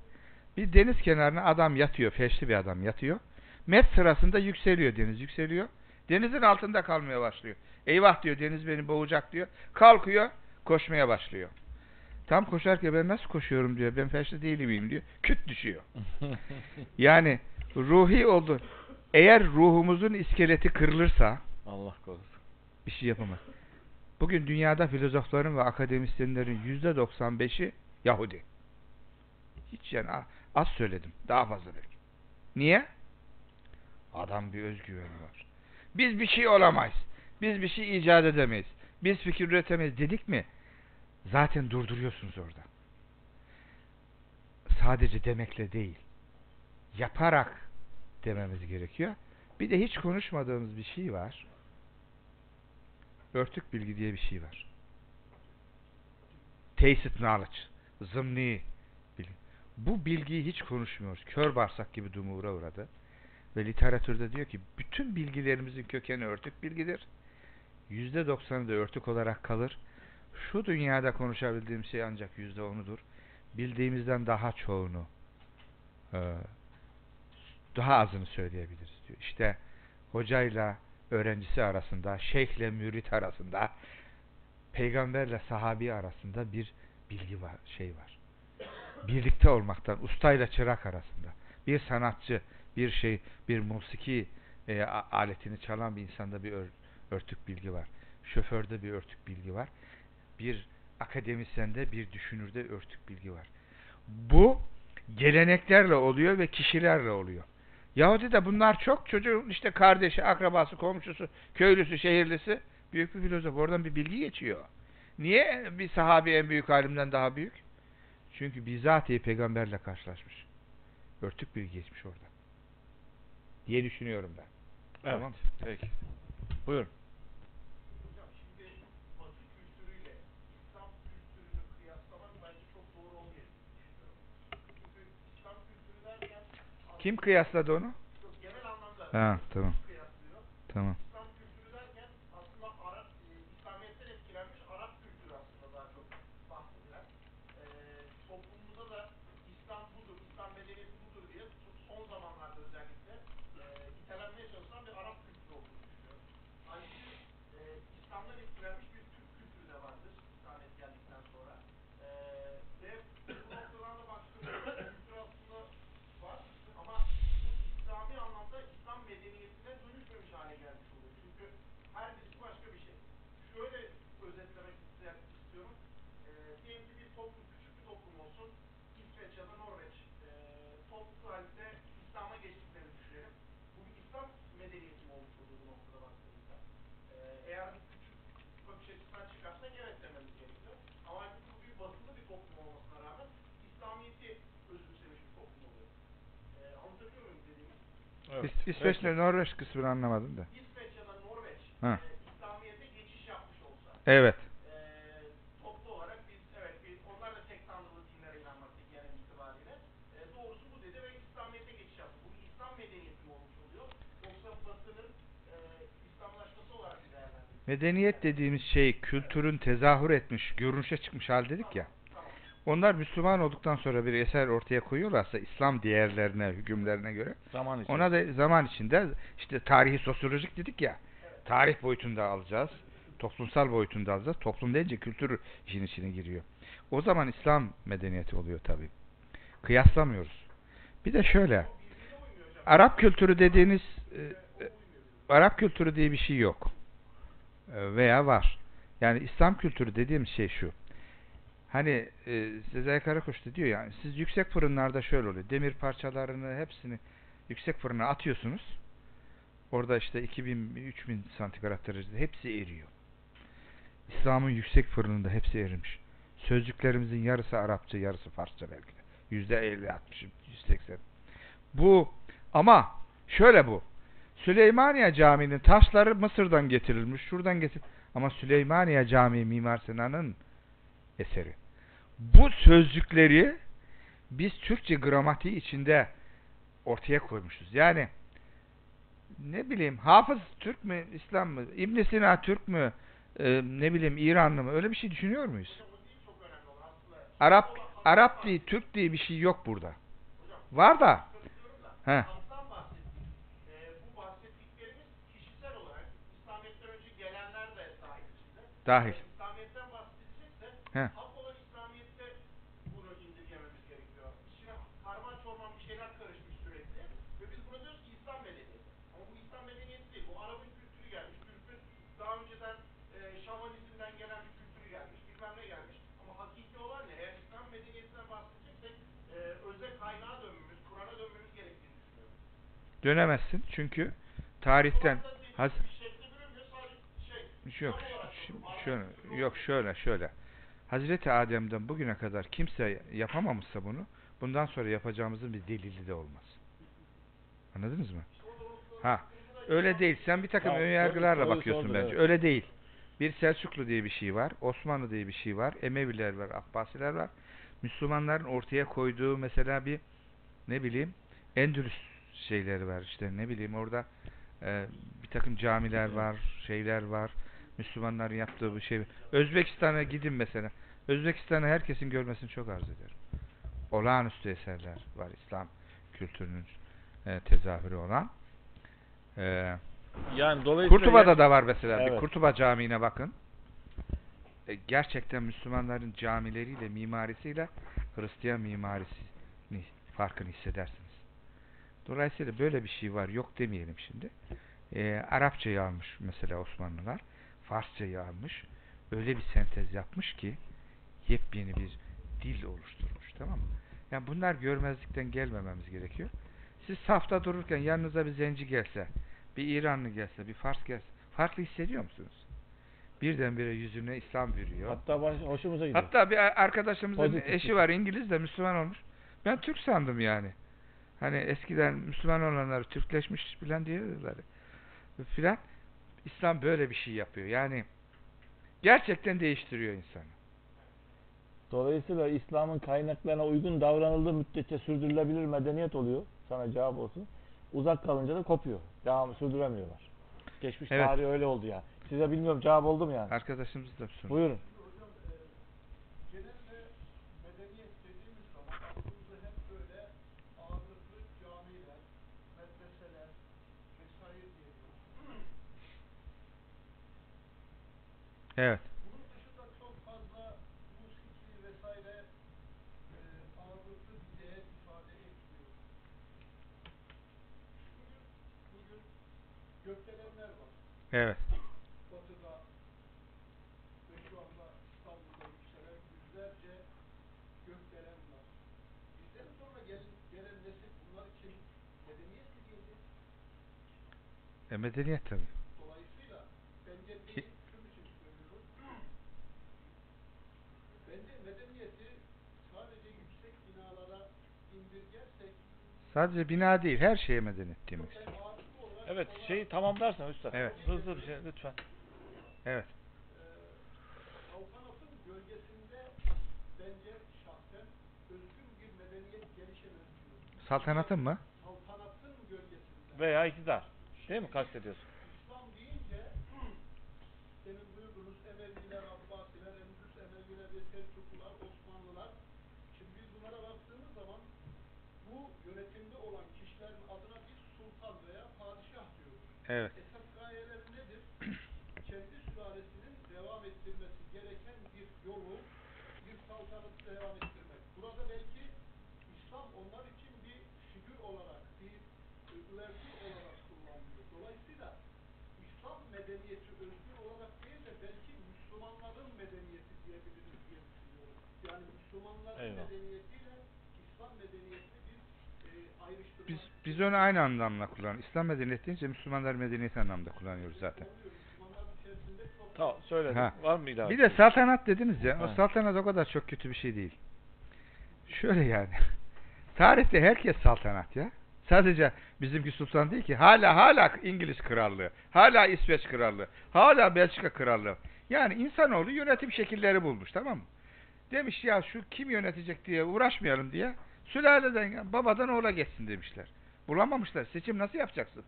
B: Bir deniz kenarına adam yatıyor. Felçli bir adam yatıyor. Met sırasında yükseliyor deniz yükseliyor. Denizin altında kalmaya başlıyor. Eyvah diyor deniz beni boğacak diyor. Kalkıyor koşmaya başlıyor. Tam koşarken ben nasıl koşuyorum diyor. Ben felçli değil miyim diyor. Küt düşüyor. [LAUGHS] yani ruhi oldu. Eğer ruhumuzun iskeleti kırılırsa
D: Allah korusun.
B: bir şey yapamaz. Bugün dünyada filozofların ve akademisyenlerin yüzde 95'i Yahudi. Hiç yani az söyledim. Daha fazla belki. Niye? Adam bir özgüveni var. Biz bir şey olamayız. Biz bir şey icat edemeyiz. Biz fikir üretemeyiz dedik mi? Zaten durduruyorsunuz orada. Sadece demekle değil. Yaparak dememiz gerekiyor. Bir de hiç konuşmadığımız bir şey var. Örtük bilgi diye bir şey var. Tacit knowledge. Zımni. Bu bilgiyi hiç konuşmuyoruz. Kör bağırsak gibi dumura uğradı. Ve literatürde diyor ki bütün bilgilerimizin kökeni örtük bilgidir. Yüzde doksanı da örtük olarak kalır. Şu dünyada konuşabildiğim şey ancak yüzde onudur. Bildiğimizden daha çoğunu daha azını söyleyebiliriz diyor. İşte hocayla öğrencisi arasında, şeyhle mürit arasında, peygamberle sahabi arasında bir bilgi var, şey var. Birlikte olmaktan, ustayla çırak arasında, bir sanatçı, bir şey, bir musiki e, aletini çalan bir insanda bir ör, örtük bilgi var. Şoförde bir örtük bilgi var. Bir akademisyende, bir düşünürde örtük bilgi var. Bu geleneklerle oluyor ve kişilerle oluyor. Yahudi de bunlar çok çocuğun işte kardeşi, akrabası, komşusu, köylüsü, şehirlisi büyük bir filozof. Oradan bir bilgi geçiyor. Niye bir sahabi en büyük alimden daha büyük? Çünkü bizatihi peygamberle karşılaşmış. Örtük bilgi geçmiş orada. Diye düşünüyorum ben.
D: Evet.
B: Tamam.
D: Peki. Buyurun.
B: Kim kıyasladı onu?
E: genel anlamda
B: Ha, tamam.
E: kıyaslıyor.
B: Tamam.
E: İslam kültürü derken aslında Arap, e, İslamiyet'ten etkilenmiş Arap kültürü aslında daha çok bahsedilen. E, toplumumuzda da İslam budur, İslam medeniyeti budur diye son zamanlarda özellikle e, itelenmeye çalışılan bir Arap kültürü olduğunu düşünüyorum. Halbuki e, İslam'dan etkilenmiş bir Türk kültürü de vardır İslamiyet geldikten sonra. E, ve bu noktadan da baktığımızda kültür aslında var ama bu İslami anlamda İslam medeniyetine dönüşmemiş hale gelmiş oluyor. Çünkü her birisi başka bir şey. Şöyle özetlemek ister- istiyorum. Ee, diyelim ki bir toplum, küçük bir toplum olsun. İsveç ya da Norveç. Ee, toplu halde İslam'a geçtiklerini düşünelim. Bu bir İslam medeniyeti mi olmuş oluyor bu noktada baktığımızda? Ee, eğer bir küçük bakış açısından çıkarsak evet dememiz gerekiyor. Ama halbuki bu bir batılı bir toplum olmasına rağmen İslamiyet'i özümsemiş bir toplum oluyor. Ee, anlatabiliyor muyum dediğimi?
D: Evet.
B: İs- İsveç ile Norveç kısmını anlamadım da.
E: İsveç ya da Norveç
B: Ha.
E: İslamiyet'e geçiş yapmış olsa
B: Evet.
E: e, toplu olarak biz evet biz onlar da tek tanrılı dinlere inanmakta genel itibariyle e, doğrusu bu dedi ve İslamiyet'e geçiş yaptı. Bu İslam medeniyeti mi olmuş oluyor? Yoksa Batı'nın e, İslamlaşması olarak bir değerlendirilir?
B: Medeniyet dediğimiz şey kültürün tezahür etmiş, görünüşe çıkmış hal dedik ya. Onlar Müslüman olduktan sonra bir eser ortaya koyuyorlarsa İslam değerlerine, hükümlerine göre
D: Zaman için.
B: ona da zaman içinde işte tarihi sosyolojik dedik ya. Tarih boyutunda alacağız. Toplumsal boyutunda alacağız. Toplum deyince kültür işin içine giriyor. O zaman İslam medeniyeti oluyor tabii. Kıyaslamıyoruz. Bir de şöyle. Arap kültürü dediğiniz e, e, Arap kültürü diye bir şey yok. E, veya var. Yani İslam kültürü dediğimiz şey şu. Hani e, Sezai Karakoç da diyor yani siz yüksek fırınlarda şöyle oluyor. Demir parçalarını hepsini yüksek fırına atıyorsunuz. Orada işte 2000-3000 santigrat derecede hepsi eriyor. İslam'ın yüksek fırınında hepsi erimiş. Sözcüklerimizin yarısı Arapça, yarısı Farsça belki de. Yüzde 50, 60, 180. Bu ama şöyle bu. Süleymaniye Camii'nin taşları Mısır'dan getirilmiş, şuradan getir. Ama Süleymaniye Camii Mimar Sinan'ın eseri. Bu sözcükleri biz Türkçe gramatiği içinde ortaya koymuşuz. Yani ne bileyim Hafız Türk mü, İslam mı, İbn Sina Türk mü, e, ne bileyim İranlı mı öyle bir şey düşünüyor muyuz? Arap Arap diye, Türk diye bir şey yok burada. Var da. He.
E: Halktan bahsettik. E, bu bahsettiklerimiz kişisel olarak İslamiyet'ten önce gelenler de dahil içinde.
B: Dahil.
E: İslamiyet'ten bahsedilecekse
B: He.
E: hak olan İslamiyet'te bunu indirgememiz gerekiyor. İçine karman çorman bir şeyler karışmış sürekli ve biz buna diyoruz ki İslam medeniyeti. Ama bu İslam medeniyeti değil. Bu Arap'ın kültürü gelmiş. Türk'ün daha önceden e, şamanizmden gelen bir kültürü gelmiş. Bilmem ne gelmiş. Ama hakiki olan ne? Eğer İslam medeniyetinden bahsedeceksek e, özel kaynağa dönmemiz, Kur'an'a dönmemiz gerektiğini düşünüyorum.
B: Dönemezsin çünkü tarihten
E: sadece şey.
B: yok şöyle yok şöyle şöyle. Hazreti Adem'den bugüne kadar kimse yapamamışsa bunu bundan sonra yapacağımızın bir delili de olmaz. Anladınız mı? Ha. Öyle değil. Sen bir takım
D: Ya,
B: ön yargılarla
D: doğru
B: bakıyorsun
D: sordu,
B: bence.
D: evet.
B: Öyle değil. Bir Selçuklu diye bir şey var. Osmanlı diye bir şey var. Emeviler var. Abbasiler var. Müslümanların ortaya koyduğu mesela bir ne bileyim Endülüs şeyleri var işte ne bileyim orada e, bir takım camiler var, şeyler var. Müslümanların yaptığı bir şey. Özbekistan'a gidin mesela. Özbekistan'ı herkesin görmesini çok arzu ederim. Olağanüstü eserler var İslam kültürünün e, tezahürü olan. E,
D: Yani dolayısıyla
B: Kurtuba'da da var mesela. Bir
D: Evet.
B: Kurtuba Camii'ne bakın. E, gerçekten Müslümanların camileriyle, mimarisiyle Hristiyan mimarisini farkını hissedersiniz. Dolayısıyla böyle bir şey var. Yok demeyelim şimdi. E, Arapçayı almış mesela Osmanlılar. Farsçayı almış. Öyle bir sentez yapmış ki yepyeni bir dil oluşturmuş. Tamam mı? Yani bunlar görmezlikten gelmememiz gerekiyor. Siz safta dururken yanınıza bir zenci gelse, bir İranlı gelse, bir Fars gelse farklı hissediyor musunuz? Birdenbire yüzüne İslam veriyor.
D: hatta baş, hoşumuza gidiyor.
B: Hatta bir arkadaşımızın
D: Pozitif.
B: eşi var İngiliz de Müslüman olmuş. Ben Türk sandım yani. Hani eskiden Müslüman olanlar Türkleşmiş filan diyorlar. Filan. İslam böyle bir şey yapıyor. Yani gerçekten değiştiriyor insanı.
D: Dolayısıyla İslam'ın kaynaklarına uygun davranıldığı müddetçe sürdürülebilir medeniyet oluyor. Sana cevap olsun. Uzak kalınca da kopuyor. Devamı sürdüremiyorlar.
A: Geçmiş
B: Evet.
A: tarihi öyle oldu ya. Size bilmiyorum cevap oldu mu yani?
B: Arkadaşımız da sorun.
A: Buyurun.
I: Genelde medeniyet dediğimiz zaman aklımıza hep böyle ağırlıklı camiler, medreseler vesaire geliyor.
B: Evet.
I: Bunun dışında çok fazla musiki vesaire e, ağırlıklı bir değer ifade etmiyor. Bugün, var.
B: Evet.
I: Batı'da ve şu anda İstanbul'da yükselen yüzlerce gökdelen var. Bizden sonra gel, gelen nesil bunlar için medeniyet mi diyecek?
B: E, medeniyet tabii.
I: Dolayısıyla bence değil, şunun için söylüyorum. Bence medeniyeti sadece yüksek binalara indirgersek
B: Sadece bina değil, her şeye medeniyet demek istiyorum.
A: Evet şeyi tamamlarsan Üstad.
B: Evet.
A: Hızlı bir şey lütfen.
B: Evet.
I: Saltanatın
B: mı?
I: Saltanatın gölgesinde.
A: Veya iktidar. Değil mi kastediyorsun?
I: İslam deyince senin duyduğunuz Emeviler, Abbasiler, Endülüs Emeviler ve Selçuklular, Osmanlılar. Şimdi biz bunlara baktığımız zaman bu yönetimde olan kişilerin adına bir sultan veya padişah diyoruz.
B: Evet.
I: Esas gayeleri nedir? [CLEARS THROAT] Kendi sülalesinin devam ettirmesi gereken bir yolu, bir saltanatı devam ettirmek. Burada belki İslam onlar için bir figür olarak, bir üvertür olarak kullanılıyor. Dolayısıyla İslam medeniyeti özgür olarak değil de belki Müslümanların medeniyeti diyebiliriz diye düşünüyorum. Yani Müslümanların
A: Eyvallah.
I: medeniyetiyle İslam medeniyetini bir e, ayrıştırmak.
B: Biz biz onu aynı anlamda kullanıyoruz. İslam medeniyeti deyince Müslümanlar medeniyeti anlamda kullanıyoruz zaten.
A: Tamam söyledim.
B: Ha.
A: Var mı ilave?
B: Bir de saltanat dediniz ya. O saltanat o kadar çok kötü bir şey değil. Şöyle yani. [LAUGHS] Tarihte herkes saltanat ya. Sadece bizimki sultan değil ki. Hala hala İngiliz krallığı. Hala İsveç krallığı. Hala Belçika krallığı. Yani insanoğlu yönetim şekilleri bulmuş tamam mı? Demiş ya şu kim yönetecek diye uğraşmayalım diye. Sülaleden babadan oğula geçsin demişler. Bulamamışlar. Seçim nasıl yapacaksın?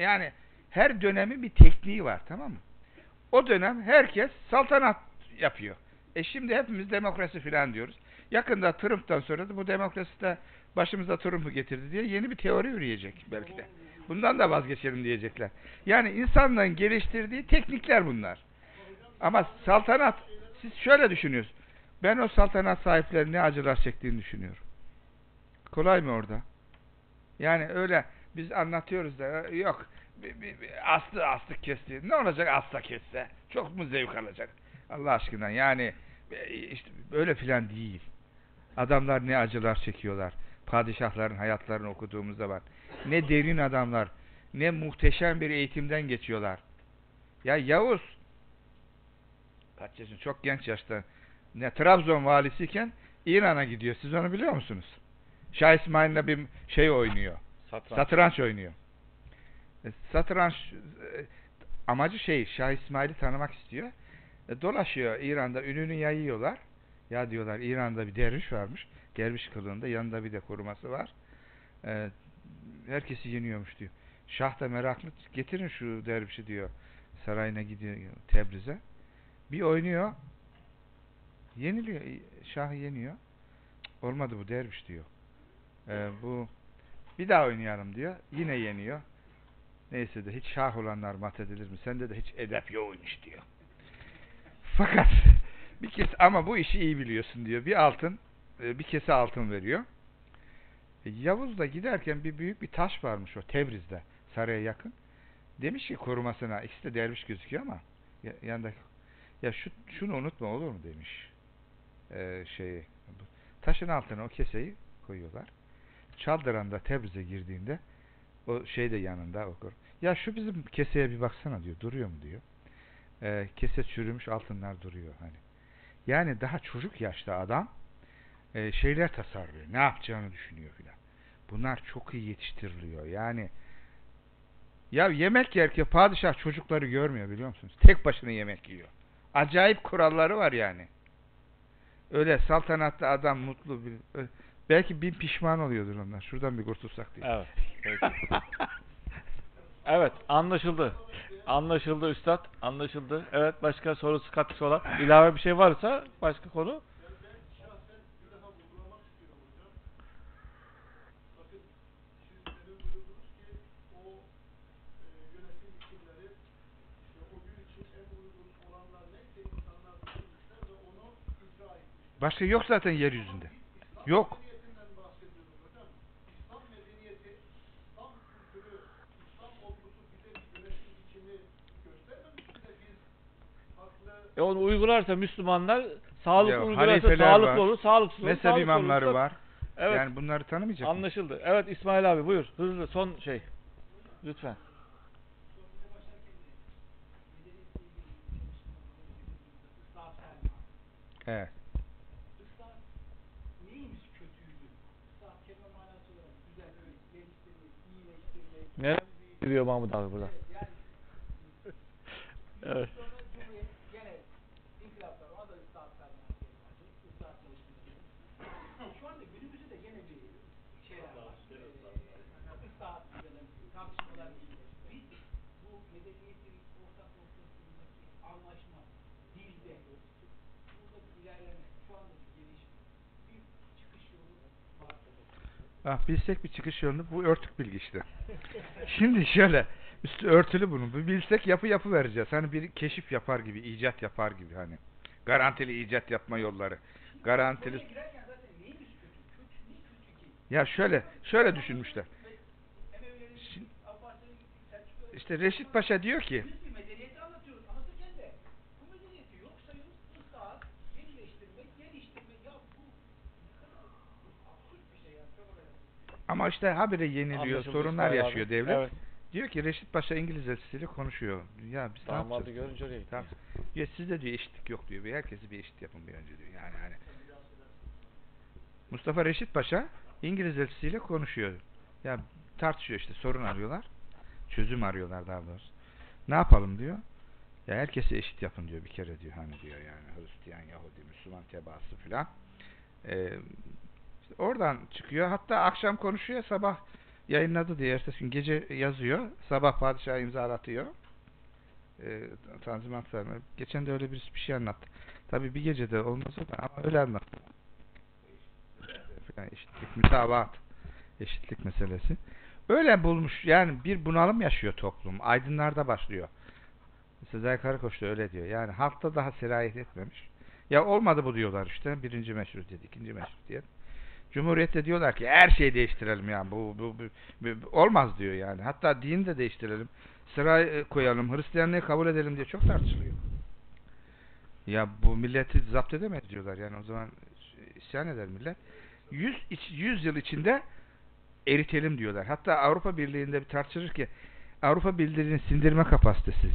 B: Yani her dönemin bir tekniği var tamam mı? O dönem herkes saltanat yapıyor. E şimdi hepimiz demokrasi filan diyoruz. Yakında Trump'tan sonra da bu demokrasi de başımıza Trump'u getirdi diye yeni bir teori yürüyecek belki de. Bundan da vazgeçelim diyecekler. Yani insanların geliştirdiği teknikler bunlar. Ama saltanat, siz şöyle düşünüyorsunuz. Ben o saltanat sahiplerinin ne acılar çektiğini düşünüyorum. Kolay mı orada? Yani öyle biz anlatıyoruz da yok aslı aslı kesti. Ne olacak asla kesse? Çok mu zevk alacak? Allah aşkına yani e, işte böyle filan değil. Adamlar ne acılar çekiyorlar. Padişahların hayatlarını okuduğumuz zaman. Ne derin adamlar. Ne muhteşem bir eğitimden geçiyorlar. Ya Yavuz kaç yaşın? Çok genç yaşta. Ne Trabzon valisiyken İran'a gidiyor. Siz onu biliyor musunuz? Şah İsmail'le bir şey oynuyor.
A: Satranç.
B: Satranç oynuyor. E, Satranç e, amacı şey Şah İsmail'i tanımak istiyor. E, dolaşıyor İran'da ününü yayıyorlar. Ya diyorlar İran'da bir derviş varmış. Derviş kılığında yanında bir de koruması var. Herkesi yeniyormuş diyor. Şah da meraklı getirin şu dervişi diyor. Sarayına gidiyor Tebriz'e. Bir oynuyor. Yeniliyor. Şahı yeniyor. Olmadı bu derviş diyor. E, bu bir daha oynayalım diyor. Yine yeniyor. Neyse de hiç şah olanlar mat edilir mi? Sende de hiç edep yokmuş diyor. Fakat [LAUGHS] bir kez ama bu işi iyi biliyorsun diyor. Bir altın, e, bir kese altın veriyor. E, Yavuz da giderken bir büyük bir taş varmış o Tebriz'de, saraya yakın. Demiş ki korumasına, ikisi de derviş gözüküyor ama ya- yanındaki ya şu şunu unutma olur mu demiş. E, şeyi taşın altına o keseyi koyuyorlar. Çaldıran'da Tebriz'e girdiğinde o şey de yanında okur. Ya şu bizim keseye bir baksana diyor. Duruyor mu diyor. Ee, kese çürümüş altınlar duruyor hani. Yani daha çocuk yaşta adam e, şeyler tasarlıyor. Ne yapacağını düşünüyor filan. Bunlar çok iyi yetiştiriliyor. Yani ya yemek yerken padişah çocukları görmüyor biliyor musunuz? Tek başına yemek yiyor. Acayip kuralları var yani. Öyle saltanatlı adam mutlu bir belki bin pişman oluyordur onlar. Şuradan bir kurtulsak diye.
A: Evet. Peki. [LAUGHS] evet anlaşıldı. Anlaşıldı üstad. Anlaşıldı. Evet başka sorusu katkısı olan ilave bir şey varsa başka konu.
D: Ben, ben şahsen bir defa vurgulamak istiyorum hocam. Bakın siz demin buyurdunuz ki o e, yönetim biçimleri işte o gün için en uygun olanlar neyse insanlar düşünmüşler ve onu icra etmişler.
B: Başka yok zaten yeryüzünde. Yok.
D: medeniyetinden bahsediyoruz hocam. İslam medeniyeti, İslam kültürü, İslam olgusu bize bir yönetim biçimi göstermemiş mi de biz farklı
A: E onu uygularsa Müslümanlar sağlıklı
B: Ya,
A: uygularsa sağlıklı
B: var,
A: olur, sağlıksız olur.
B: Mezhep
A: sağlıksız
B: imamları
A: olursa-
B: var.
A: Evet.
B: Yani bunları tanımayacak?
A: Anlaşıldı. Evet İsmail abi buyur. Hızlı son şey. Lütfen.
B: Evet.
A: Ne diyor Mahmut abi burada? Evet.
D: sonra Cumhuriyet gene inkılaplar, ona da ıslah fermanı yapıldı. Islah çalışmaları. Şu anda günümüzde de gene bir şeyler var. Ee, ıslah gelen tartışmalar geliyor. Biz bu medeniyetin ortak noktasındaki anlaşma, dilde, buradaki ilerleme, şu andaki gelişme, bir çıkış yolu var.
B: Ah, bilsek bir çıkış yolunu bu örtük bilgi işte. [LAUGHS] Şimdi şöyle üstü örtülü bunun. Bu bilsek yapı yapı vereceğiz. Hani bir keşif yapar gibi, icat yapar gibi hani. Garantili icat yapma yolları. Garantili? Ya şöyle şöyle düşünmüşler. Şimdi- İşte Reşit Paşa diyor ki
D: Biz bir medeniyeti anlatıyoruz. Anlatırken de bu medeniyeti yok sayıyoruz. Islahat, yenileştirmek, geliştirmek. Ya bu ne kadar absürt bir şey ya. Çok affedersiniz.
B: Ama işte habire yeniliyor,
A: Anlaşıldı
B: sorunlar
A: İsmail abi.
B: yaşıyor devlet.
A: Evet.
B: Diyor ki Reşit Paşa İngiliz elçisiyle konuşuyor. Ya biz ne
A: Damadı
B: yapacağız?
A: görünce oraya gitti.
B: Tamam. Ya sizde diyor eşitlik yok diyor. Bir herkesi bir eşit yapın bir önce diyor. Yani hani Mustafa Reşit Paşa İngiliz elçisiyle konuşuyor. Ya tartışıyor işte sorun arıyorlar. Çözüm arıyorlar daha doğrusu. Ne yapalım diyor. Ya herkesi eşit yapın diyor bir kere diyor hani diyor yani Hristiyan, Yahudi, Müslüman tebaası filan. Ee, oradan çıkıyor. Hatta akşam konuşuyor sabah yayınladı diye ertesi gün gece yazıyor. Sabah padişah imzalatıyor. Ee, tanzimat verme. Geçen de öyle bir, bir şey anlattı. Tabi bir gecede olmaz da ama öyle anlattı. Falan eşitlik, mütabaat, eşitlik meselesi. Öyle bulmuş yani bir bunalım yaşıyor toplum. Aydınlarda başlıyor. Sezai Karakoç da öyle diyor. Yani halkta daha sirayet etmemiş. Ya olmadı bu diyorlar işte. Birinci meşrutiyet, ikinci meşrutiyet. Cumhuriyette diyorlar ki her şeyi değiştirelim ya. Bu, bu, bu, bu- olmaz diyor yani. Hatta dini de değiştirelim. Sıra e, koyalım. Hristiyanlığı kabul edelim diye çok tartışılıyor. Ya bu milleti zapt edemeyiz diyorlar. Yani o zaman isyan eder millet. 100, 100 yıl içinde eritelim diyorlar. Hatta Avrupa Birliği'nde bir tartışılır ki Avrupa Birliği'nin sindirme kapasitesi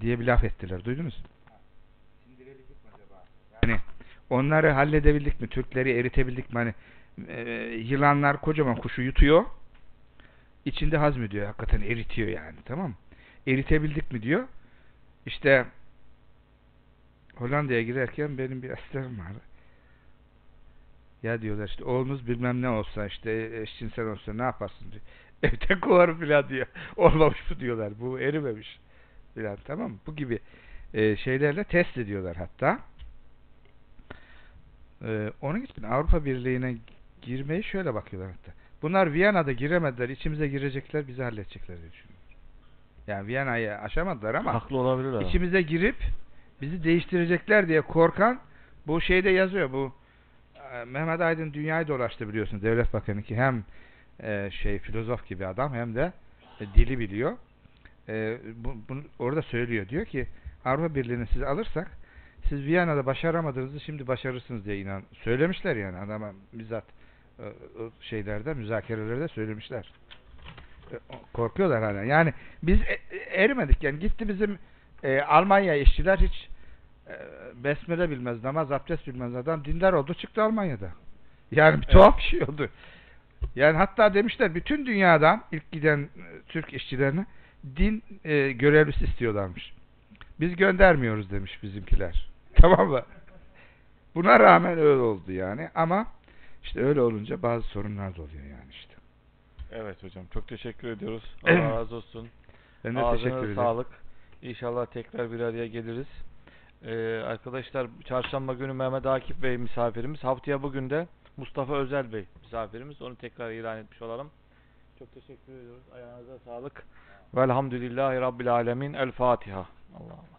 B: diye bir laf ettiler. Duydunuz? mu? Yani onları halledebildik mi? Türkleri eritebildik mi? Hani e, yılanlar kocaman kuşu yutuyor. içinde hazmediyor. Hakikaten eritiyor yani. Tamam mı? Eritebildik mi diyor. İşte Hollanda'ya girerken benim bir aslanım vardı. Ya diyorlar işte oğlunuz bilmem ne olsa işte eşcinsel olsa ne yaparsın diyor. [LAUGHS] Evden kovarım filan diyor. [LAUGHS] Olmamış bu diyorlar. Bu erimemiş filan tamam mı? Bu gibi e, şeylerle test ediyorlar hatta. E, onun için Avrupa Birliği'ne girmeyi şöyle bakıyorlar hatta. Bunlar Viyana'da giremediler. içimize girecekler, bizi halledecekler diye düşünüyorlar. Yani Viyana'yı aşamadılar ama
A: Haklı olabilirler.
B: içimize girip bizi değiştirecekler diye korkan bu şeyde yazıyor bu e, Mehmet Aydın dünyayı dolaştı biliyorsun devlet bakanı ki hem e, şey filozof gibi adam hem de e, dili biliyor. E, bu, bunu orada söylüyor diyor ki Avrupa Birliği'ni siz alırsak siz Viyana'da başaramadığınızı şimdi başarırsınız diye inan söylemişler yani adama bizzat e, şeylerde müzakerelerde söylemişler. E, Korkuyorlar hala. Yani biz e- erimedik yani gitti bizim e, Almanya işçiler hiç e, besmele bilmez, namaz abdest bilmez adam dindar oldu çıktı Almanya'da. Yani bir tuhaf bir şey oldu. Yani hatta demişler bütün dünyadan ilk giden e, Türk işçilerine din e, görevlisi istiyorlarmış. Biz göndermiyoruz demiş bizimkiler. Tamam mı? Buna rağmen öyle oldu yani ama işte öyle olunca bazı sorunlar da oluyor yani işte.
A: Evet hocam çok teşekkür ediyoruz. [CLEARS THROAT] Allah razı olsun.
B: Ben de
A: Ağzına
B: teşekkür ederim.
A: sağlık. İnşallah tekrar bir araya geliriz. Ee, arkadaşlar çarşamba günü Mehmet Akif Bey misafirimiz. Haftaya bugün de Mustafa Özel Bey misafirimiz. Onu tekrar ilan etmiş olalım. Çok teşekkür ediyoruz. Ayağınıza sağlık. Velhamdülillahi Rabbil Alemin. El Fatiha. Allah